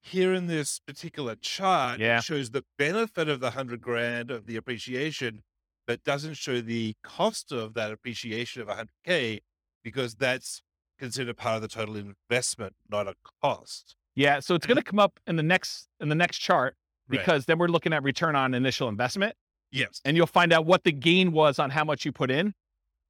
Here in this particular chart, Yeah. it shows the benefit of the 100 grand of the appreciation, but doesn't show the cost of that appreciation of 100K because that's considered part of the total investment, not a cost. Yeah. So it's going to come up in the next in the next chart Right. because then we're looking at return on initial investment. Yes. and you'll find out what the gain was on how much you put in.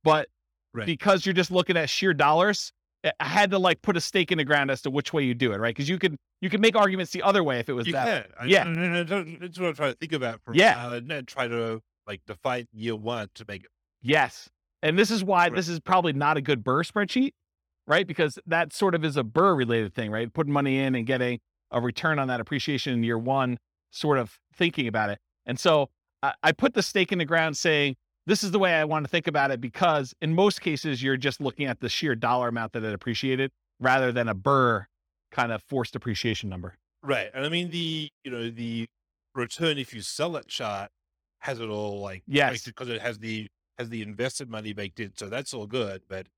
But Right. because you're just looking at sheer dollars, I- had to like put a stake in the ground as to which way you do it, right? Because you could you could make arguments the other way if it was You that. can. Yeah. I, I, I that's what I'm trying to think about for Yeah. and then try to like define year one to make it. Yes. And this is why Right. this is probably not a good BRRRR spreadsheet, right? Because that sort of is a BRRRR related thing, right? Putting money in and getting a return on that appreciation in year one, sort of thinking about it. And so I, I put the stake in the ground saying, this is the way I want to think about it because in most cases, you're just looking at the sheer dollar amount that it appreciated rather than a BRRRR kind of forced appreciation number. Right. And I mean the you know the return if you sell that chart has it all like Yes. because it has the has the invested money baked in, so that's all good. But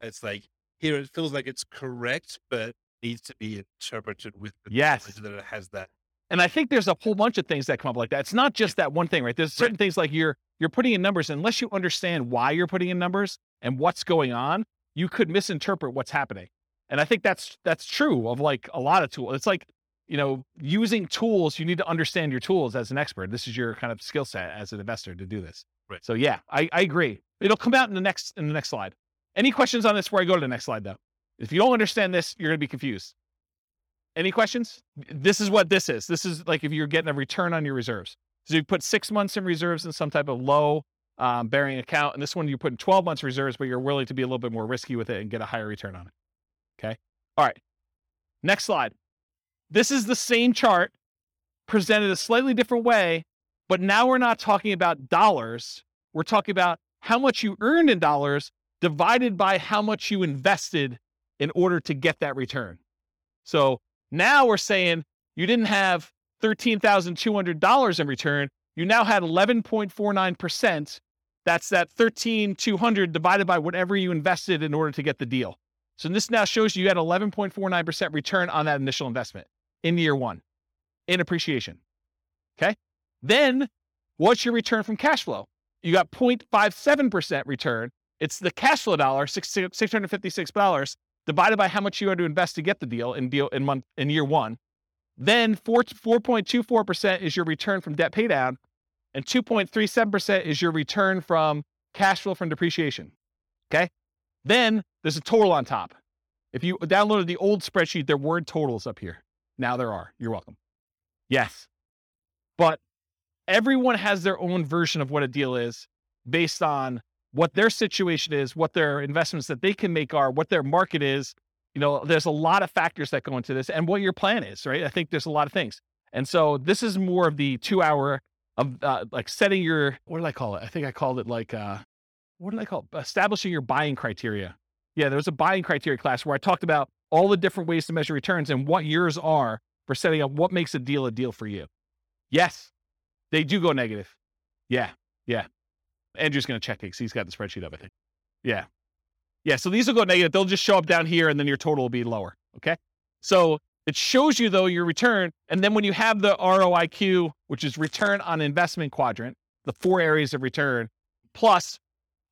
it's like here it feels like it's correct, but needs to be interpreted with the Yes. that it has that. And I think there's a whole bunch of things that come up like that. It's not just that one thing, right? There's certain things like you're you're putting in numbers unless you understand why you're putting in numbers and what's going on, you could misinterpret what's happening. And I think that's that's true of like a lot of tools. It's like you know, using tools, you need to understand your tools as an expert. This is your kind of skill set as an investor to do this. Right. So yeah, I, I agree. It'll come out in the next in the next slide. Any questions on this before I go to the next slide though? If you don't understand this, you're gonna be confused. Any questions? This is what this is. This is like if you're getting a return on your reserves. So you put six months in reserves in some type of low um, bearing account, and this one you put putting 12 months reserves, but you're willing to be a little bit more risky with it and get a higher return on it. Okay. All right. Next slide. This is the same chart presented a slightly different way, but now we're not talking about dollars. We're talking about how much you earned in dollars divided by how much you invested in order to get that return. So now we're saying you didn't have $13,200 in return. You now had 11.49%. That's that 13,200 divided by whatever you invested in order to get the deal. So this now shows you had 11.49% return on that initial investment in year one in appreciation. Okay. Then what's your return from cash flow? You got 0.57% return. It's the cash flow dollar, $656 divided by how much you had to invest to get the deal in deal in month in year one. Then 4, 4.24% is your return from debt paydown, and 2.37% is your return from cash flow from depreciation. Okay. Then there's a total on top. If you downloaded the old spreadsheet, there weren't totals up here. Now there are. You're welcome. Yes. But everyone has their own version of what a deal is based on what their situation is, what their investments that they can make are, what their market is. You know, there's a lot of factors that go into this and what your plan is, right? I think there's a lot of things. And so this is more of the two hour of uh, like setting your, what did I call it? I think I called it like, uh, what did I call it? Establishing your buying criteria. Yeah, there was a buying criteria class where I talked about all the different ways to measure returns and what yours are for setting up what makes a deal a deal for you. Yes, they do go negative. Yeah, yeah. Andrew's going to check it because he's got the spreadsheet up, I think. Yeah. Yeah. So these will go negative. They'll just show up down here and then your total will be lower. Okay. So it shows you, though, your return. And then when you have the ROIQ, which is return on investment quadrant, the four areas of return, plus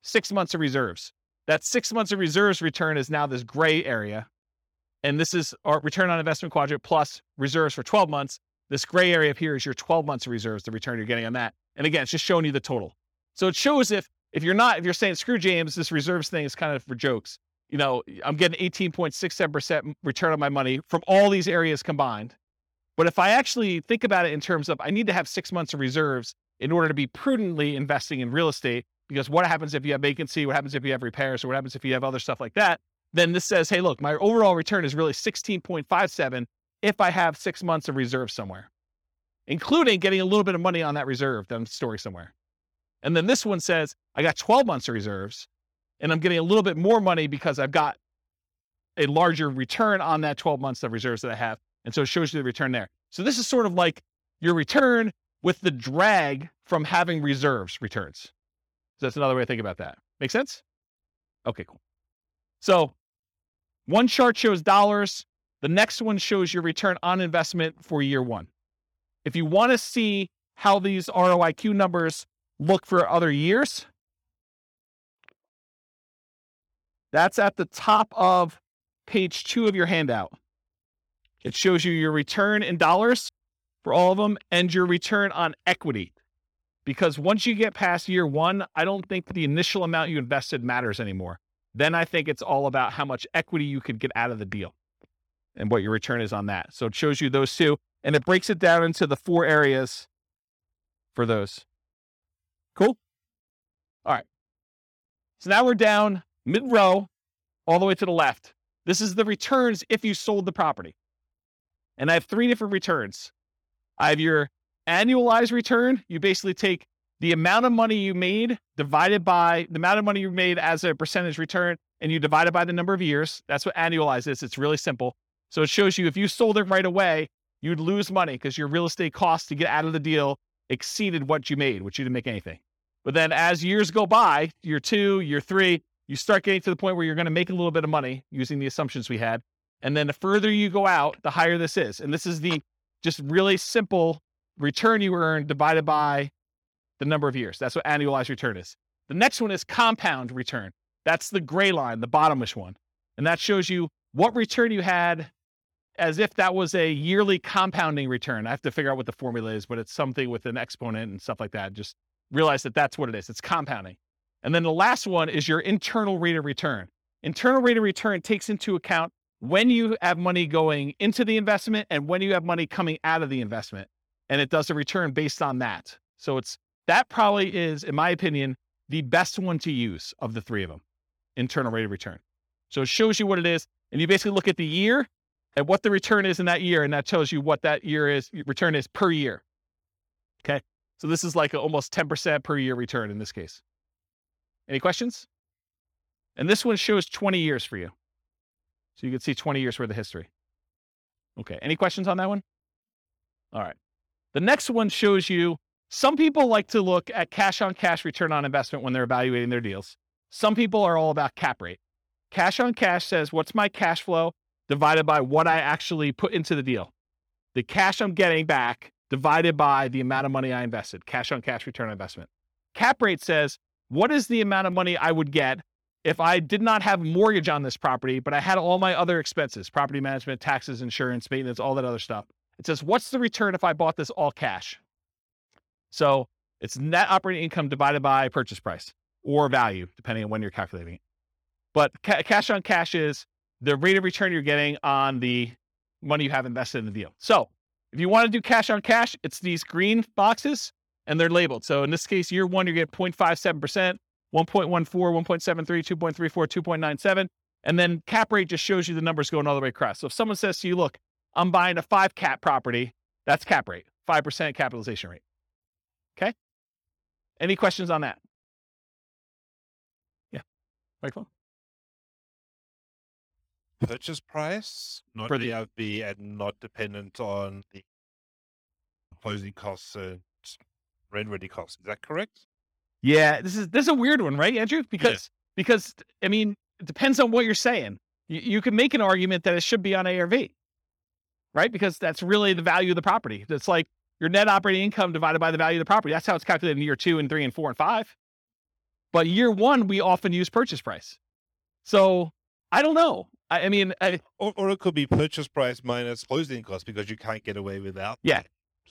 six months of reserves. That six months of reserves return is now this gray area. And this is our return on investment quadrant plus reserves for 12 months. This gray area up here is your 12 months of reserves, the return you're getting on that. And again, it's just showing you the total. So it shows if if you're not, if you're saying screw James, this reserves thing is kind of for jokes. You know, I'm getting 18.67% return on my money from all these areas combined. But if I actually think about it in terms of I need to have six months of reserves in order to be prudently investing in real estate, because what happens if you have vacancy? What happens if you have repairs? Or what happens if you have other stuff like that? Then this says, hey, look, my overall return is really 16.57 if I have six months of reserve somewhere, including getting a little bit of money on that reserve that I'm storing somewhere. And then this one says, I got 12 months of reserves and I'm getting a little bit more money because I've got a larger return on that 12 months of reserves that I have. And so it shows you the return there. So this is sort of like your return with the drag from having reserves returns. So that's another way to think about that. Make sense? Okay, cool. So one chart shows dollars. The next one shows your return on investment for year one. If you want to see how these ROIQ numbers look for other years, that's at the top of page two of your handout. It shows you your return in dollars for all of them and your return on equity. Because once you get past year one, I don't think the initial amount you invested matters anymore. Then I think it's all about how much equity you could get out of the deal and what your return is on that. So it shows you those two and it breaks it down into the four areas for those. Cool. All right. So now we're down mid row all the way to the left. This is the returns if you sold the property. And I have three different returns. I have your annualized return. You basically take the amount of money you made divided by the amount of money you made as a percentage return, and you divide it by the number of years. That's what annualized is. It's really simple. So it shows you if you sold it right away, you'd lose money because your real estate costs to get out of the deal exceeded what you made, which you didn't make anything. But then as years go by, year two, year three, you start getting to the point where you're going to make a little bit of money using the assumptions we had. And then the further you go out, the higher this is. And this is the just really simple return you earn divided by the number of years. That's what annualized return is. The next one is compound return. That's the gray line, the bottomish one. And that shows you what return you had as if that was a yearly compounding return. I have to figure out what the formula is, but it's something with an exponent and stuff like that. Just realize that that's what it is. It's compounding. And then the last one is your internal rate of return. Internal rate of return takes into account when you have money going into the investment and when you have money coming out of the investment. And it does a return based on that. So it's that probably is, in my opinion, the best one to use of the three of them internal rate of return. So it shows you what it is. And you basically look at the year and what the return is in that year. And that tells you what that year is, return is per year. Okay. So this is like almost 10% per year return in this case. Any questions? And this one shows 20 years for you. So you can see 20 years worth of history. Okay. Any questions on that one? All right. The next one shows you some people like to look at cash on cash return on investment when they're evaluating their deals. Some people are all about cap rate. Cash on cash says, what's my cash flow divided by what I actually put into the deal? The cash I'm getting back divided by the amount of money I invested, cash on cash return on investment. Cap rate says, what is the amount of money I would get if I did not have mortgage on this property, but I had all my other expenses, property management, taxes, insurance, maintenance, all that other stuff. It says, what's the return if I bought this all cash? So it's net operating income divided by purchase price or value, depending on when you're calculating it. But ca- cash on cash is the rate of return you're getting on the money you have invested in the deal. So if you want to do cash on cash, it's these green boxes and they're labeled. So in this case, year one, you get 0.57%, 1.14, 1.73, 2.34, 2.97. And then cap rate just shows you the numbers going all the way across. So if someone says to you, look, I'm buying a five cap property, that's cap rate, 5% capitalization rate. Okay. Any questions on that? Yeah. Michael? Purchase price, not For the ARV and not dependent on the closing costs and rent ready costs. Is that correct? Yeah, this is this is a weird one, right, Andrew? Because because I mean, it depends on what you're saying. You, you could make an argument that it should be on ARV, right? Because that's really the value of the property. It's like your net operating income divided by the value of the property. That's how it's calculated in year two and three and four and five. But year one, we often use purchase price. So I don't know. I, I mean, I, Or, or it could be purchase price minus closing costs because you can't get away without. Yeah.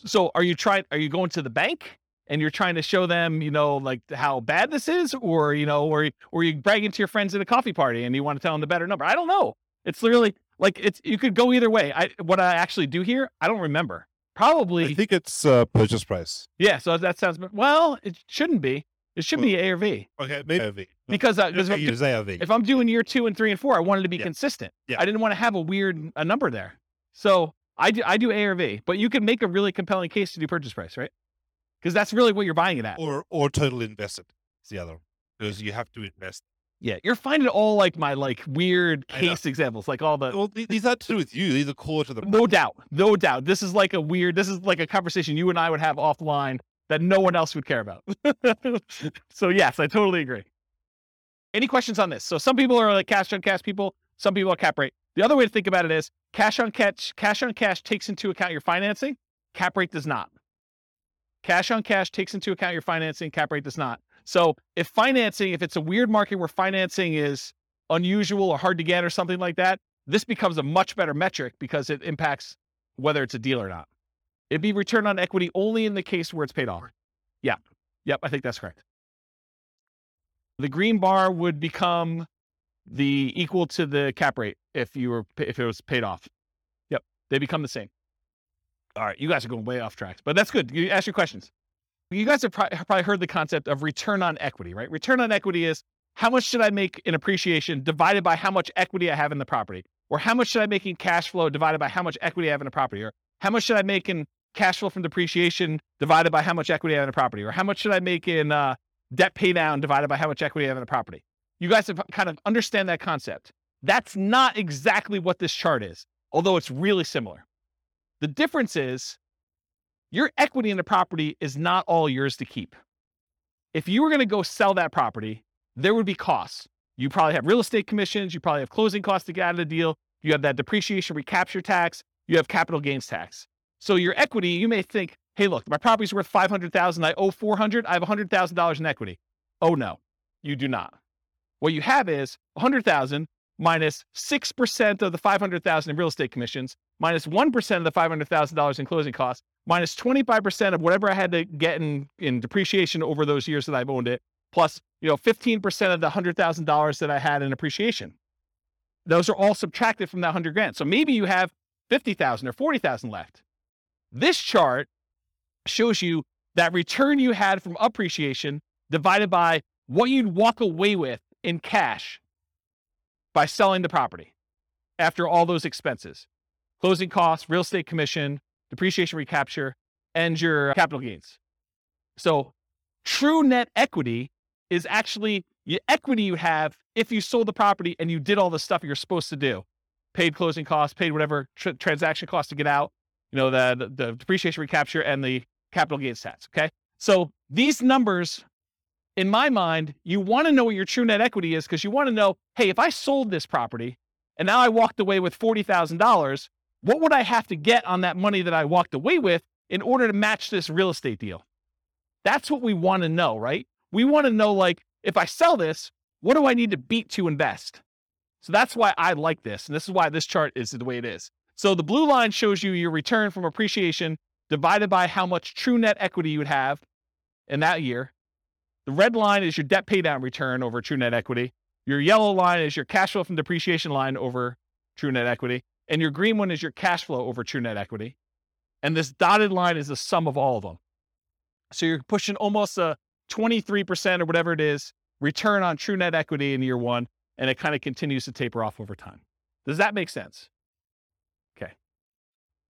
So are you trying are you going to the bank and you're trying to show them, you know, like how bad this is or, you know, or or you bragging to your friends at a coffee party and you want to tell them the better number? I don't know. It's literally like it's you could go either way. I what I actually do here, I don't remember. Probably I think it's uh, purchase price. yeah, so that sounds well, it shouldn't be. It should be ARV Okay, maybe ARV. Because uh, 'cause Yeah, if, ARV. if I'm doing year 2 and 3 and 4, I wanted to be Yeah. consistent. Yeah. I didn't want to have a weird a number there. So I do I do ARV, but you can make a really compelling case to do purchase price, right? Because that's really what you're buying it at. or or total invested is the other because you have to invest. Yeah, you're finding all like my like weird case examples, like all the Well, these are to do with you. These are core to the. no doubt, no doubt. This is like a weird. This is like a conversation you and I would have offline that no one else would care about. so yes, I totally agree. Any questions on this? So some people are like cash on cash people. Some people are cap rate. The other way to think about it is cash on cash. Cash on cash takes into account your financing. Cap rate does not. Cash on cash takes into account your financing. Cap rate does not. So if financing, if it's a weird market where financing is unusual or hard to get or something like that, this becomes a much better metric because it impacts whether it's a deal or not. It'd be return on equity only in the case where it's paid off. Yeah. Yep. I think that's correct. The green bar would become the equal to the cap rate if you were if it was paid off. Yep. They become the same. All right. You guys are going way off tracks, but that's good. You ask your questions. You guys have probably, probably heard the concept of return on equity, right? Return on equity is how much should I make in appreciation divided by how much equity I have in the property? Or how much should I make in cash flow divided by how much equity I have in the property? Or how much should I make in cash flow from depreciation divided by how much equity I have in the property? Or how much should I make in uh, debt pay down divided by how much equity you have in the property? You guys have kind of understand that concept. That's not exactly what this chart is, although it's really similar. The difference is your equity in the property is not all yours to keep. If you were going to go sell that property, there would be costs. You probably have real estate commissions, you probably have closing costs to get out of the deal, you have that depreciation recapture tax, you have capital gains tax. So your equity, you may think, hey, look, my property's worth 500,000, I owe 400, I have $100,000 in equity. Oh no, you do not. What you have is 100,000 minus 6% of the 500,000 in real estate commissions, minus 1 of the $500,000 in closing costs, minus 25% of whatever I had to get in, in depreciation over those years that I've owned it, plus, you know, 15% of the $100,000 that I had in appreciation. Those are all subtracted from that 100 grand. So maybe you have 50,000 or 40,000 left. This chart shows you that return you had from appreciation divided by what you'd walk away with in cash by selling the property after all those expenses closing costs, real estate commission, depreciation recapture, and your capital gains. So, true net equity is actually the equity you have if you sold the property and you did all the stuff you're supposed to do paid closing costs, paid whatever tr- transaction costs to get out, you know, the, the, depreciation recapture and the capital gains tax. Okay. So, these numbers in my mind, you want to know what your true net equity is because you want to know, hey, if I sold this property and now I walked away with $40,000, what would I have to get on that money that I walked away with in order to match this real estate deal? That's what we want to know, right? We want to know, like, if I sell this, what do I need to beat to invest? So that's why I like this. And this is why this chart is the way it is. So the blue line shows you your return from appreciation divided by how much true net equity you would have in that year. The red line is your debt paydown return over true net equity. Your yellow line is your cash flow from depreciation line over true net equity. And your green one is your cash flow over true net equity. And this dotted line is the sum of all of them. So you're pushing almost a 23% or whatever it is return on true net equity in year one. And it kind of continues to taper off over time. Does that make sense?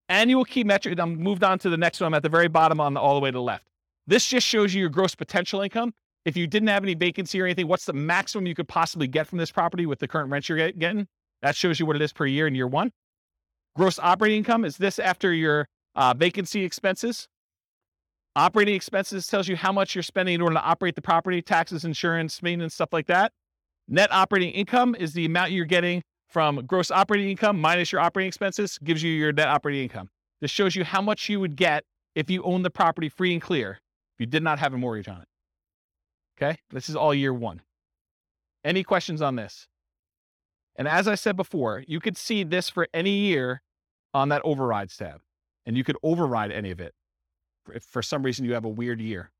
Annual key metric. I'm moved on to the next one. I'm at the very bottom on the, all the way to the left. This just shows you your gross potential income. If you didn't have any vacancy or anything, what's the maximum you could possibly get from this property with the current rent you're getting? That shows you what it is per year in year one. Gross operating income is this after your uh, vacancy expenses. Operating expenses tells you how much you're spending in order to operate the property, taxes, insurance, maintenance, stuff like that. Net operating income is the amount you're getting from gross operating income minus your operating expenses, gives you your net operating income. This shows you how much you would get if you owned the property free and clear if you did not have a mortgage on it. Okay, this is all year one. Any questions on this? And as I said before, you could see this for any year on that overrides tab, and you could override any of it if for some reason you have a weird year.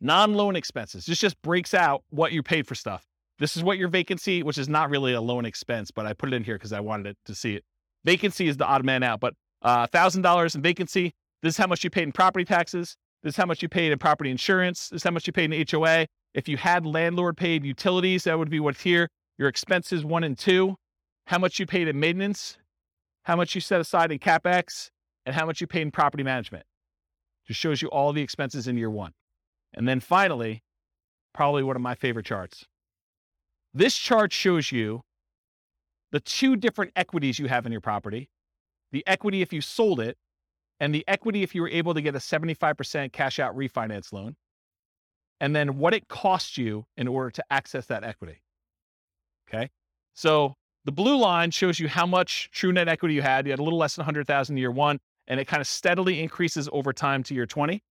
Non loan expenses. This just breaks out what you paid for stuff. This is what your vacancy, which is not really a loan expense, but I put it in here because I wanted it to see it. Vacancy is the odd man out, but uh, $1,000 in vacancy, this is how much you paid in property taxes. This is how much you paid in property insurance. This is how much you paid in HOA. If you had landlord paid utilities, that would be what's here. Your expenses one and two, how much you paid in maintenance, how much you set aside in capex, and how much you paid in property management. Just shows you all the expenses in year one. And then finally, probably one of my favorite charts. This chart shows you the two different equities you have in your property the equity if you sold it, and the equity if you were able to get a 75% cash out refinance loan, and then what it costs you in order to access that equity. Okay. So the blue line shows you how much true net equity you had. You had a little less than 100,000 year one, and it kind of steadily increases over time to year 20.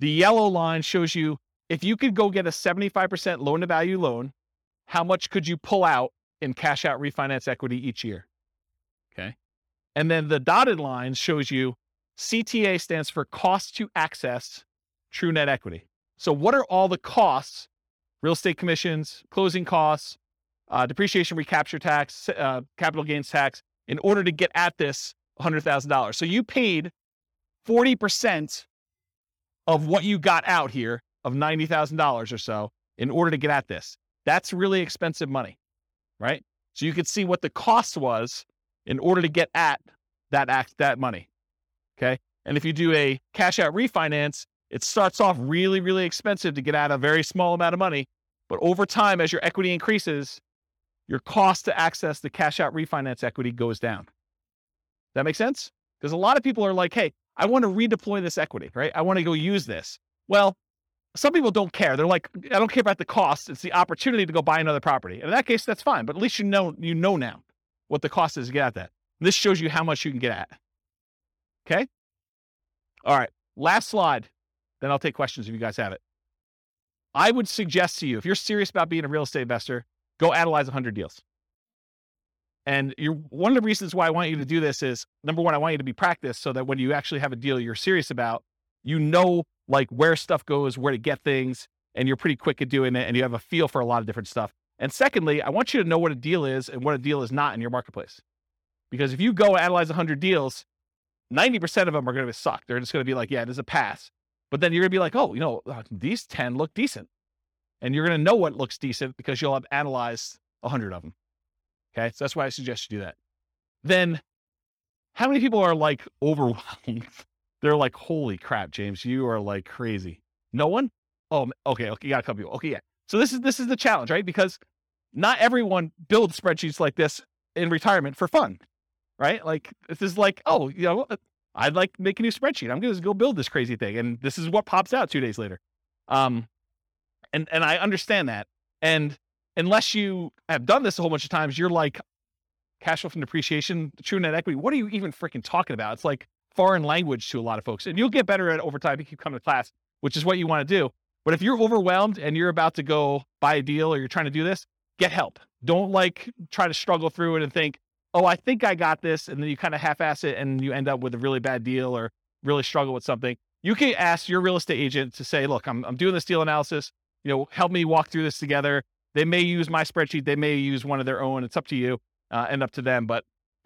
The yellow line shows you if you could go get a 75% loan to value loan, how much could you pull out in cash out refinance equity each year? Okay. And then the dotted line shows you CTA stands for cost to access true net equity. So, what are all the costs, real estate commissions, closing costs, uh, depreciation recapture tax, uh, capital gains tax, in order to get at this $100,000? So, you paid 40% of what you got out here of $90,000 or so in order to get at this. That's really expensive money, right? So, you could see what the cost was in order to get at that act that money. Okay. And if you do a cash out refinance, it starts off really, really expensive to get out a very small amount of money. But over time, as your equity increases, your cost to access the cash out refinance equity goes down. That makes sense? Because a lot of people are like, hey, I want to redeploy this equity, right? I want to go use this. Well, some people don't care. They're like, I don't care about the cost. It's the opportunity to go buy another property. In that case, that's fine. But at least you know you know now what the cost is to get at that. This shows you how much you can get at. Okay? All right. Last slide. Then I'll take questions if you guys have it. I would suggest to you, if you're serious about being a real estate investor, go analyze 100 deals. And one of the reasons why I want you to do this is number one, I want you to be practiced so that when you actually have a deal you're serious about, you know like where stuff goes, where to get things, and you're pretty quick at doing it and you have a feel for a lot of different stuff. And secondly, I want you to know what a deal is and what a deal is not in your marketplace. Because if you go analyze 100 deals, 90% of them are going to be suck. They're just going to be like, yeah, it is a pass. But then you're going to be like, oh, you know, uh, these 10 look decent. And you're going to know what looks decent because you'll have analyzed 100 of them. Okay. So that's why I suggest you do that. Then, how many people are like overwhelmed? They're like, holy crap, James, you are like crazy. No one? Oh, okay. Okay. You got a couple people. Okay. Yeah. So this is, this is the challenge, right? Because not everyone builds spreadsheets like this in retirement for fun, right? Like this is like, oh, you know, I'd like make a new spreadsheet. I'm going to go build this crazy thing. And this is what pops out two days later. Um, and, and I understand that. And unless you have done this a whole bunch of times, you're like cash flow from depreciation, true net equity. What are you even freaking talking about? It's like foreign language to a lot of folks. And you'll get better at it over time if you keep coming to class, which is what you want to do. But if you're overwhelmed and you're about to go buy a deal or you're trying to do this, get help. Don't like try to struggle through it and think, oh, I think I got this. And then you kind of half ass it and you end up with a really bad deal or really struggle with something. You can ask your real estate agent to say, look, I'm, I'm doing this deal analysis. You know, help me walk through this together. They may use my spreadsheet. They may use one of their own. It's up to you uh, and up to them. But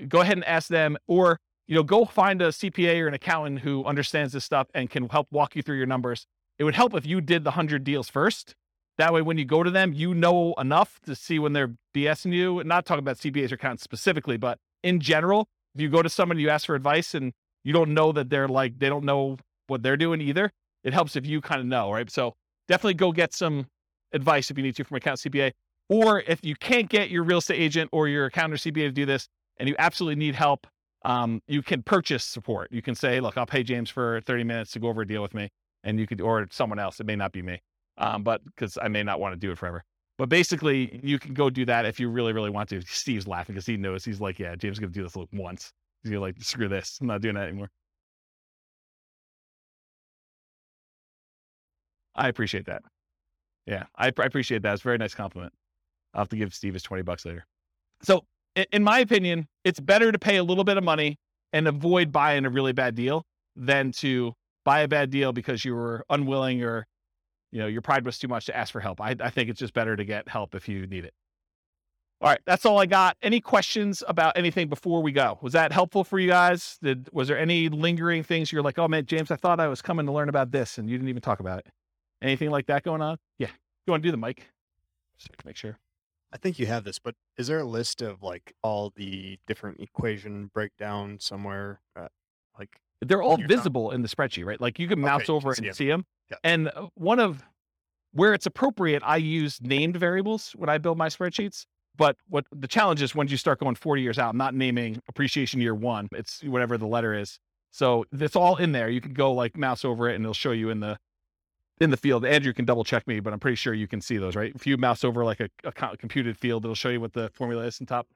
go ahead and ask them or, you know, go find a CPA or an accountant who understands this stuff and can help walk you through your numbers. It would help if you did the 100 deals first that way, when you go to them, you know enough to see when they're BSing you. And Not talking about CPAs or accountants specifically, but in general, if you go to someone, you ask for advice, and you don't know that they're like they don't know what they're doing either. It helps if you kind of know, right? So definitely go get some advice if you need to from account CPA, or if you can't get your real estate agent or your accountant or CPA to do this, and you absolutely need help, um, you can purchase support. You can say, "Look, I'll pay James for 30 minutes to go over a deal with me," and you could, or someone else. It may not be me um, but because I may not want to do it forever. But basically, you can go do that if you really, really want to. Steve's laughing because he knows he's like, yeah, James is gonna do this look once. He's like, screw this. I'm not doing that anymore. I appreciate that. Yeah, I, I appreciate that. It's a very nice compliment. I'll have to give Steve his 20 bucks later. So, in my opinion, it's better to pay a little bit of money and avoid buying a really bad deal than to buy a bad deal because you were unwilling or you know, your pride was too much to ask for help. I, I think it's just better to get help if you need it. All right, that's all I got. Any questions about anything before we go? Was that helpful for you guys? Did was there any lingering things you're like, oh man, James, I thought I was coming to learn about this, and you didn't even talk about it. Anything like that going on? Yeah, you want to do the mic? Just make sure. I think you have this, but is there a list of like all the different equation breakdown somewhere? Uh, like they're all visible in the spreadsheet, right? Like you can mouse Okay, over see and 'em. see them. Yeah. And uh, one of where it's appropriate, I use named variables when I build my spreadsheets. But what the challenge is once you start going 40 years out, I'm not naming appreciation year one. It's whatever the letter is. So it's all in there. You can go like mouse over it and it'll show you in the in the field. Andrew can double check me, but I'm pretty sure you can see those, right? If you mouse over like a, a computed field, it'll show you what the formula is on top.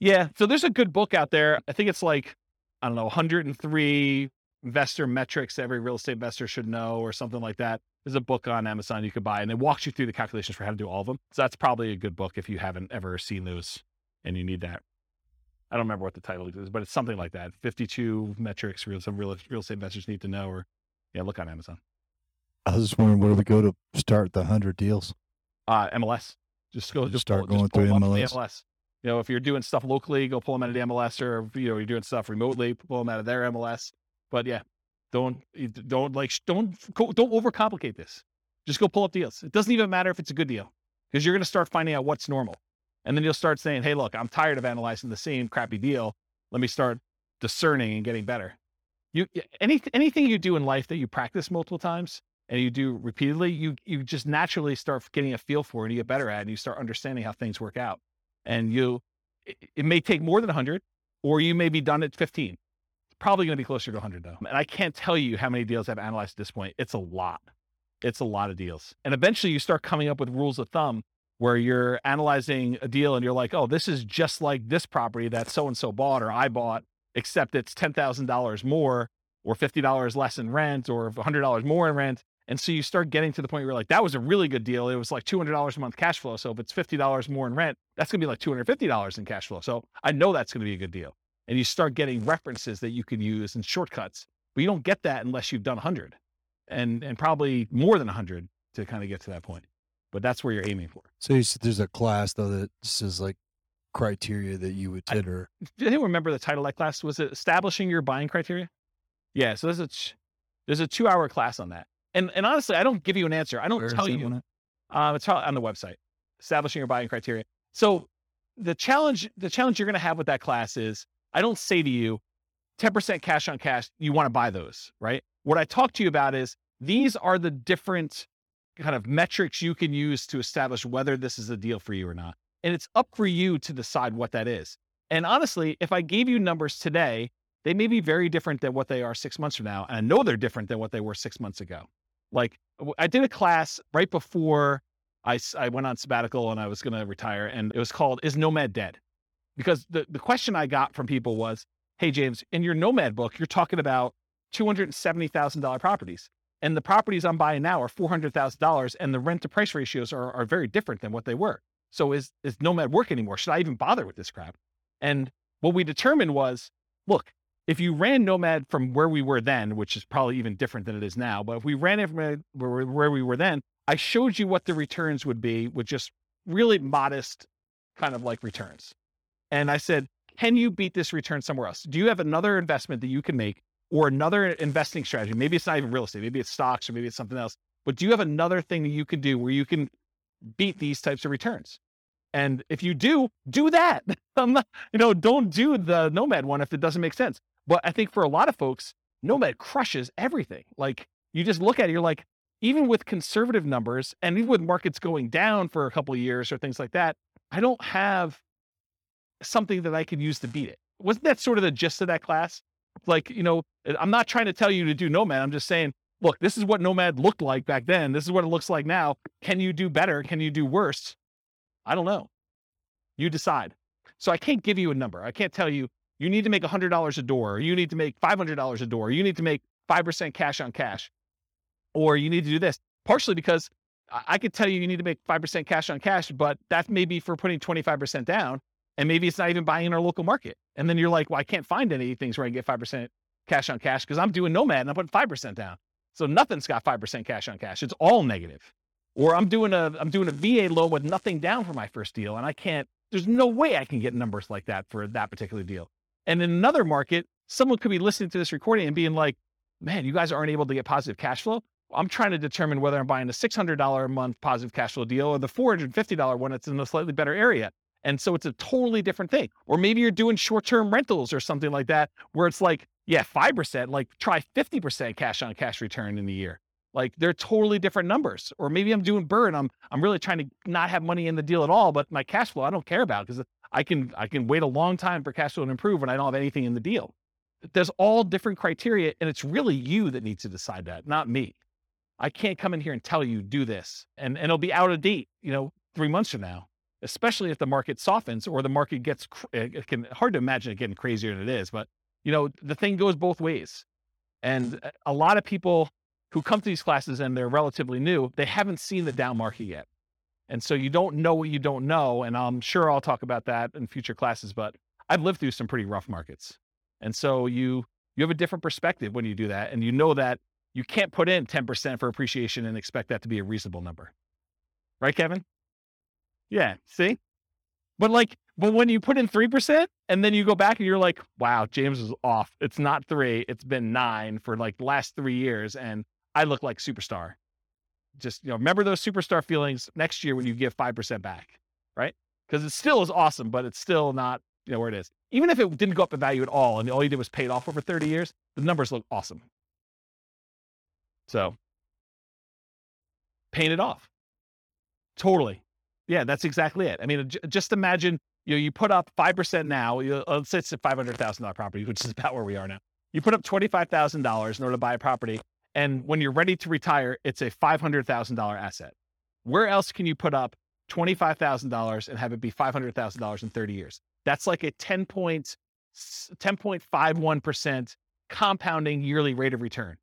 Yeah. So there's a good book out there. I think it's like, I don't know, 103 investor metrics every real estate investor should know or something like that. There's a book on Amazon you could buy and it walks you through the calculations for how to do all of them. So that's probably a good book if you haven't ever seen those and you need that. I don't remember what the title is, but it's something like that. 52 metrics real some real, real estate investors need to know or yeah, look on Amazon. I was just wondering where we go to start the hundred deals? Uh, MLS. Just go, just Start pull, going just through them up on the MLS. MLS. You know, if you're doing stuff locally, go pull them out of the MLS, or you know, you're doing stuff remotely, pull them out of their MLS. But yeah, don't don't like don't don't overcomplicate this. Just go pull up deals. It doesn't even matter if it's a good deal because you're going to start finding out what's normal, and then you'll start saying, "Hey, look, I'm tired of analyzing the same crappy deal. Let me start discerning and getting better." You any anything you do in life that you practice multiple times and you do repeatedly, you you just naturally start getting a feel for it and you get better at it and you start understanding how things work out. And you it, it may take more than 100 or you may be done at 15. It's probably going to be closer to 100 though. And I can't tell you how many deals I've analyzed at this point. It's a lot. It's a lot of deals. And eventually you start coming up with rules of thumb where you're analyzing a deal and you're like, "Oh, this is just like this property that so and so bought or I bought, except it's $10,000 more or $50 less in rent or $100 more in rent." And so you start getting to the point where you're like, that was a really good deal. It was like $200 a month cash flow. So if it's $50 more in rent, that's going to be like $250 in cash flow. So I know that's going to be a good deal. And you start getting references that you can use and shortcuts, but you don't get that unless you've done 100 and, and probably more than 100 to kind of get to that point. But that's where you're aiming for. So you said there's a class though that says like criteria that you would I- hit or Do anyone remember the title of that class? Was it establishing your buying criteria? Yeah. So there's a, there's a two hour class on that. And, and honestly, I don't give you an answer. I don't Where tell you. at? Um, it's on the website, establishing your buying criteria. So the challenge, the challenge you're going to have with that class is, I don't say to you, 10% cash on cash, you want to buy those, right? What I talk to you about is these are the different kind of metrics you can use to establish whether this is a deal for you or not. And it's up for you to decide what that is. And honestly, if I gave you numbers today, they may be very different than what they are six months from now. And I know they're different than what they were six months ago. Like I did a class right before I, I went on sabbatical and I was going to retire, and it was called "Is Nomad Dead?" Because the the question I got from people was, "Hey James, in your Nomad book, you're talking about two hundred and seventy thousand dollar properties, and the properties I'm buying now are four hundred thousand dollars, and the rent to price ratios are are very different than what they were. So is is Nomad work anymore? Should I even bother with this crap?" And what we determined was, look, if you ran Nomad from where we were then, which is probably even different than it is now, but if we ran it from where, we were then, I showed you what the returns would be with just really modest kind of like returns. And I said, can you beat this return somewhere else? Do you have another investment that you can make or another investing strategy? Maybe it's not even real estate, maybe it's stocks or maybe it's something else. But do you have another thing that you can do where you can beat these types of returns? And if you do, do that. You know, don't do the Nomad one if it doesn't make sense. But I think for a lot of folks, Nomad crushes everything. Like you just look at it, you're like, even with conservative numbers and even with markets going down for a couple of years or things like that, I don't have something that I could use to beat it. Wasn't that sort of the gist of that class? Like, you know, I'm not trying to tell you to do Nomad. I'm just saying, look, this is what Nomad looked like back then. This is what it looks like now. Can you do better? Can you do worse? I don't know. You decide. So I can't give you a number. I can't tell you you need to make $100 a door, or you need to make $500 a door, or you need to make 5% cash on cash, or you need to do this. Partially because I could tell you you need to make 5% cash on cash, but that may be for putting 25% down. And maybe it's not even buying in our local market. And then you're like, well, I can't find any things where I can get 5% cash on cash because I'm doing Nomad and I'm putting 5% down. So nothing's got 5% cash on cash. It's all negative. Or I'm doing a I'm doing a VA loan with nothing down for my first deal. And I can't, there's no way I can get numbers like that for that particular deal. And in another market, someone could be listening to this recording and being like, man, you guys aren't able to get positive cash flow. I'm trying to determine whether I'm buying a $600 a month positive cash flow deal or the $450 one that's in a slightly better area. And so it's a totally different thing. Or maybe you're doing short term rentals or something like that, where it's like, yeah, 5%, like try 50% cash on cash return in the year. Like they're totally different numbers. Or maybe I'm doing BRRRR. I'm I'm really trying to not have money in the deal at all, but my cash flow I don't care about because I can I can wait a long time for cash flow to improve when I don't have anything in the deal. There's all different criteria, and it's really you that needs to decide that, not me. I can't come in here and tell you do this, and and it'll be out of date, you know, three months from now. Especially if the market softens or the market gets, it can hard to imagine it getting crazier than it is. But you know, the thing goes both ways, and a lot of people who come to these classes and they're relatively new, they haven't seen the down market yet. And so you don't know what you don't know. And I'm sure I'll talk about that in future classes, but I've lived through some pretty rough markets. And so you you have a different perspective when you do that. And you know that you can't put in 10% for appreciation and expect that to be a reasonable number. Right, Kevin? Yeah. See? But like, but when you put in 3% and then you go back and you're like, wow, James was off. It's not three, it's been nine for like the last three years. And I look like superstar. Just, you know, remember those superstar feelings next year when you give 5% back, right? Because it still is awesome, but it's still not, you know, where it is. Even if it didn't go up in value at all and all you did was pay it off over 30 years, the numbers look awesome. So paying it off. Totally. Yeah, that's exactly it. I mean, just imagine you know, you put up 5% now, you, uh, let's say it's a $500,000 property, which is about where we are now. You put up $25,000 in order to buy a property. And when you're ready to retire, it's a $500,000 asset. Where else can you put up $25,000 and have it be $500,000 in 30 years? That's like a 10 point, 10.51% compounding yearly rate of return.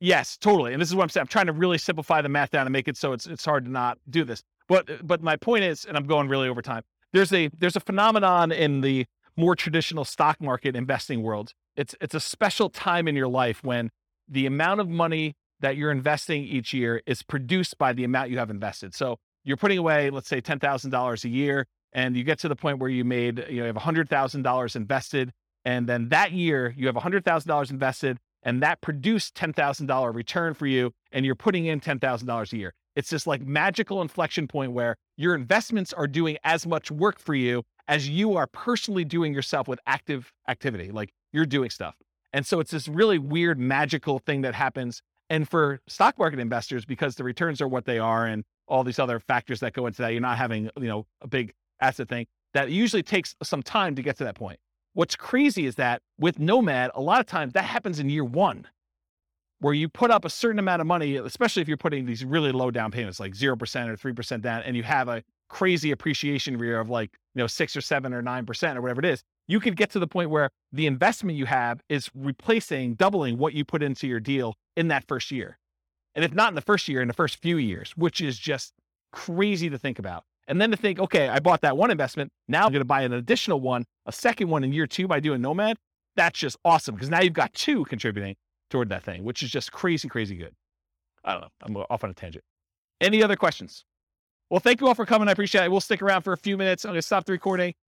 Yes, totally. And this is what I'm saying. I'm trying to really simplify the math down and make it so it's it's hard to not do this. But uh, but my point is, and I'm going really over time. There's a there's a phenomenon in the more traditional stock market investing world. It's it's a special time in your life when the amount of money that you're investing each year is produced by the amount you have invested. So you're putting away, let's say, ten thousand dollars a year, and you get to the point where you made you know you have hundred thousand dollars invested, and then that year you have hundred thousand dollars invested, and that produced $10,000 return for you and you're putting in $10,000 a year. It's this like magical inflection point where your investments are doing as much work for you as you are personally doing yourself with active activity. Like you're doing stuff. And so it's this really weird magical thing that happens. And for stock market investors, because the returns are what they are and all these other factors that go into that, you're not having, you know, a big asset thing that usually takes some time to get to that point. What's crazy is that with Nomad, a lot of times that happens in year one, where you put up a certain amount of money, especially if you're putting these really low down payments, like 0% or 3% down, and you have a crazy appreciation year of like, you know, six or seven or 9% or whatever it is, you could get to the point where the investment you have is replacing, doubling what you put into your deal in that first year. And if not in the first year, in the first few years, which is just crazy to think about. And then to think, okay, I bought that one investment. Now I'm going to buy an additional one, a second one in year two by doing Nomad. That's just awesome because now you've got two contributing toward that thing, which is just crazy, crazy good. I don't know. I'm off on a tangent. Any other questions? Well, thank you all for coming. I appreciate it. We'll stick around for a few minutes. I'm going to stop the recording.